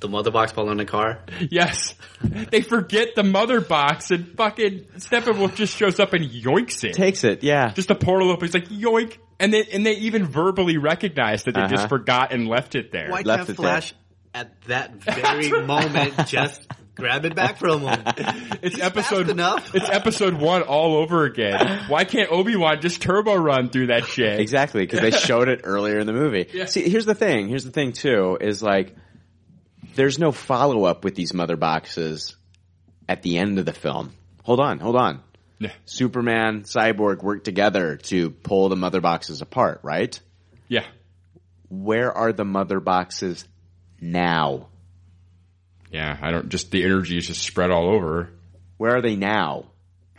J: The mother box fall in the car.
H: yes. They forget the mother box and fucking Steppenwolf just shows up and yoinks it.
G: Takes it, yeah.
H: just a portal opens like yoink. And they, and they even verbally recognize that they
G: Uh-huh.
H: just forgot and left it there.
J: Why
G: Left
J: can't
G: it
J: Flash at that very moment just grab it back from him?
H: It's
J: He's
H: episode
J: fast enough.
H: It's episode one all over again. Why can't Obi Wan just turbo run through that shit?
G: Exactly, because they showed it earlier in the movie.
H: Yeah.
G: See, here's the thing. Here's the thing too, is like, there's no follow up with these mother boxes at the end of the film. Hold on, hold on.
H: Yeah.
G: Superman, Cyborg work together to pull the mother boxes apart, right?
H: Yeah.
G: Where are the mother boxes now?
H: Yeah. I don't just the energy is just spread all over.
G: Where are they now?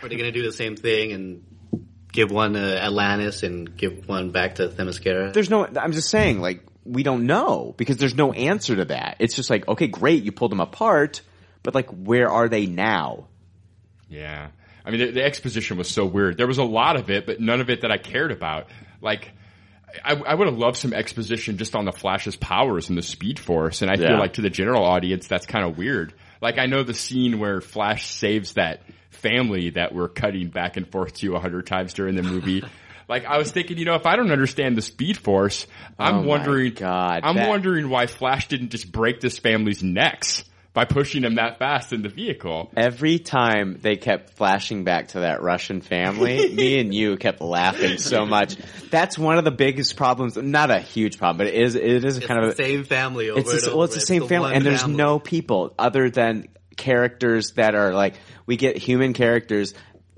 J: Are they going to do the same thing and give one to Atlantis and give one back to Themyscira?
G: There's no, I'm just saying, like, we don't know because there's no answer to that. It's just like, okay, great, you pulled them apart, but like, where are they now?
H: Yeah. I mean, the, the exposition was so weird. There was a lot of it, but none of it that I cared about. Like, I, I would have loved some exposition just on the Flash's powers and the Speed Force, and I
G: Yeah.
H: feel like to the general audience, that's kind of weird. Like, I know the scene where Flash saves that family that we're cutting back and forth to a hundred times during the movie. like, I was thinking, you know, if I don't understand the Speed Force, I'm
G: Oh
H: wondering,
G: God,
H: I'm
G: that-
H: wondering why Flash didn't just break this family's necks by pushing them that fast in the vehicle.
G: Every time they kept flashing back to that Russian family, me and you kept laughing so much. That's one of the biggest problems. Not a huge problem, but it is. It is
J: It's
G: kind of
J: the
G: a,
J: same family over
G: it's
J: and
G: the,
J: over.
G: well, it's the same family,
J: one
G: and there's
J: family.
G: no people other than characters that are like we get human characters.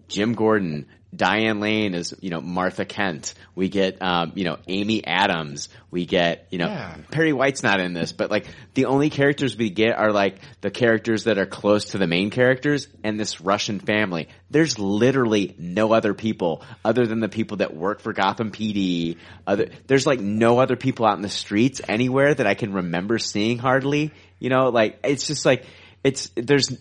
G: Jim Gordon, Diane Lane is you know Martha Kent. We get um, you know Amy Adams. We get you know
H: Yeah.
G: Perry White's not in this, but like the only characters we get are like the characters that are close to the main characters and this Russian family. There's literally no other people other than the people that work for Gotham PD. Other there's like no other people out in the streets anywhere that I can remember seeing hardly. You know, like it's just like it's there's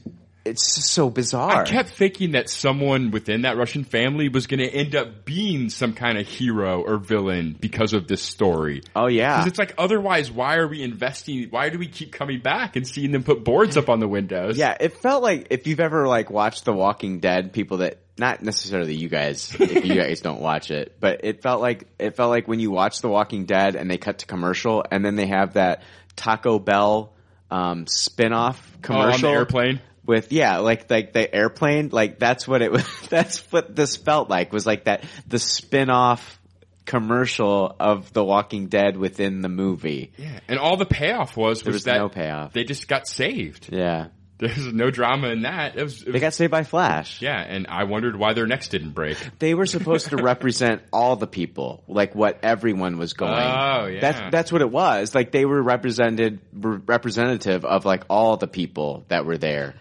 G: it's so bizarre.
H: I kept thinking that someone within that Russian family was going to end up being some kind of hero or villain because of this story.
G: oh yeah.
H: Because it's like, otherwise, why are we investing? Why do we keep coming back and seeing them put boards up on the windows?
G: Yeah, it felt like if you've ever like watched The Walking Dead, people that not necessarily you guys, if you guys don't watch it, but it felt like it felt like when you watch The Walking Dead and they cut to commercial and then they have that Taco Bell um, spin-off
H: Oh, on
G: commercial
H: the airplane.
G: With yeah, like like the airplane, like that's what it was. That's what this felt like was like that the spin-off commercial of The Walking Dead within the movie.
H: Yeah, and all the payoff was
G: There
H: was,
G: was
H: that
G: no payoff.
H: They just got saved.
G: Yeah.
H: There's no drama in that. It was, it
G: They got saved by Flash.
H: yeah, and I wondered why their necks didn't break.
G: They were supposed to represent all the people, like what everyone was going.
H: Oh, yeah.
G: That's that's what it was. Like they were represented representative of like all the people that were there.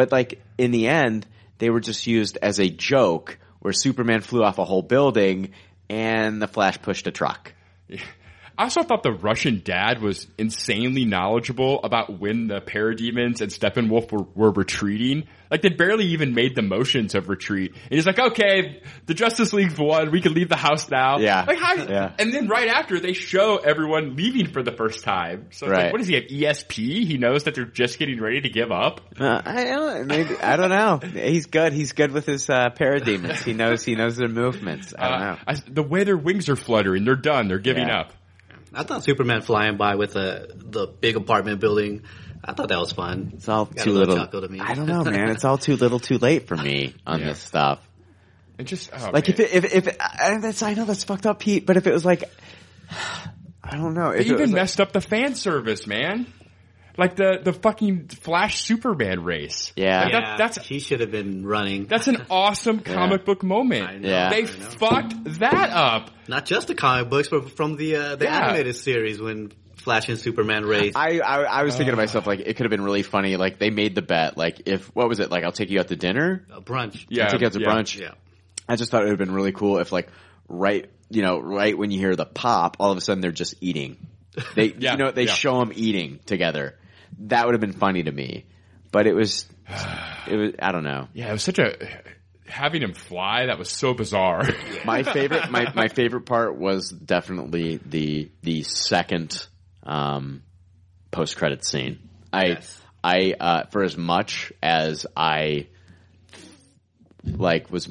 G: But like in the end, they were just used as a joke where Superman flew off a whole building and the Flash pushed a truck.
H: I also thought the Russian dad was insanely knowledgeable about when the parademons and Steppenwolf were, were retreating. Like they barely even made the motions of retreat. And he's like, okay, the Justice League won. We can leave the house now.
G: Yeah.
H: Like how,
G: Yeah.
H: and then right after they show everyone leaving for the first time. So
G: Right.
H: like, what does he have? ESP? He knows that they're just getting ready to give up.
G: Uh, I don't maybe I don't know. He's good. He's good with his uh, parademons. He knows he knows their movements. I don't
H: Uh,
G: know.
H: I, the way their wings are fluttering, they're done. They're giving
G: Yeah.
H: up.
J: I thought Superman flying by with the the big apartment building. I thought that was fun.
G: It's all
J: Got a
G: too
J: little
G: little.
J: chuckle to me.
G: I don't know, man. It's all too little, too late for me on
H: Yeah.
G: this stuff.
H: And just, oh,
G: Like
H: man.
G: if it, if if and that's I know that's fucked up, Pete. But if it was like, I don't know.
H: They
G: If it was
H: even
G: like-
H: messed up the fan service, man. Like the the fucking Flash Superman race.
G: Yeah.
H: Like, that- that's
J: he should have been running.
H: that's an awesome comic book moment.
J: I know,
G: Yeah.
H: They
J: I know.
H: fucked that up.
J: Not just the comic books, but from the uh, the
H: Yeah.
J: animated series when Flash and Superman race.
G: I, I I was thinking to myself like it could have been really funny. Like they made the bet. Like if what was it? Like I'll take you out to dinner.
J: a brunch.
H: Yeah.
G: I'll take you out to
H: yeah.
G: brunch.
J: Yeah.
G: I just thought it would have been really cool if like right you know right when you hear the pop, all of a sudden they're just eating. They
H: Yeah,
G: you know they
H: yeah.
G: show them eating together. That would have been funny to me. But it was it was I don't know.
H: Yeah, it was such a having him fly. That was so bizarre.
G: my favorite my, my favorite part was definitely the the second um post credit scene. I
J: Yes.
G: I uh for as much as I like was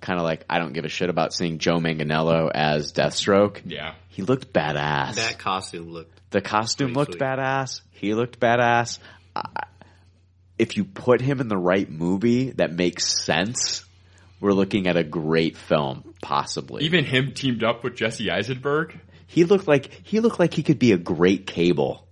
G: kind of like I don't give a shit about seeing Joe Manganiello as Deathstroke.
H: yeah.
G: He looked badass.
J: That costume looked.
G: The costume looked
J: sweet.
G: badass. He looked badass. I if you put him in the right movie that makes sense, we're looking at a great film, possibly.
H: Even him teamed up with Jesse Eisenberg.
G: he looked like he looked like he could be a great cable.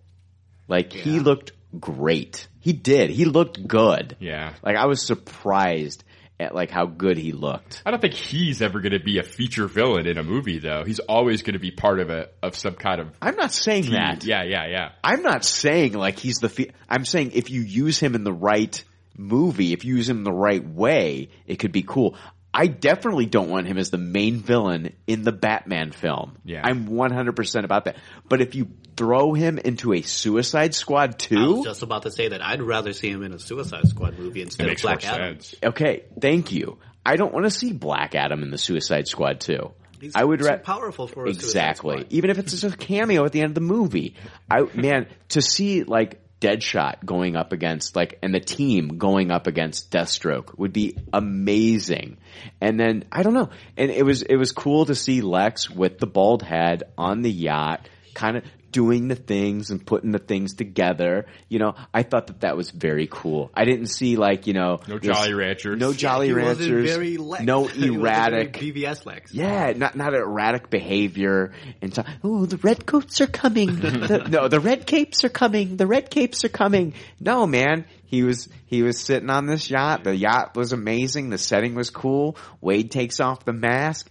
G: Like he looked great. He did. He looked good.
H: Yeah.
G: Like I was surprised at like how good he looked.
H: I don't think he's ever going to be a feature villain in a movie, though. He's always going to be part of a of some kind of
G: I'm not saying
H: team.
G: that.
H: Yeah, yeah, yeah.
G: I'm not saying like he's the. Fe- I'm saying if you use him in the right movie, if you use him the right way, it could be cool. I definitely don't want him as the main villain in the Batman film.
H: Yeah.
G: I'm 100% about that. But if you throw him into a Suicide Squad
J: I
G: 2,
J: was just about to say that I'd rather see him in a Suicide Squad movie
H: It
J: instead of
H: makes more
J: Black Adam.
H: sense.
G: okay, thank you. I don't want to see Black Adam in the Suicide Squad 2.
J: He's
G: I would
J: too
G: ra-
J: powerful for a Suicide
G: exactly. Even if it's just a cameo at the end of the movie, I man to see like Deadshot going up against like and the team going up against Deathstroke would be amazing. And then I don't know, and it was it was cool to see Lex with the bald head on the yacht, kind of doing the things and putting the things together. You know, I thought that that was very cool. I didn't see like you know
H: No
G: this-
H: Jolly Ranchers.
G: no Jolly
J: he wasn't
G: Ranchers,
J: very Lex.
G: no erratic.
J: BVS Lex.
G: Yeah, uh-huh. not not erratic behavior and so, oh, the red coats are coming. The- no, the red capes are coming. The red capes are coming. No, man, he was he was sitting on this yacht. The yacht was amazing. The setting was cool. Wade takes off the mask.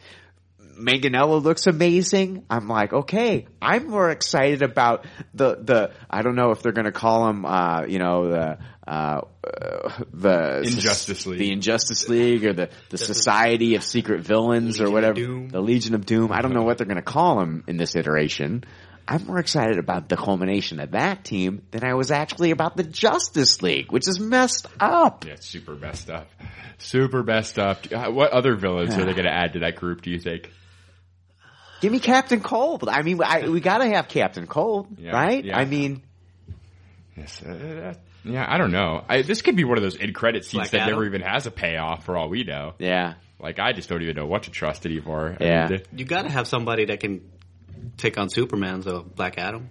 G: Manganiello looks amazing. I'm like, okay, I'm more excited about the the. I don't know if they're going to call him, uh, you know, the uh, uh, the
H: Injustice League.
G: the Injustice League, or the the Society of Secret Villains, or
J: Legion of
G: whatever,
J: Doom.
G: the Legion of Doom. I don't know what they're going to call him in this iteration. I'm more excited about the culmination of that team than I was actually about the Justice League, which is messed up.
H: Yeah, super messed up. Super messed up. Uh, What other villains are they going to add to that group? Do you think?
G: Give me Captain Cold. I mean, I, we got to have Captain Cold,
H: Yeah,
G: right?
H: yeah.
G: I mean,
H: Yes. Uh, yeah, I don't know. I, this could be one of those end credit scenes
J: Black
H: that
J: Adam?
H: never even has a payoff for all we know.
G: yeah.
H: Like I just don't even know what to trust anymore. I
G: Yeah.
H: mean,
J: You gotta have somebody that can take on Superman, so Black Adam.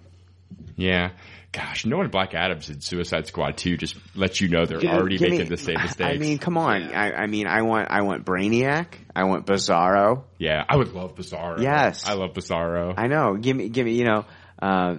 H: Yeah. Gosh, knowing Black Adams and Suicide Squad 2 just lets you know they're
G: Give
H: already
G: give me-
H: making the same mistakes.
G: I mean, come on. I, I mean, I want I want Brainiac. I want Bizarro.
H: yeah, I would love Bizarro.
G: Yes.
H: I love Bizarro.
G: I know. Give me, give me. You know, uh,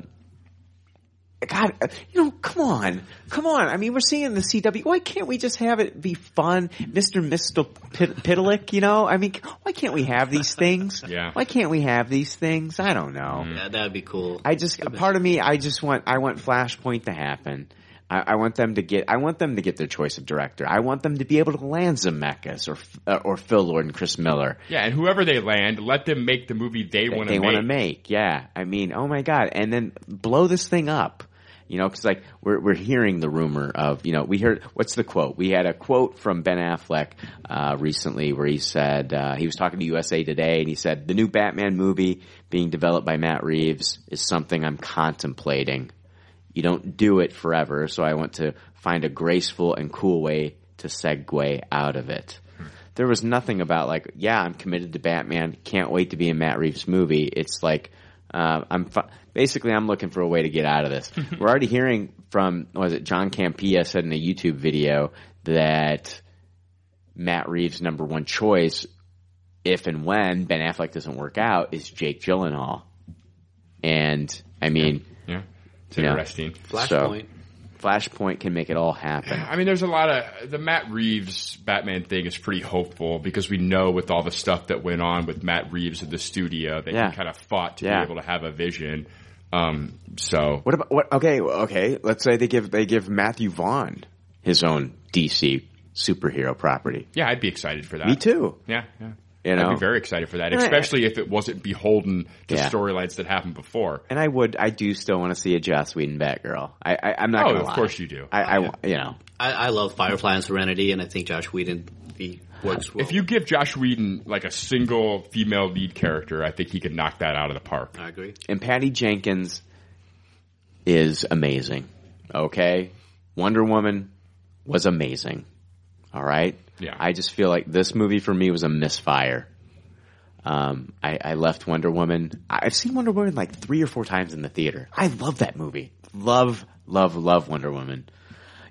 G: God, uh, you know, come on, come on. I mean, we're seeing the CW. Why can't we just have it be fun, Mister Mxyzptlk? You know, I mean, why can't we have these things?
J: Yeah.
G: Why can't we have these things? I don't know.
J: Yeah, that'd be cool.
G: I just a part of me, I just want I want Flashpoint to happen. I, I want them to get I want them to get their choice of director. I want them to be able to land Zemeckis or uh, or Phil Lord and Chris Miller.
H: Yeah, and whoever they land, let them make the movie they want to
G: they want to make. Yeah, I mean, oh my god, and then blow this thing up. You know, because like we're we're hearing the rumor of you know we heard what's the quote? We had a quote from Ben Affleck uh, recently where he said uh, he was talking to USA Today and he said the new Batman movie being developed by Matt Reeves is something I'm contemplating. You don't do it forever, so I want to find a graceful and cool way to segue out of it. There was nothing about like, yeah, I'm committed to Batman. Can't wait to be in Matt Reeves' movie. It's like, uh, I'm fu- basically I'm looking for a way to get out of this. We're already hearing from was it John Campea said in a YouTube video that Matt Reeves' number one choice, if and when Ben Affleck doesn't work out, is Jake Gyllenhaal. And I mean,
H: Yeah, it's
G: you know,
H: interesting.
G: so Flashpoint can make it all happen.
H: I mean, there's a lot of the Matt Reeves Batman thing is pretty hopeful because we know with all the stuff that went on with Matt Reeves at the studio that
G: Yeah.
H: he kind of fought to
G: Yeah.
H: be able to have a vision. Um, so
G: What about what? Okay, okay. Let's say they give they give Matthew Vaughn his own DC superhero property.
H: yeah, I'd be excited for that.
G: Me too.
H: Yeah, yeah.
G: You
H: I'd be very excited for that, especially if it wasn't beholden to
G: Yeah.
H: storylines that happened before.
G: And I would, I do still want to see a Joss Whedon Batgirl. I, I I'm not
H: Oh,
G: gonna
H: of
G: lie.
H: course you do.
G: I, I, you know,
J: I, I love Firefly and Serenity, and I think Joss Whedon he works well.
H: If you give Joss Whedon like a single female lead character, I think he could knock that out of the park.
J: I agree.
G: and Patty Jenkins is amazing. Okay, Wonder Woman was amazing. All right.
H: Yeah.
G: I just feel like this movie for me was a misfire. Um, I, I left Wonder Woman. I've seen Wonder Woman like three or four times in the theater. I love that movie. Love, love, love Wonder Woman.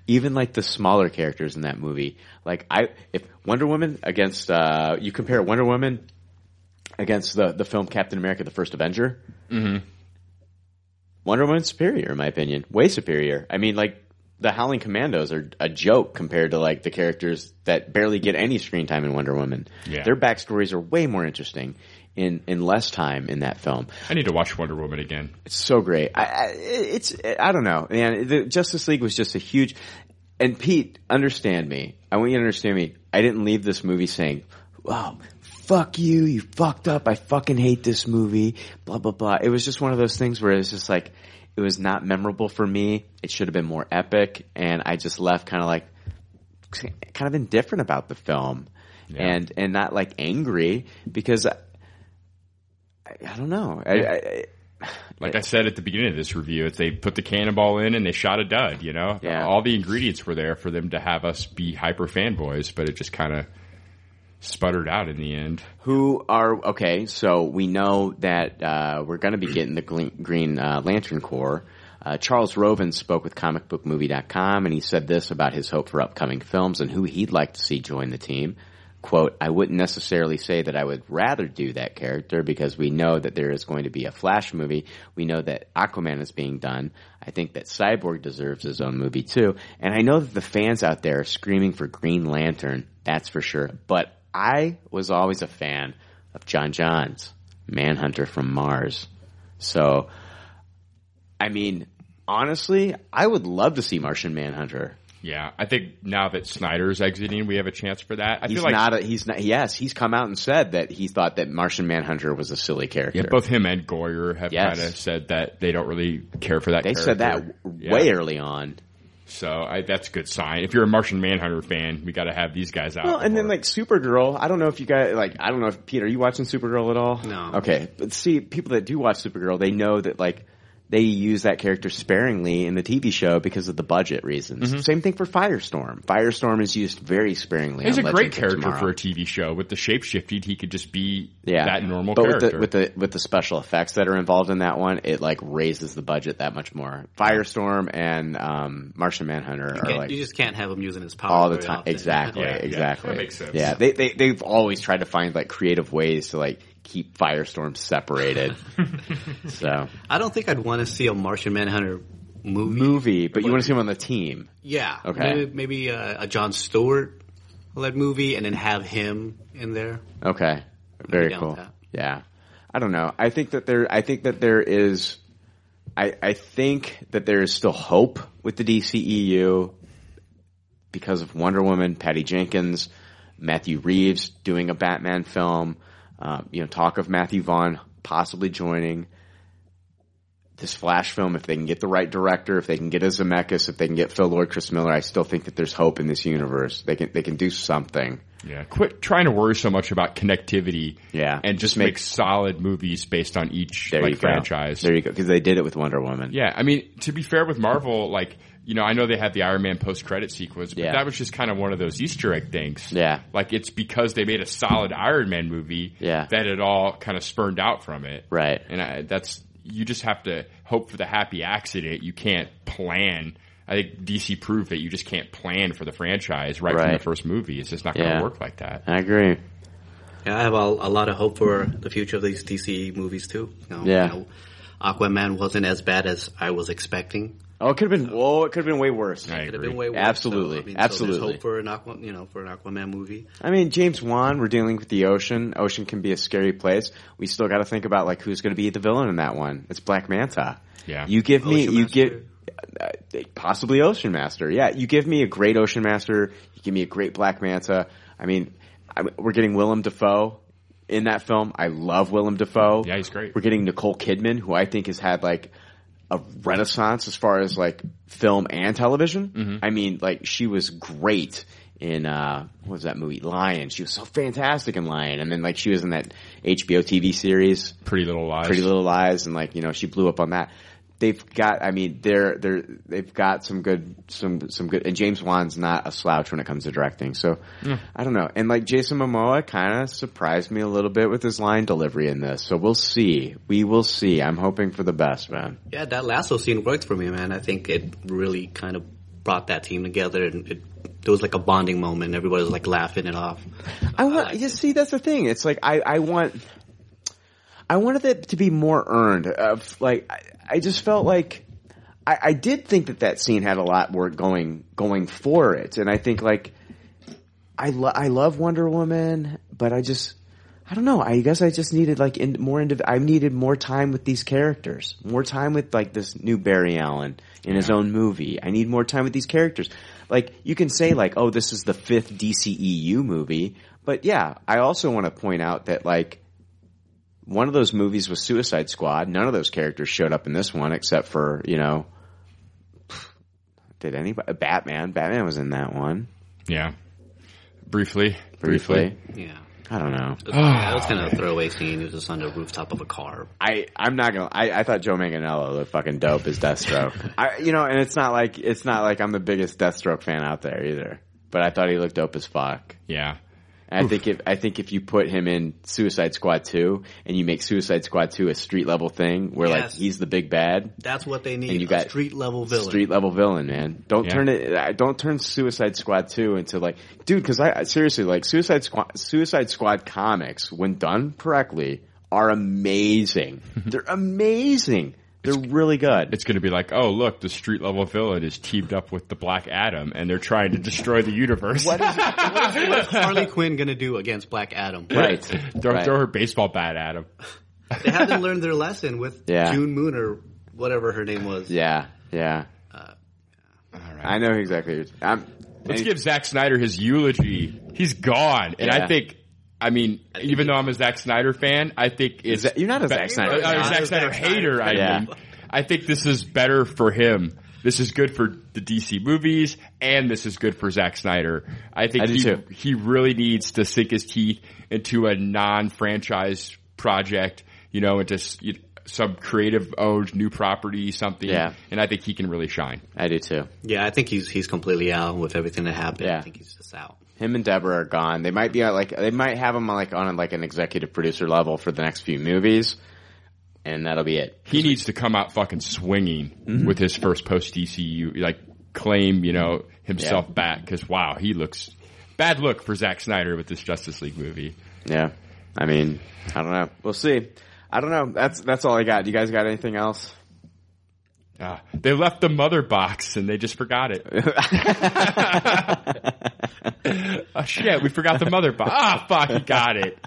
G: Even like the smaller characters in that movie. Like I, if Wonder Woman against, uh, you compare Wonder Woman against the, the film Captain America, the First Avenger.
H: Mm-hmm.
G: Wonder Woman's superior, in my opinion. Way superior. I mean, like, the Howling Commandos are a joke compared to, like, the characters that barely get any screen time in Wonder Woman.
H: Yeah.
G: Their backstories are way more interesting in, in less time in that film.
H: I need to watch Wonder Woman again.
G: It's so great. I, I, it's, I don't know, man. The Justice League was just a huge, and Pete, understand me. I want you to understand me. I didn't leave this movie saying, wow, fuck you, you fucked up, I fucking hate this movie, blah, blah, blah. It was just one of those things where it was just like, it was not memorable for me. It should have been more epic, and I just left kind of like, kind of indifferent about the film. And, and not like angry because I, I don't know. I, I, I,
H: Like I said at the beginning of this review, it's they put the cannonball in and they shot a dud. You know,
G: Yeah.
H: all the ingredients were there for them to have us be hyper fanboys, but it just kind of sputtered out in the end.
G: who are okay. So we know that uh, we're going to be getting the Green, uh, Lantern Corps. Uh, Charles Roven spoke with ComicBookMovie.com, and he said this about his hope for upcoming films and who he'd like to see join the team. Quote, I wouldn't necessarily say that I would rather do that character because we know that there is going to be a Flash movie. We know that Aquaman is being done. I think that Cyborg deserves his own movie too. And I know that the fans out there are screaming for Green Lantern. That's for sure. But I was always a fan of J'onn J'onzz, Manhunter from Mars. So, I mean, honestly, I would love to see Martian Manhunter.
H: Yeah, I think now that Snyder's exiting, we have a chance for that. I
G: he's
H: feel like
G: not. A, he's not. Yes, he's come out and said that he thought that Martian Manhunter was a silly character.
H: yeah, both him and Goyer have
G: Yes.
H: kind of said that they don't really care for that.
G: they said that
H: Yeah.
G: way early on.
H: So I, that's a good sign. If you're a Martian Manhunter fan, we got to have these guys out.
G: Well, and then like Supergirl, I don't know if you guys like. I don't know if Peter, are you watching Supergirl at all?
J: No.
G: Okay, but see, people that do watch Supergirl, they know that like they use that character sparingly in the TV show because of the budget reasons.
H: Mm-hmm.
G: Same thing for Firestorm. Firestorm is used very sparingly.
H: He's a
G: on
H: great
G: Legends of
H: character for a TV show with the shape shapeshifting. He could just be
G: yeah.
H: that normal
G: but
H: character.
G: with the with the with the special effects that are involved in that one, it like raises the budget that much more. Firestorm and um, Martian Manhunter
J: You,
G: are like
J: you just can't have him using his power
G: all the time.
J: often.
G: Exactly,
H: Yeah, yeah,
G: exactly.
H: that makes sense.
G: Yeah, they they they've always tried to find like creative ways to like keep Firestorm separated. so
J: I don't think I'd want to see a Martian Manhunter movie.
G: movie, but you want to see him on the team.
J: Yeah.
G: Okay.
J: Maybe, maybe uh, a, a John Stewart led movie, and then have him in there.
G: Okay, very cool. Yeah, I don't know. I think that there. I think that there is. I I think that there is still hope with the DCEU because of Wonder Woman, Patty Jenkins, Matthew Reeves doing a Batman film. Um, you know, talk of Matthew Vaughn possibly joining this Flash film. If they can get the right director, if they can get a Zemeckis, if they can get Phil Lord, Chris Miller, I still think that there's hope in this universe. They can they can do something.
H: Yeah, quit trying to worry so much about connectivity.
G: Yeah.
H: and just
G: Make-
H: make, solid movies based on each like franchise.
G: There you go. Because they did it with Wonder Woman.
H: Yeah, I mean, to be fair with Marvel, like, you know, I know they had the Iron Man post credit sequence, but
G: Yeah.
H: that was just kind of one of those Easter egg things.
G: Yeah.
H: Like, it's because they made a solid Iron Man movie
G: Yeah.
H: that it all kind of spurned out from it.
G: Right.
H: And I, that's, you just have to hope for the happy accident. You can't plan. I think DC proved that you just can't plan for the franchise right, from the first movie. It's just not going to
G: Yeah.
H: work like that.
G: I agree.
J: Yeah, I have a, a lot of hope for the future of these DC movies too. You know,
G: Yeah.
J: you know, Aquaman wasn't as bad as I was expecting.
G: Oh, it could have been. Whoa, it could have been way worse.
H: I
J: Could have been way worse.
G: Absolutely.
J: So, I mean,
G: Absolutely.
J: there's hope for an Aqua, you know, for an Aquaman movie.
G: I mean, James Wan, we're dealing with the ocean. Ocean can be a scary place. We still got to think about like who's going to be the villain in that one. It's Black Manta.
H: Yeah.
G: You give me,
J: Ocean
G: you give possibly Ocean Master. Yeah, you give me a great Ocean Master. You give me a great Black Manta. I mean, I, we're getting Willem Dafoe in that film. I love Willem Dafoe.
H: Yeah, he's great.
G: We're getting Nicole Kidman, who I think has had like a renaissance as far as like film and television.
H: Mm-hmm.
G: I mean, like she was great in uh what was that movie Lion. She was so fantastic in Lion, and then like she was in that HBO TV series
H: Pretty Little Lies.
G: Pretty Little Lies, and like you know she blew up on that. They've got, I mean, they're they're they've got some good some some good, and James Wan's not a slouch when it comes to directing. So I don't know, and like Jason Momoa kind of surprised me a little bit with his line delivery in this. So we'll see, we will see. I'm hoping for the best, man.
J: Yeah, that lasso scene worked for me, man. I think it really kind of brought that team together, and it there was like a bonding moment. Everybody was like laughing it off.
G: I want you see that's the thing. It's like I I want I wanted it to be more earned. Of like I, I just felt like I, I did think that that scene had a lot more going going for it, and I think like I lo- I love Wonder Woman, but I just I don't know. I guess I just needed like in, more indiv- I needed more time with these characters, more time with like this new Barry Allen in his own movie. I need more time with these characters. Like you can say like, oh, this is the fifth DCEU movie, but yeah, I also want to point out that like one of those movies was Suicide Squad. None of those characters showed up in this one except for you know. Did anybody? Batman. Batman was in that one
H: Yeah. Briefly.
G: briefly.
J: Yeah,
G: I don't know.
J: yeah, that was kind of a throwaway scene. It was just on the rooftop of a car.
G: I I'm not gonna. I, I thought Joe Manganiello looked fucking dope as Deathstroke. I you know, and it's not like it's not like I'm the biggest Deathstroke fan out there either. But I thought he looked dope as fuck.
H: Yeah.
G: And I think if I think if you put him in Suicide Squad two and you make Suicide Squad two a street level thing where like he's the big bad,
J: That's what they need.
G: And you
J: a
G: got
J: street level villain.
G: street level villain, man. Don't
H: Yeah.
G: turn it. uh, Don't turn Suicide Squad two into like, dude. Because I I- seriously like Suicide Squad. Suicide Squad comics, when done correctly, are amazing. They're amazing. They're really good.
H: It's going to be like, oh, look, the street level villain is teamed up with the Black Adam, and they're trying to destroy the universe.
G: What is
J: What's Harley Quinn gonna do against Black Adam?
G: right?
H: throw,
G: right.
H: throw her baseball bat at him.
J: They haven't learned their lesson with
G: Yeah.
J: June Moon or whatever her name was.
G: Yeah, yeah.
H: Uh, all right.
G: I know exactly. I'm,
H: Let's give Zack Snyder his eulogy. He's gone, and
G: Yeah.
H: I think. I mean, even though I'm a Zack Snyder fan, I think it's
G: that- you're not a Zack Snyder fan.
H: uh, Zack Snyder hater. I
G: Yeah.
H: mean, I think this is better for him. This is good for the DC movies, and this is good for Zack Snyder. I think
G: I
H: he
G: too.
H: he really needs to sink his teeth into a non-franchise project, you know, into s- you- some creative owned new property, something.
G: Yeah.
H: And I think he can really shine.
G: I do too.
J: Yeah, I think he's he's completely out with everything that happened.
G: Yeah.
J: I think he's just out.
G: Him and Deborah are gone. They might be like they might have him like on like an executive producer level for the next few movies, and that'll be it.
H: He needs to come out fucking swinging
G: Mm-hmm.
H: with his first post DCU, like claim, you know, himself
G: Yeah.
H: back. Cause wow, he looks bad look for Zack Snyder with this Justice League movie.
G: Yeah, I mean, I don't know. We'll see. I don't know. That's that's all I got. You guys got anything else?
H: Ah, they left the mother box and they just forgot it. oh shit, we forgot the mother box. Ah, fuck, you got it.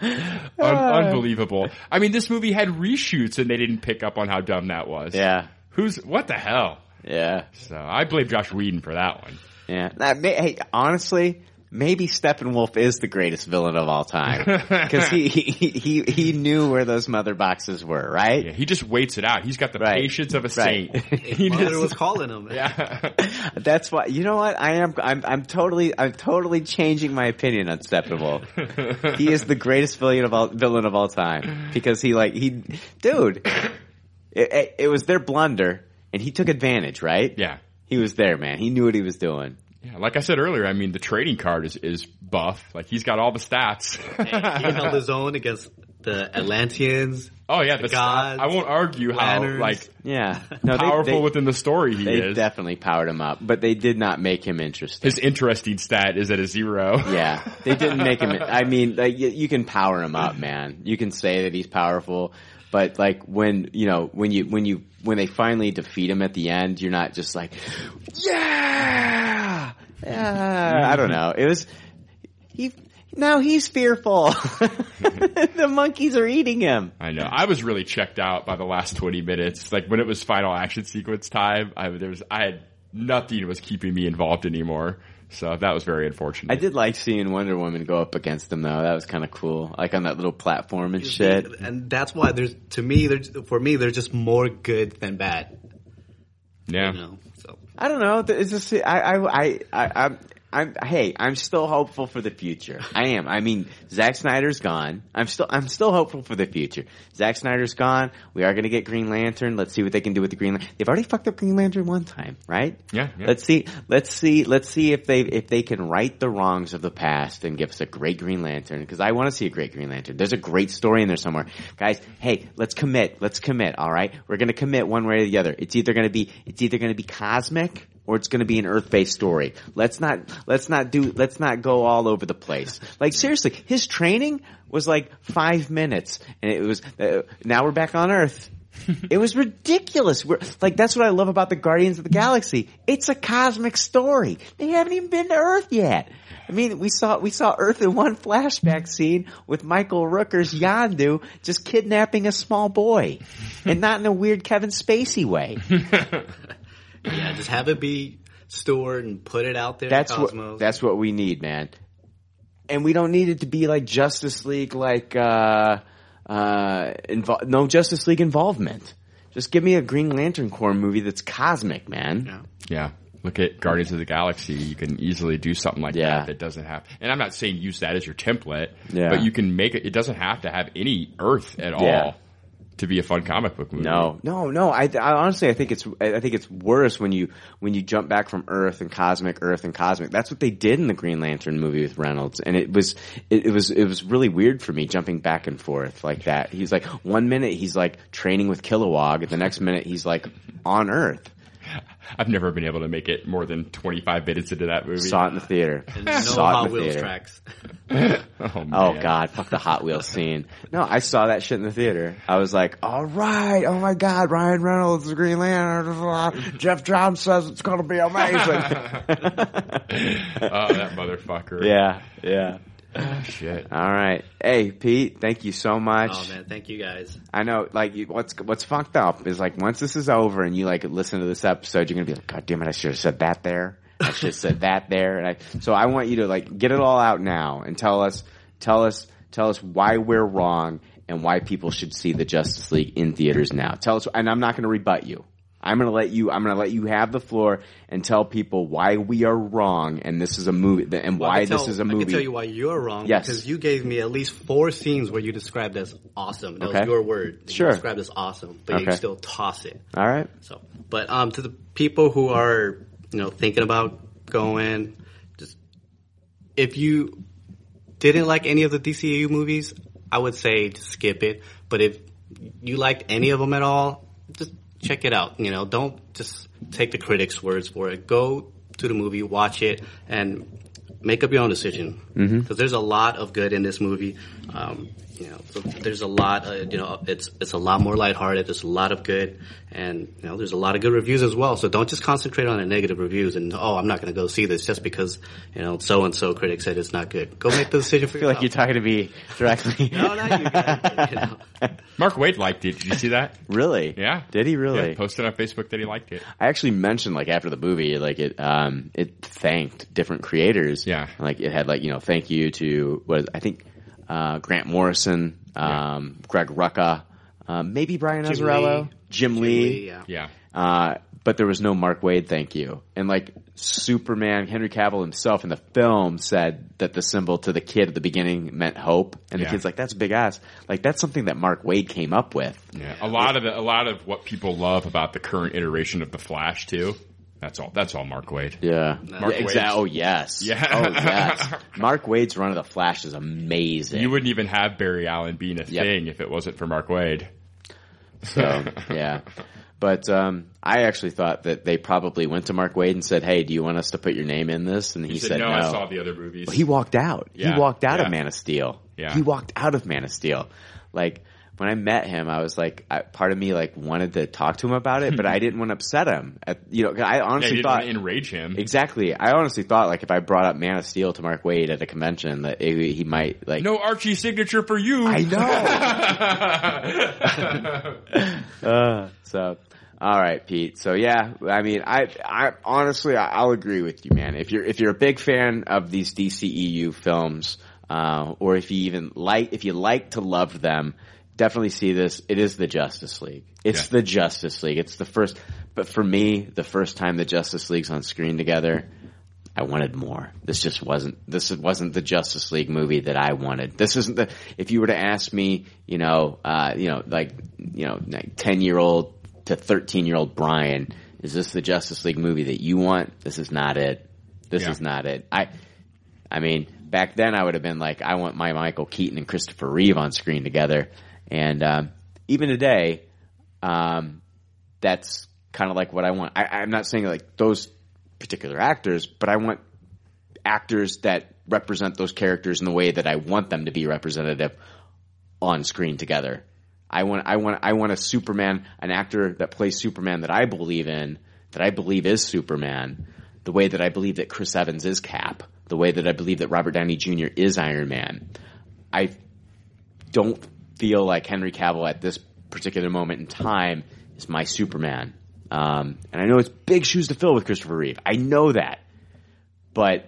H: Un- unbelievable. I mean, this movie had reshoots and they didn't pick up on how dumb that was.
G: Yeah,
H: Who's, what the hell?
G: yeah,
H: So I blame Joss Whedon for that one.
G: yeah. That hey, honestly, maybe Steppenwolf is the greatest villain of all time because he, he he he knew where those mother boxes were, right?
H: Yeah, he just waits it out. He's got the
G: Right.
H: patience of a
G: Right.
H: saint. he
J: Mother
H: just-
J: was calling him.
H: yeah.
G: That's why. You know what? I am. I'm. I'm totally. I'm totally changing my opinion on Steppenwolf. he is the greatest villain of all villain of all time because he like he, dude. It, it, it was their blunder, and he took advantage. Right?
H: yeah.
G: He was there, man. He knew what he was doing.
H: Yeah, like I said earlier, I mean the trading card is, is buff. Like he's got all the stats.
J: he held his own against the Atlanteans.
H: oh yeah, the
J: gods,
H: I won't argue how like
G: Yeah. No, they-
H: powerful
G: they,
H: within the story he
G: They
H: is.
G: definitely powered him up, but they did not make him interesting.
H: His interesting stat is at a zero.
G: Yeah, they didn't make him. I mean, like you, you can power him up, man. You can say that he's powerful, but like when you know when you when you when they finally defeat him at the end, you're not just like, yeah, yeah. I don't know. It was he. Now he's fearful. the monkeys are eating him.
H: I know. I was really checked out by the last twenty minutes. Like when it was final action sequence time, I there was I had nothing was keeping me involved anymore. So that was very unfortunate.
G: I did like seeing Wonder Woman go up against him though. That was kind of cool. Like on that little platform and shit.
J: And that's why there's to me there's for me there's just more good than bad.
H: Yeah.
J: You know, so
G: I don't know. It's just I I I I I'm. I'm, hey, I'm still hopeful for the future. I am. I mean, Zack Snyder's gone. I'm still, I'm still hopeful for the future. Zack Snyder's gone. We are going to get Green Lantern. Let's see what they can do with the Green. Lantern. They've already fucked up Green Lantern one time, right?
H: Yeah, yeah.
G: Let's see. Let's see. Let's see if they if they can right the wrongs of the past and give us a great Green Lantern. Because I want to see a great Green Lantern. There's a great story in there somewhere, guys. Hey, let's commit. Let's commit. All right, we're going to commit one way or the other. It's either going to be it's either going to be cosmic or it's going to be an Earth-based story. Let's not let's not do let's not go all over the place. Like seriously, his training was like five minutes, and it was uh, now we're back on Earth. it was ridiculous. We're, like that's what I love about the Guardians of the Galaxy. It's a cosmic story. They haven't even been to Earth yet. I mean, we saw we saw Earth in one flashback scene with Michael Rooker's Yondu just kidnapping a small boy, and not in a weird Kevin Spacey way.
J: yeah, just have it be stored and put it out there.
G: That's
J: in
G: what
J: Cosmos.
G: that's what we need, man. And we don't need it to be like Justice League, like uh, uh, invo- no Justice League involvement. Just give me a Green Lantern Corps movie that's cosmic, man.
J: Yeah.
H: Yeah. Look at Guardians of the Galaxy. You can easily do something like
G: Yeah.
H: that that doesn't have, and I'm not saying use that as your template,
G: Yeah.
H: but you can make it, it doesn't have to have any Earth at
G: Yeah.
H: all to be a fun comic book movie.
G: No, no, no. I, I honestly, I think it's, I think it's worse when you when you jump back from Earth and cosmic, Earth and cosmic. That's what they did in the Green Lantern movie with Reynolds, and it was, it, it was, it was really weird for me jumping back and forth like that. He's like one minute he's like training with Kilowog, and the next minute he's like on Earth.
H: I've never been able to make it more than 25 minutes into that movie.
G: Saw it in the theater.
J: And no
G: Saw it in
J: Hot
G: the
J: Wheels
G: theater.
J: tracks.
H: Oh, oh, man.
G: Oh god, fuck the Hot Wheels scene. No, I saw that shit in the theater. I was like, all right, oh my god, Ryan Reynolds, the Green Lantern. Geoff Johns says it's gonna be amazing.
H: oh, that motherfucker.
G: yeah, yeah.
H: Oh, shit.
G: All right. Hey, Pete, thank you so much.
J: Oh man, thank you guys.
G: I know, like, you, what's what's fucked up is like once this is over and you like listen to this episode, you're gonna be like, God damn it, I should have said that there. I should have said that there. And I, so I want you to like get it all out now and tell us, tell us, tell us why we're wrong and why people should see the Justice League in theaters now. Tell us, and I'm not going to rebut you. I'm going to let you. I'm going to let you have the floor and tell people why we are wrong, and this is a movie, and
J: Well,
G: why
J: tell-
G: this is a movie.
J: I can tell you why you're wrong.
G: Yes.
J: Because you gave me at least four scenes where you described as awesome. That
G: Okay.
J: was your word. You
G: Sure.
J: described as awesome, but you still toss it.
G: All right.
J: So, but um, to the people who are you know thinking about going, just if you didn't like any of the DCU movies, I would say just skip it. But if you liked any of them at all, just check it out. You know, don't just take the critics' words for it. Go to the movie, watch it, and make up your own decision.
G: Mhm.
J: Because there's a lot of good in this movie. Um, you know, so there's a lot. Uh, you know, it's it's a lot more lighthearted. There's a lot of good, and you know, there's a lot of good reviews as well. So don't just concentrate on the negative reviews and oh, I'm not going to go see this just because you know so and so critic said it's not good. Go make the decision for
G: I feel like you're talking to me directly.
J: no, not you guys. You know.
H: Mark Waid liked it. Did you see that?
G: Really?
H: Yeah.
G: Did he really?
H: Yeah, posted on Facebook that he liked it.
G: I actually mentioned like after the movie, like it, um, it thanked different creators.
H: Yeah.
G: Like it had like you know thank you to what I think uh, Grant Morrison, um, Greg Rucka, um, maybe Brian
J: Jim
G: Azzarello,
J: Lee.
G: Jim,
J: Jim
G: Lee.
J: Lee, yeah.
H: Yeah.
G: Uh, but there was no Mark Waid, thank you. And like Superman, Henry Cavill himself in the film said that the symbol to the kid at the beginning meant hope, and
H: Yeah.
G: the kid's like, "That's big ass." Like that's something that Mark Waid came up with.
H: Yeah, a lot of the, a lot of what people love about the current iteration of the Flash too. That's all. That's all Mark Waid.
G: Yeah.
H: Mark
G: yeah,
H: Waid's-
G: exa- Oh yes.
H: Yeah.
G: Oh yes. Mark Waid's run of the Flash is amazing.
H: You wouldn't even have Barry Allen being a
G: Yep.
H: thing if it wasn't for Mark Waid.
G: So yeah. But um, I actually thought that they probably went to Mark Waid and said, "Hey, do you want us to put your name in this?" And he,
H: He, said, no, I saw the other movies.
G: Well, he walked out.
H: Yeah,
G: he walked out
H: yeah.
G: of Man of Steel.
H: Yeah.
G: He walked out of Man of Steel. Like when I met him, I was like, I, part of me like wanted to talk to him about it, but I didn't want to upset him. At, you know, I
H: yeah,
G: honestly
H: didn't
G: thought
H: want to enrage him.
G: exactly. I honestly thought like if I brought up Man of Steel to Mark Waid at a convention, that it, he might like.
H: No Archie signature for you.
G: I Uh, so, all right, Pete. So yeah, I mean, I, I honestly, I, I'll agree with you, man. If you're if you're a big fan of these DCEU films, uh, or if you even like, if you like to love them, definitely see this. It is the Justice League. It's
H: Yeah.
G: the Justice League. It's the first, but for me, the first time the Justice League's on screen together. I wanted more. This just wasn't, this wasn't the Justice League movie that I wanted. This isn't the, if you were to ask me, you know, uh, you know, like, you know, like 10 year old to 13 year old Brian, is this the Justice League movie that you want? This is not it. This
H: Yeah.
G: is not it. I, I mean, back then I would have been like, I want my Michael Keaton and Christopher Reeve on screen together. And, um, even today, um, that's kind of like what I want. I, I'm not saying like those particular actors, but I want actors that represent those characters in the way that I want them to be representative on screen together. I want, I want, I want a Superman, an actor that plays Superman that I believe in, that I believe is Superman, the way that I believe that Chris Evans is Cap, the way that I believe that Robert Downey Jr. is Iron Man. I don't feel like Henry Cavill at this particular moment in time is my Superman. Um, and I know it's big shoes to fill with Christopher Reeve. I know that, but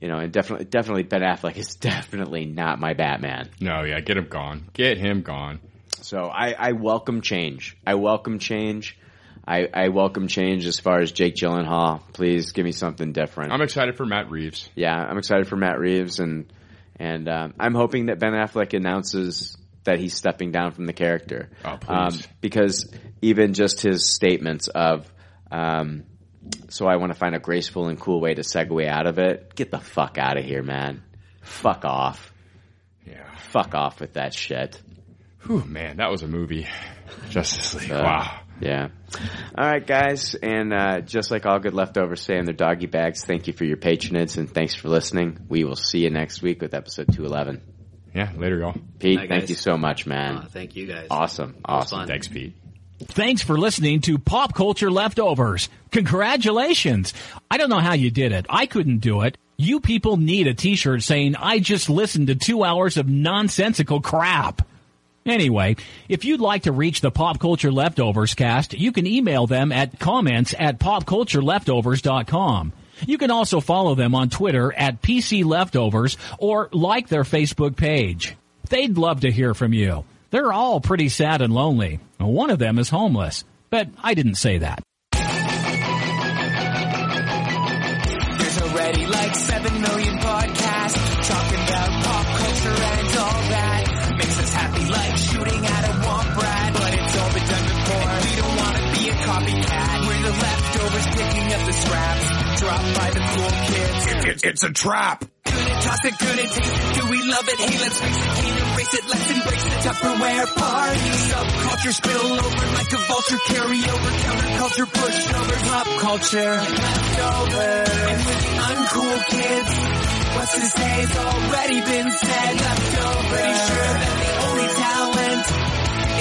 G: you know, and definitely, definitely Ben Affleck is definitely not my Batman.
H: No, yeah, get him gone. Get him gone.
G: So I, I welcome change. I welcome change. I, I welcome change as far as Jake Gyllenhaal. Please give me something different.
H: I'm excited for Matt Reeves.
G: yeah, I'm excited for Matt Reeves, and and um, I'm hoping that Ben Affleck announces that he's stepping down from the character.
H: Oh, please.
G: because even just his statements of, um, so I want to find a graceful and cool way to segue out of it. Get the fuck out of here, man. Fuck off.
H: Yeah.
G: Fuck off with that shit.
H: Whew, man, that was a movie. Justice League.
G: Uh,
H: wow.
G: Yeah. All right, guys. And uh, just like all good leftovers say in their doggy bags, thank you for your patronage and thanks for listening. We will see you next week with episode 211.
H: Yeah, later, y'all.
G: Pete,
J: Bye,
G: thank you so much, man.
J: Uh, thank you guys.
G: awesome. Awesome.
H: Thanks, Pete.
K: Thanks for listening to Pop Culture Leftovers. Congratulations. I don't know how you did it. I couldn't do it. You people need a t-shirt saying, I just listened to two hours of nonsensical crap. Anyway, if you'd like to reach the Pop Culture Leftovers cast, you can email them at comments at popcultureleftovers.com. You can also follow them on Twitter at PC Leftovers or like their Facebook page. They'd love to hear from you. They're all pretty sad and lonely. One of them is homeless.
L: but I didn't say that.
F: There's already like 7 million podcasts talking about pop culture and all that. Makes us happy like shooting at a womp rat. But it's all been done before. And we don't want to be a copycat. We're the leftovers picking up the scraps dropped by the cool kids.
D: It, it, it's a trap.
F: Good at toss it, good at taste it. Do we love it? Hey, let's face it, can't erase it. Let's embrace the Tupperware party. Subculture spill over like a vulture. Carry over counterculture, pushovers, pop culture. Leftovers. And with the uncool kids, what's to say's already been said. Leftovers. Pretty sure that the only talent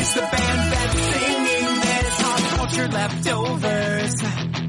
F: is the band that's singing this. Pop culture leftovers.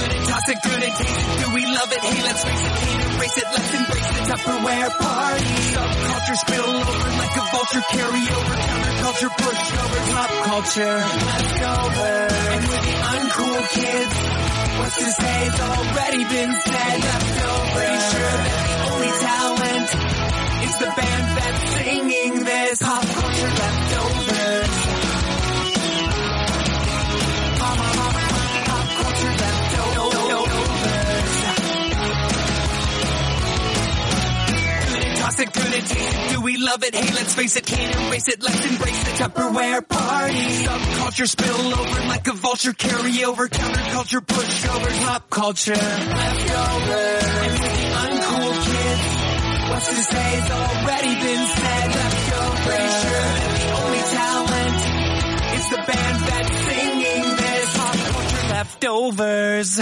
F: Good at toss it, good at taste it. Do we love it? Hey, let's face it, can't erase it. Let's embrace the Tupperware party. Subculture spill over like a vulture. Carry over counterculture, pushover, pop culture. Leftovers. And with the uncool kids, what's to say's already been said. Leftovers. Pretty sure that the only talent is the band that's singing this. Pop culture leftovers. Do we love it? Hey, let's face it, can't erase it. Let's embrace the Tupperware party. Subculture spill over like a vulture. Carry over counterculture, pushovers, pop culture. Leftovers. And with the uncool kids, what's to say say's already been said. Leftovers. Pretty sure that the only talent is the band that's singing this. Pop culture leftovers.